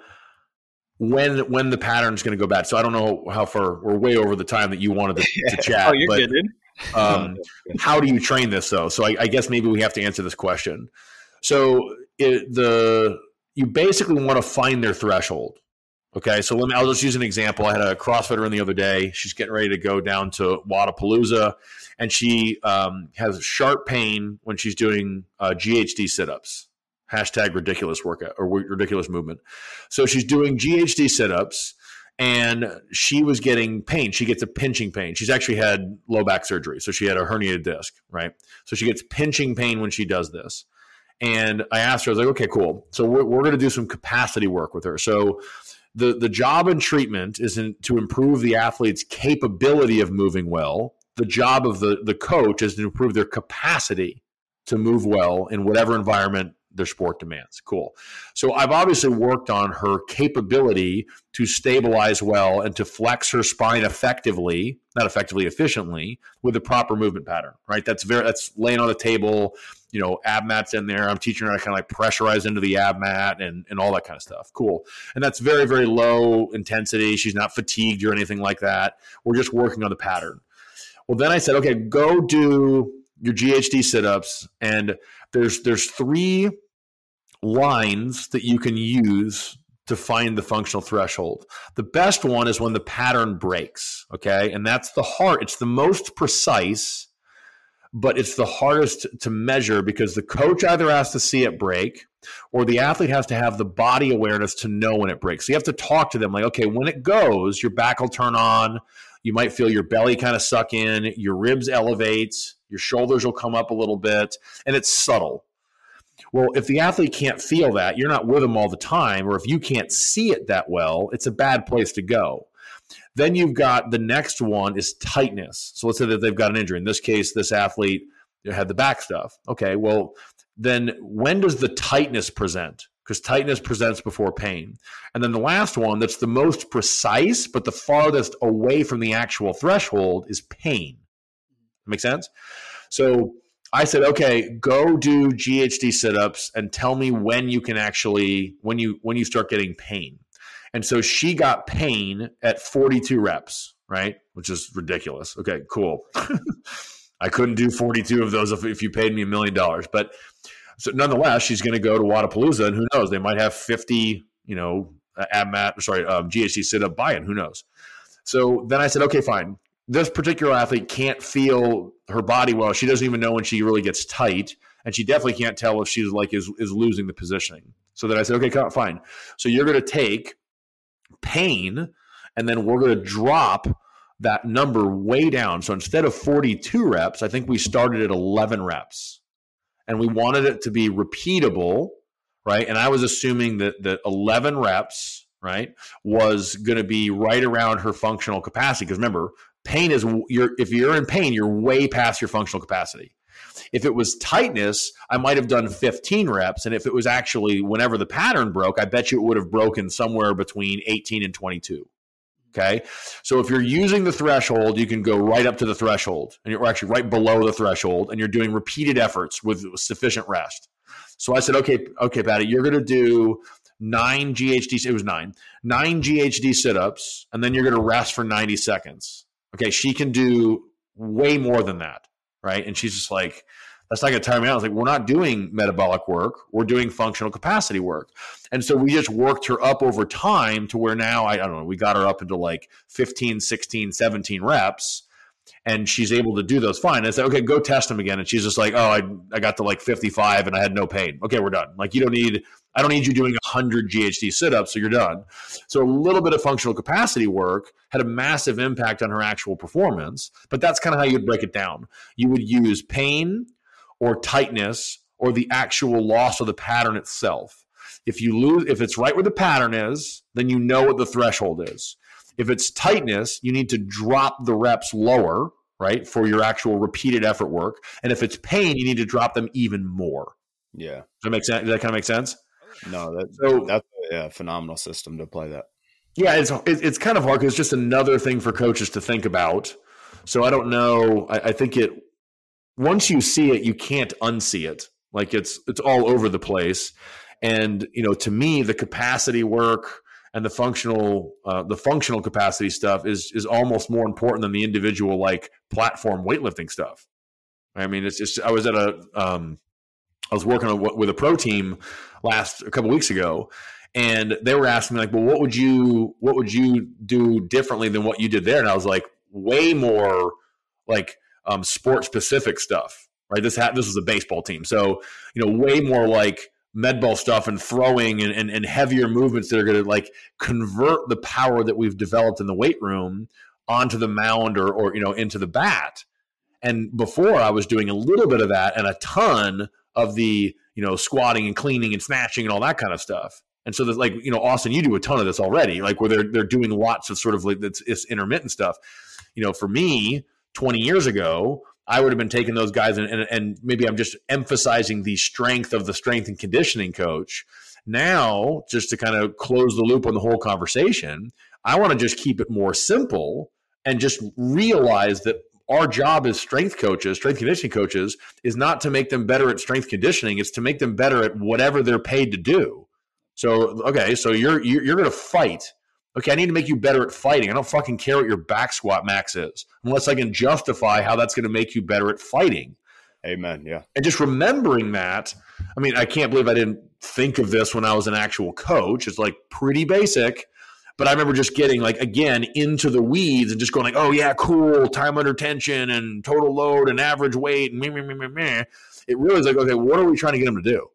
when when the pattern is going to go bad. So I don't know how far we're way over the time that you wanted to, to chat. oh, you're but, dude. Um, how do you train this though? So I, I, guess maybe we have to answer this question. So it, the you basically want to find their threshold. Okay, so let me. I'll just use an example. I had a CrossFitter in the other day. She's getting ready to go down to Wodapalooza, and she um, has sharp pain when she's doing uh, GHD sit-ups. Hashtag ridiculous workout or ridiculous movement. So she's doing GHD sit-ups and she was getting pain. She gets a pinching pain. She's actually had low back surgery, so she had a herniated disc, right? So she gets pinching pain when she does this. And I asked her, I was like, okay, cool. So we're, we're going to do some capacity work with her. So the the job and treatment is in, to improve the athlete's capability of moving well. The job of the the coach is to improve their capacity to move well in whatever environment their sport demands. Cool. So I've obviously worked on her capability to stabilize well and to flex her spine effectively, not effectively, efficiently, with the proper movement pattern. Right. That's very that's laying on the table. You know, ab mats in there. I'm teaching her how to kind of like pressurize into the ab mat and and all that kind of stuff. Cool. And that's very very low intensity. She's not fatigued or anything like that. We're just working on the pattern. Well, then I said, okay, go do your GHD sit-ups and there's there's three lines that you can use to find the functional threshold. The best one is when the pattern breaks, okay? And that's the hard it's the most precise, but it's the hardest to measure because the coach either has to see it break or the athlete has to have the body awareness to know when it breaks. So you have to talk to them like, okay, when it goes, your back will turn on, you might feel your belly kind of suck in, your ribs elevate, your shoulders will come up a little bit, and it's subtle. Well, if the athlete can't feel that, you're not with them all the time, or if you can't see it that well, it's a bad place to go. Then you've got the next one is tightness. So let's say that they've got an injury. In this case, this athlete had the back stuff. Okay, well, then when does the tightness present? Because tightness presents before pain. And then the last one that's the most precise, but the farthest away from the actual threshold is pain. Make sense? So I said, okay, go do GHD sit-ups and tell me when you can actually when you when you start getting pain. And so she got pain at 42 reps, right? Which is ridiculous. Okay, cool. I couldn't do 42 of those if, if you paid me a million dollars. But so nonetheless, she's going to go to Wodapalooza, and who knows? They might have 50, you know, ab mat, sorry, um, GHD sit up buy-in. Who knows? So then I said, okay, fine this particular athlete can't feel her body well. She doesn't even know when she really gets tight, and she definitely can't tell if she's like is is losing the positioning. So then I said, okay, fine. So you're going to take pain, and then we're going to drop that number way down. So instead of 42 reps, I think we started at 11 reps, and we wanted it to be repeatable, right? And I was assuming that that 11 reps right was going to be right around her functional capacity because remember pain is you're if you're in pain you're way past your functional capacity if it was tightness i might have done 15 reps and if it was actually whenever the pattern broke i bet you it would have broken somewhere between 18 and 22 okay? So if you're using the threshold you can go right up to the threshold and you're actually right below the threshold and you're doing repeated efforts with sufficient rest. So i said okay okay patty you're going to do nine ghd it was nine. Nine ghd sit-ups and then you're going to rest for 90 seconds okay, she can do way more than that, right? And she's just like, that's not going to tire me out. It's like, we're not doing metabolic work. We're doing functional capacity work. And so we just worked her up over time to where now, I, I don't know, we got her up into like 15, 16, 17 reps and she's able to do those fine. I said, okay, go test them again. And she's just like, oh, I, I got to like 55 and I had no pain. Okay, we're done. Like, you don't need, I don't need you doing 100 GHD sit ups, so you're done. So a little bit of functional capacity work had a massive impact on her actual performance. But that's kind of how you'd break it down. You would use pain or tightness or the actual loss of the pattern itself. If you lose, if it's right where the pattern is, then you know what the threshold is. If it's tightness, you need to drop the reps lower, right, for your actual repeated effort work. And if it's pain, you need to drop them even more. Yeah. Does that make sense? Does that kind of make sense? No, that, so, that's a phenomenal system to play that. Yeah, it's it's kind of hard because it's just another thing for coaches to think about. So I don't know. I, I think it once you see it, you can't unsee it. Like it's it's all over the place. And you know, to me, the capacity work and the functional uh, the functional capacity stuff is is almost more important than the individual like platform weightlifting stuff. I mean, it's just I was at a um, I was working on, with a pro team last a couple weeks ago, and they were asking me like, "Well, what would you what would you do differently than what you did there?" And I was like, "Way more like um, sport specific stuff." Right? This ha- this was a baseball team, so you know, way more like med ball stuff and throwing and, and, and heavier movements that are going to like convert the power that we've developed in the weight room onto the mound or, or you know into the bat and before i was doing a little bit of that and a ton of the you know squatting and cleaning and snatching and all that kind of stuff and so there's like you know austin you do a ton of this already like where they're, they're doing lots of sort of like it's intermittent stuff you know for me 20 years ago I would have been taking those guys and, and, and maybe I'm just emphasizing the strength of the strength and conditioning coach. Now, just to kind of close the loop on the whole conversation, I want to just keep it more simple and just realize that our job as strength coaches, strength conditioning coaches, is not to make them better at strength conditioning. It's to make them better at whatever they're paid to do. So, okay, so you're you're, you're going to fight Okay, I need to make you better at fighting. I don't fucking care what your back squat max is unless I can justify how that's going to make you better at fighting. Amen. Yeah. And just remembering that, I mean, I can't believe I didn't think of this when I was an actual coach. It's like pretty basic. But I remember just getting like again into the weeds and just going like, oh yeah, cool, time under tension and total load and average weight and meh, meh, meh, meh, meh. It really is like, okay, what are we trying to get them to do?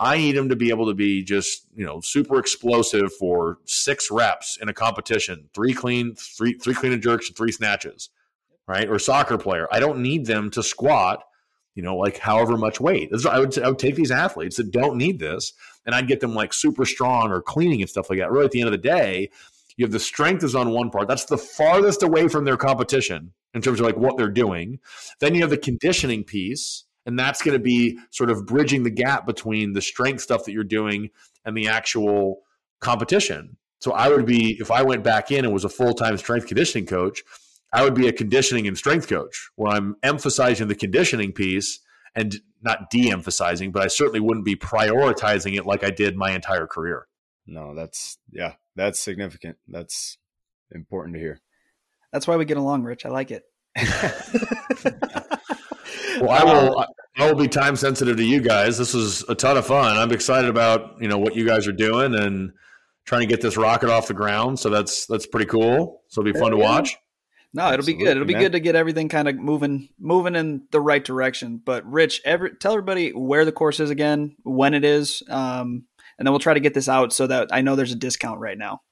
I need him to be able to be just, you know, super explosive for six reps in a competition, three clean, three three clean and jerks and three snatches, right? Or soccer player. I don't need them to squat, you know, like however much weight. I would I would take these athletes that don't need this, and I'd get them like super strong or cleaning and stuff like that. Really, at the end of the day, you have the strength is on one part. That's the farthest away from their competition in terms of like what they're doing. Then you have the conditioning piece and that's going to be sort of bridging the gap between the strength stuff that you're doing and the actual competition. So I would be, if I went back in and was a full time strength conditioning coach, I would be a conditioning and strength coach where I'm emphasizing the conditioning piece and not de emphasizing, but I certainly wouldn't be prioritizing it like I did my entire career. No, that's, yeah, that's significant. That's important to hear. That's why we get along, Rich. I like it. Well, I will. Um, I will be time sensitive to you guys. This was a ton of fun. I'm excited about you know what you guys are doing and trying to get this rocket off the ground. So that's that's pretty cool. So it'll be fun to watch. No, it'll Absolutely, be good. It'll be man. good to get everything kind of moving moving in the right direction. But Rich, every, tell everybody where the course is again, when it is, um, and then we'll try to get this out so that I know there's a discount right now.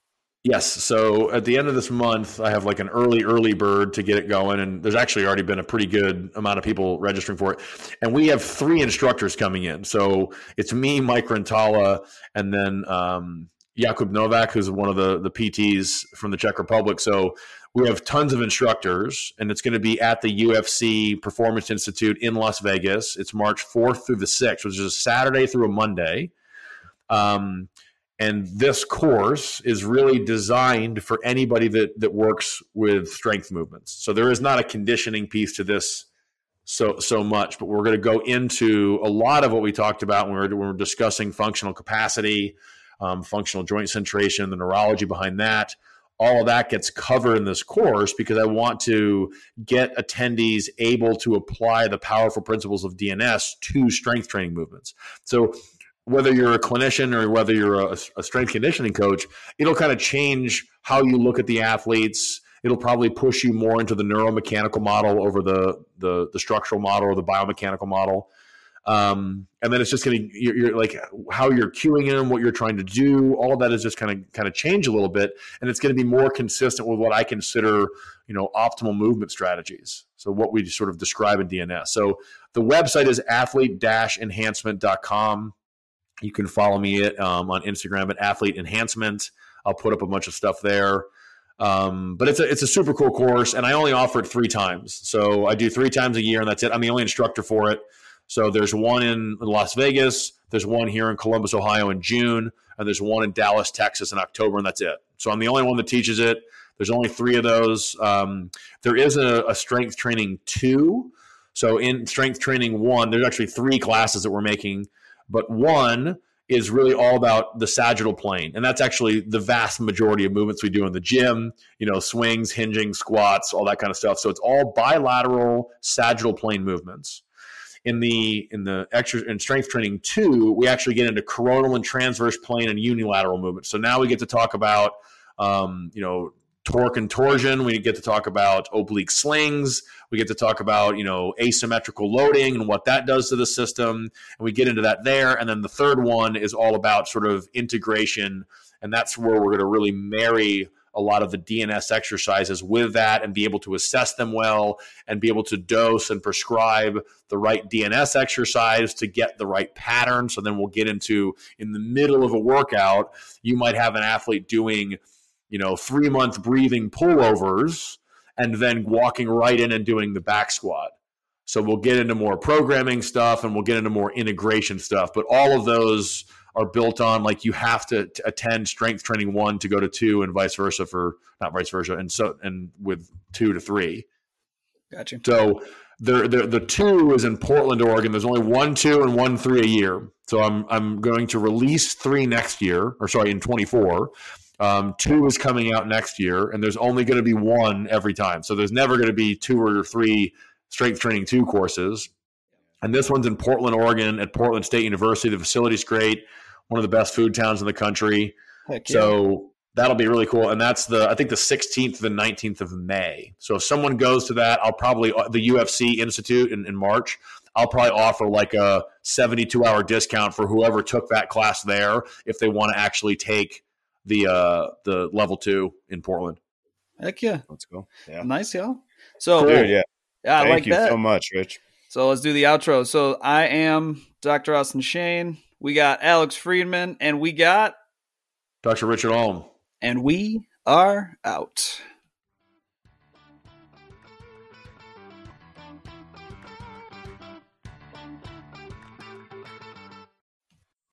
Yes. So at the end of this month, I have like an early, early bird to get it going. And there's actually already been a pretty good amount of people registering for it. And we have three instructors coming in. So it's me, Mike Rentala, and then um, Jakub Novak, who's one of the, the PTs from the Czech Republic. So we have tons of instructors, and it's going to be at the UFC Performance Institute in Las Vegas. It's March 4th through the 6th, which is a Saturday through a Monday. Um, and this course is really designed for anybody that that works with strength movements. So there is not a conditioning piece to this so so much, but we're going to go into a lot of what we talked about when we were, when we were discussing functional capacity, um, functional joint centration, the neurology behind that. All of that gets covered in this course because I want to get attendees able to apply the powerful principles of DNS to strength training movements. So whether you're a clinician or whether you're a, a strength conditioning coach, it'll kind of change how you look at the athletes. It'll probably push you more into the neuromechanical model over the the, the structural model or the biomechanical model. Um, and then it's just going to you're, you're, like how you're cueing them, what you're trying to do. All that is just kind of kind of change a little bit, and it's going to be more consistent with what I consider you know optimal movement strategies. So what we sort of describe in DNS. So the website is athlete-enhancement.com. You can follow me um, on Instagram at Athlete Enhancement. I'll put up a bunch of stuff there. Um, but it's a it's a super cool course, and I only offer it three times. So I do three times a year, and that's it. I'm the only instructor for it. So there's one in Las Vegas, there's one here in Columbus, Ohio in June, and there's one in Dallas, Texas in October, and that's it. So I'm the only one that teaches it. There's only three of those. Um, there is a, a strength training two So in strength training one, there's actually three classes that we're making, but one is really all about the sagittal plane. And that's actually the vast majority of movements we do in the gym, you know, swings, hinging, squats, all that kind of stuff. So it's all bilateral sagittal plane movements. In the in the extra in strength training two, we actually get into coronal and transverse plane and unilateral movements. So now we get to talk about um, you know torque and torsion. We get to talk about oblique slings. We get to talk about, you know, asymmetrical loading and what that does to the system. And we get into that there. And then the third one is all about sort of integration. And that's where we're going to really marry a lot of the DNS exercises with that and be able to assess them well and be able to dose and prescribe the right DNS exercise to get the right pattern. So then we'll get into in the middle of a workout, you might have an athlete doing you know, three month breathing pullovers and then walking right in and doing the back squat. So we'll get into more programming stuff and we'll get into more integration stuff. But all of those are built on like you have to, attend strength training one to go to two and vice versa for not vice versa and so and with two to three. Gotcha. So the, the the two is in Portland, Oregon. There's only one two and one three a year. So I'm I'm going to release three next year, or sorry, in 24. Um, two is coming out next year, and there's only going to be one every time. So there's never going to be two or three strength training two courses. And this one's in Portland, Oregon, at Portland State University. The facility's great, one of the best food towns in the country. Yeah. So that'll be really cool. And that's the I think the 16th to the 19th of May. So if someone goes to that, I'll probably uh, the UFC Institute in, in March. I'll probably offer like a 72 hour discount for whoever took that class there if they want to actually take the uh the level two in Portland. Heck yeah, let's go. Yeah, nice, y'all. So, Dude, yeah, yeah, Thank like you that. so much, Rich. So let's do the outro. So I am Dr. Austin Shane. We got Alex Friedman, and we got Dr. Richard Ulm, and we are out.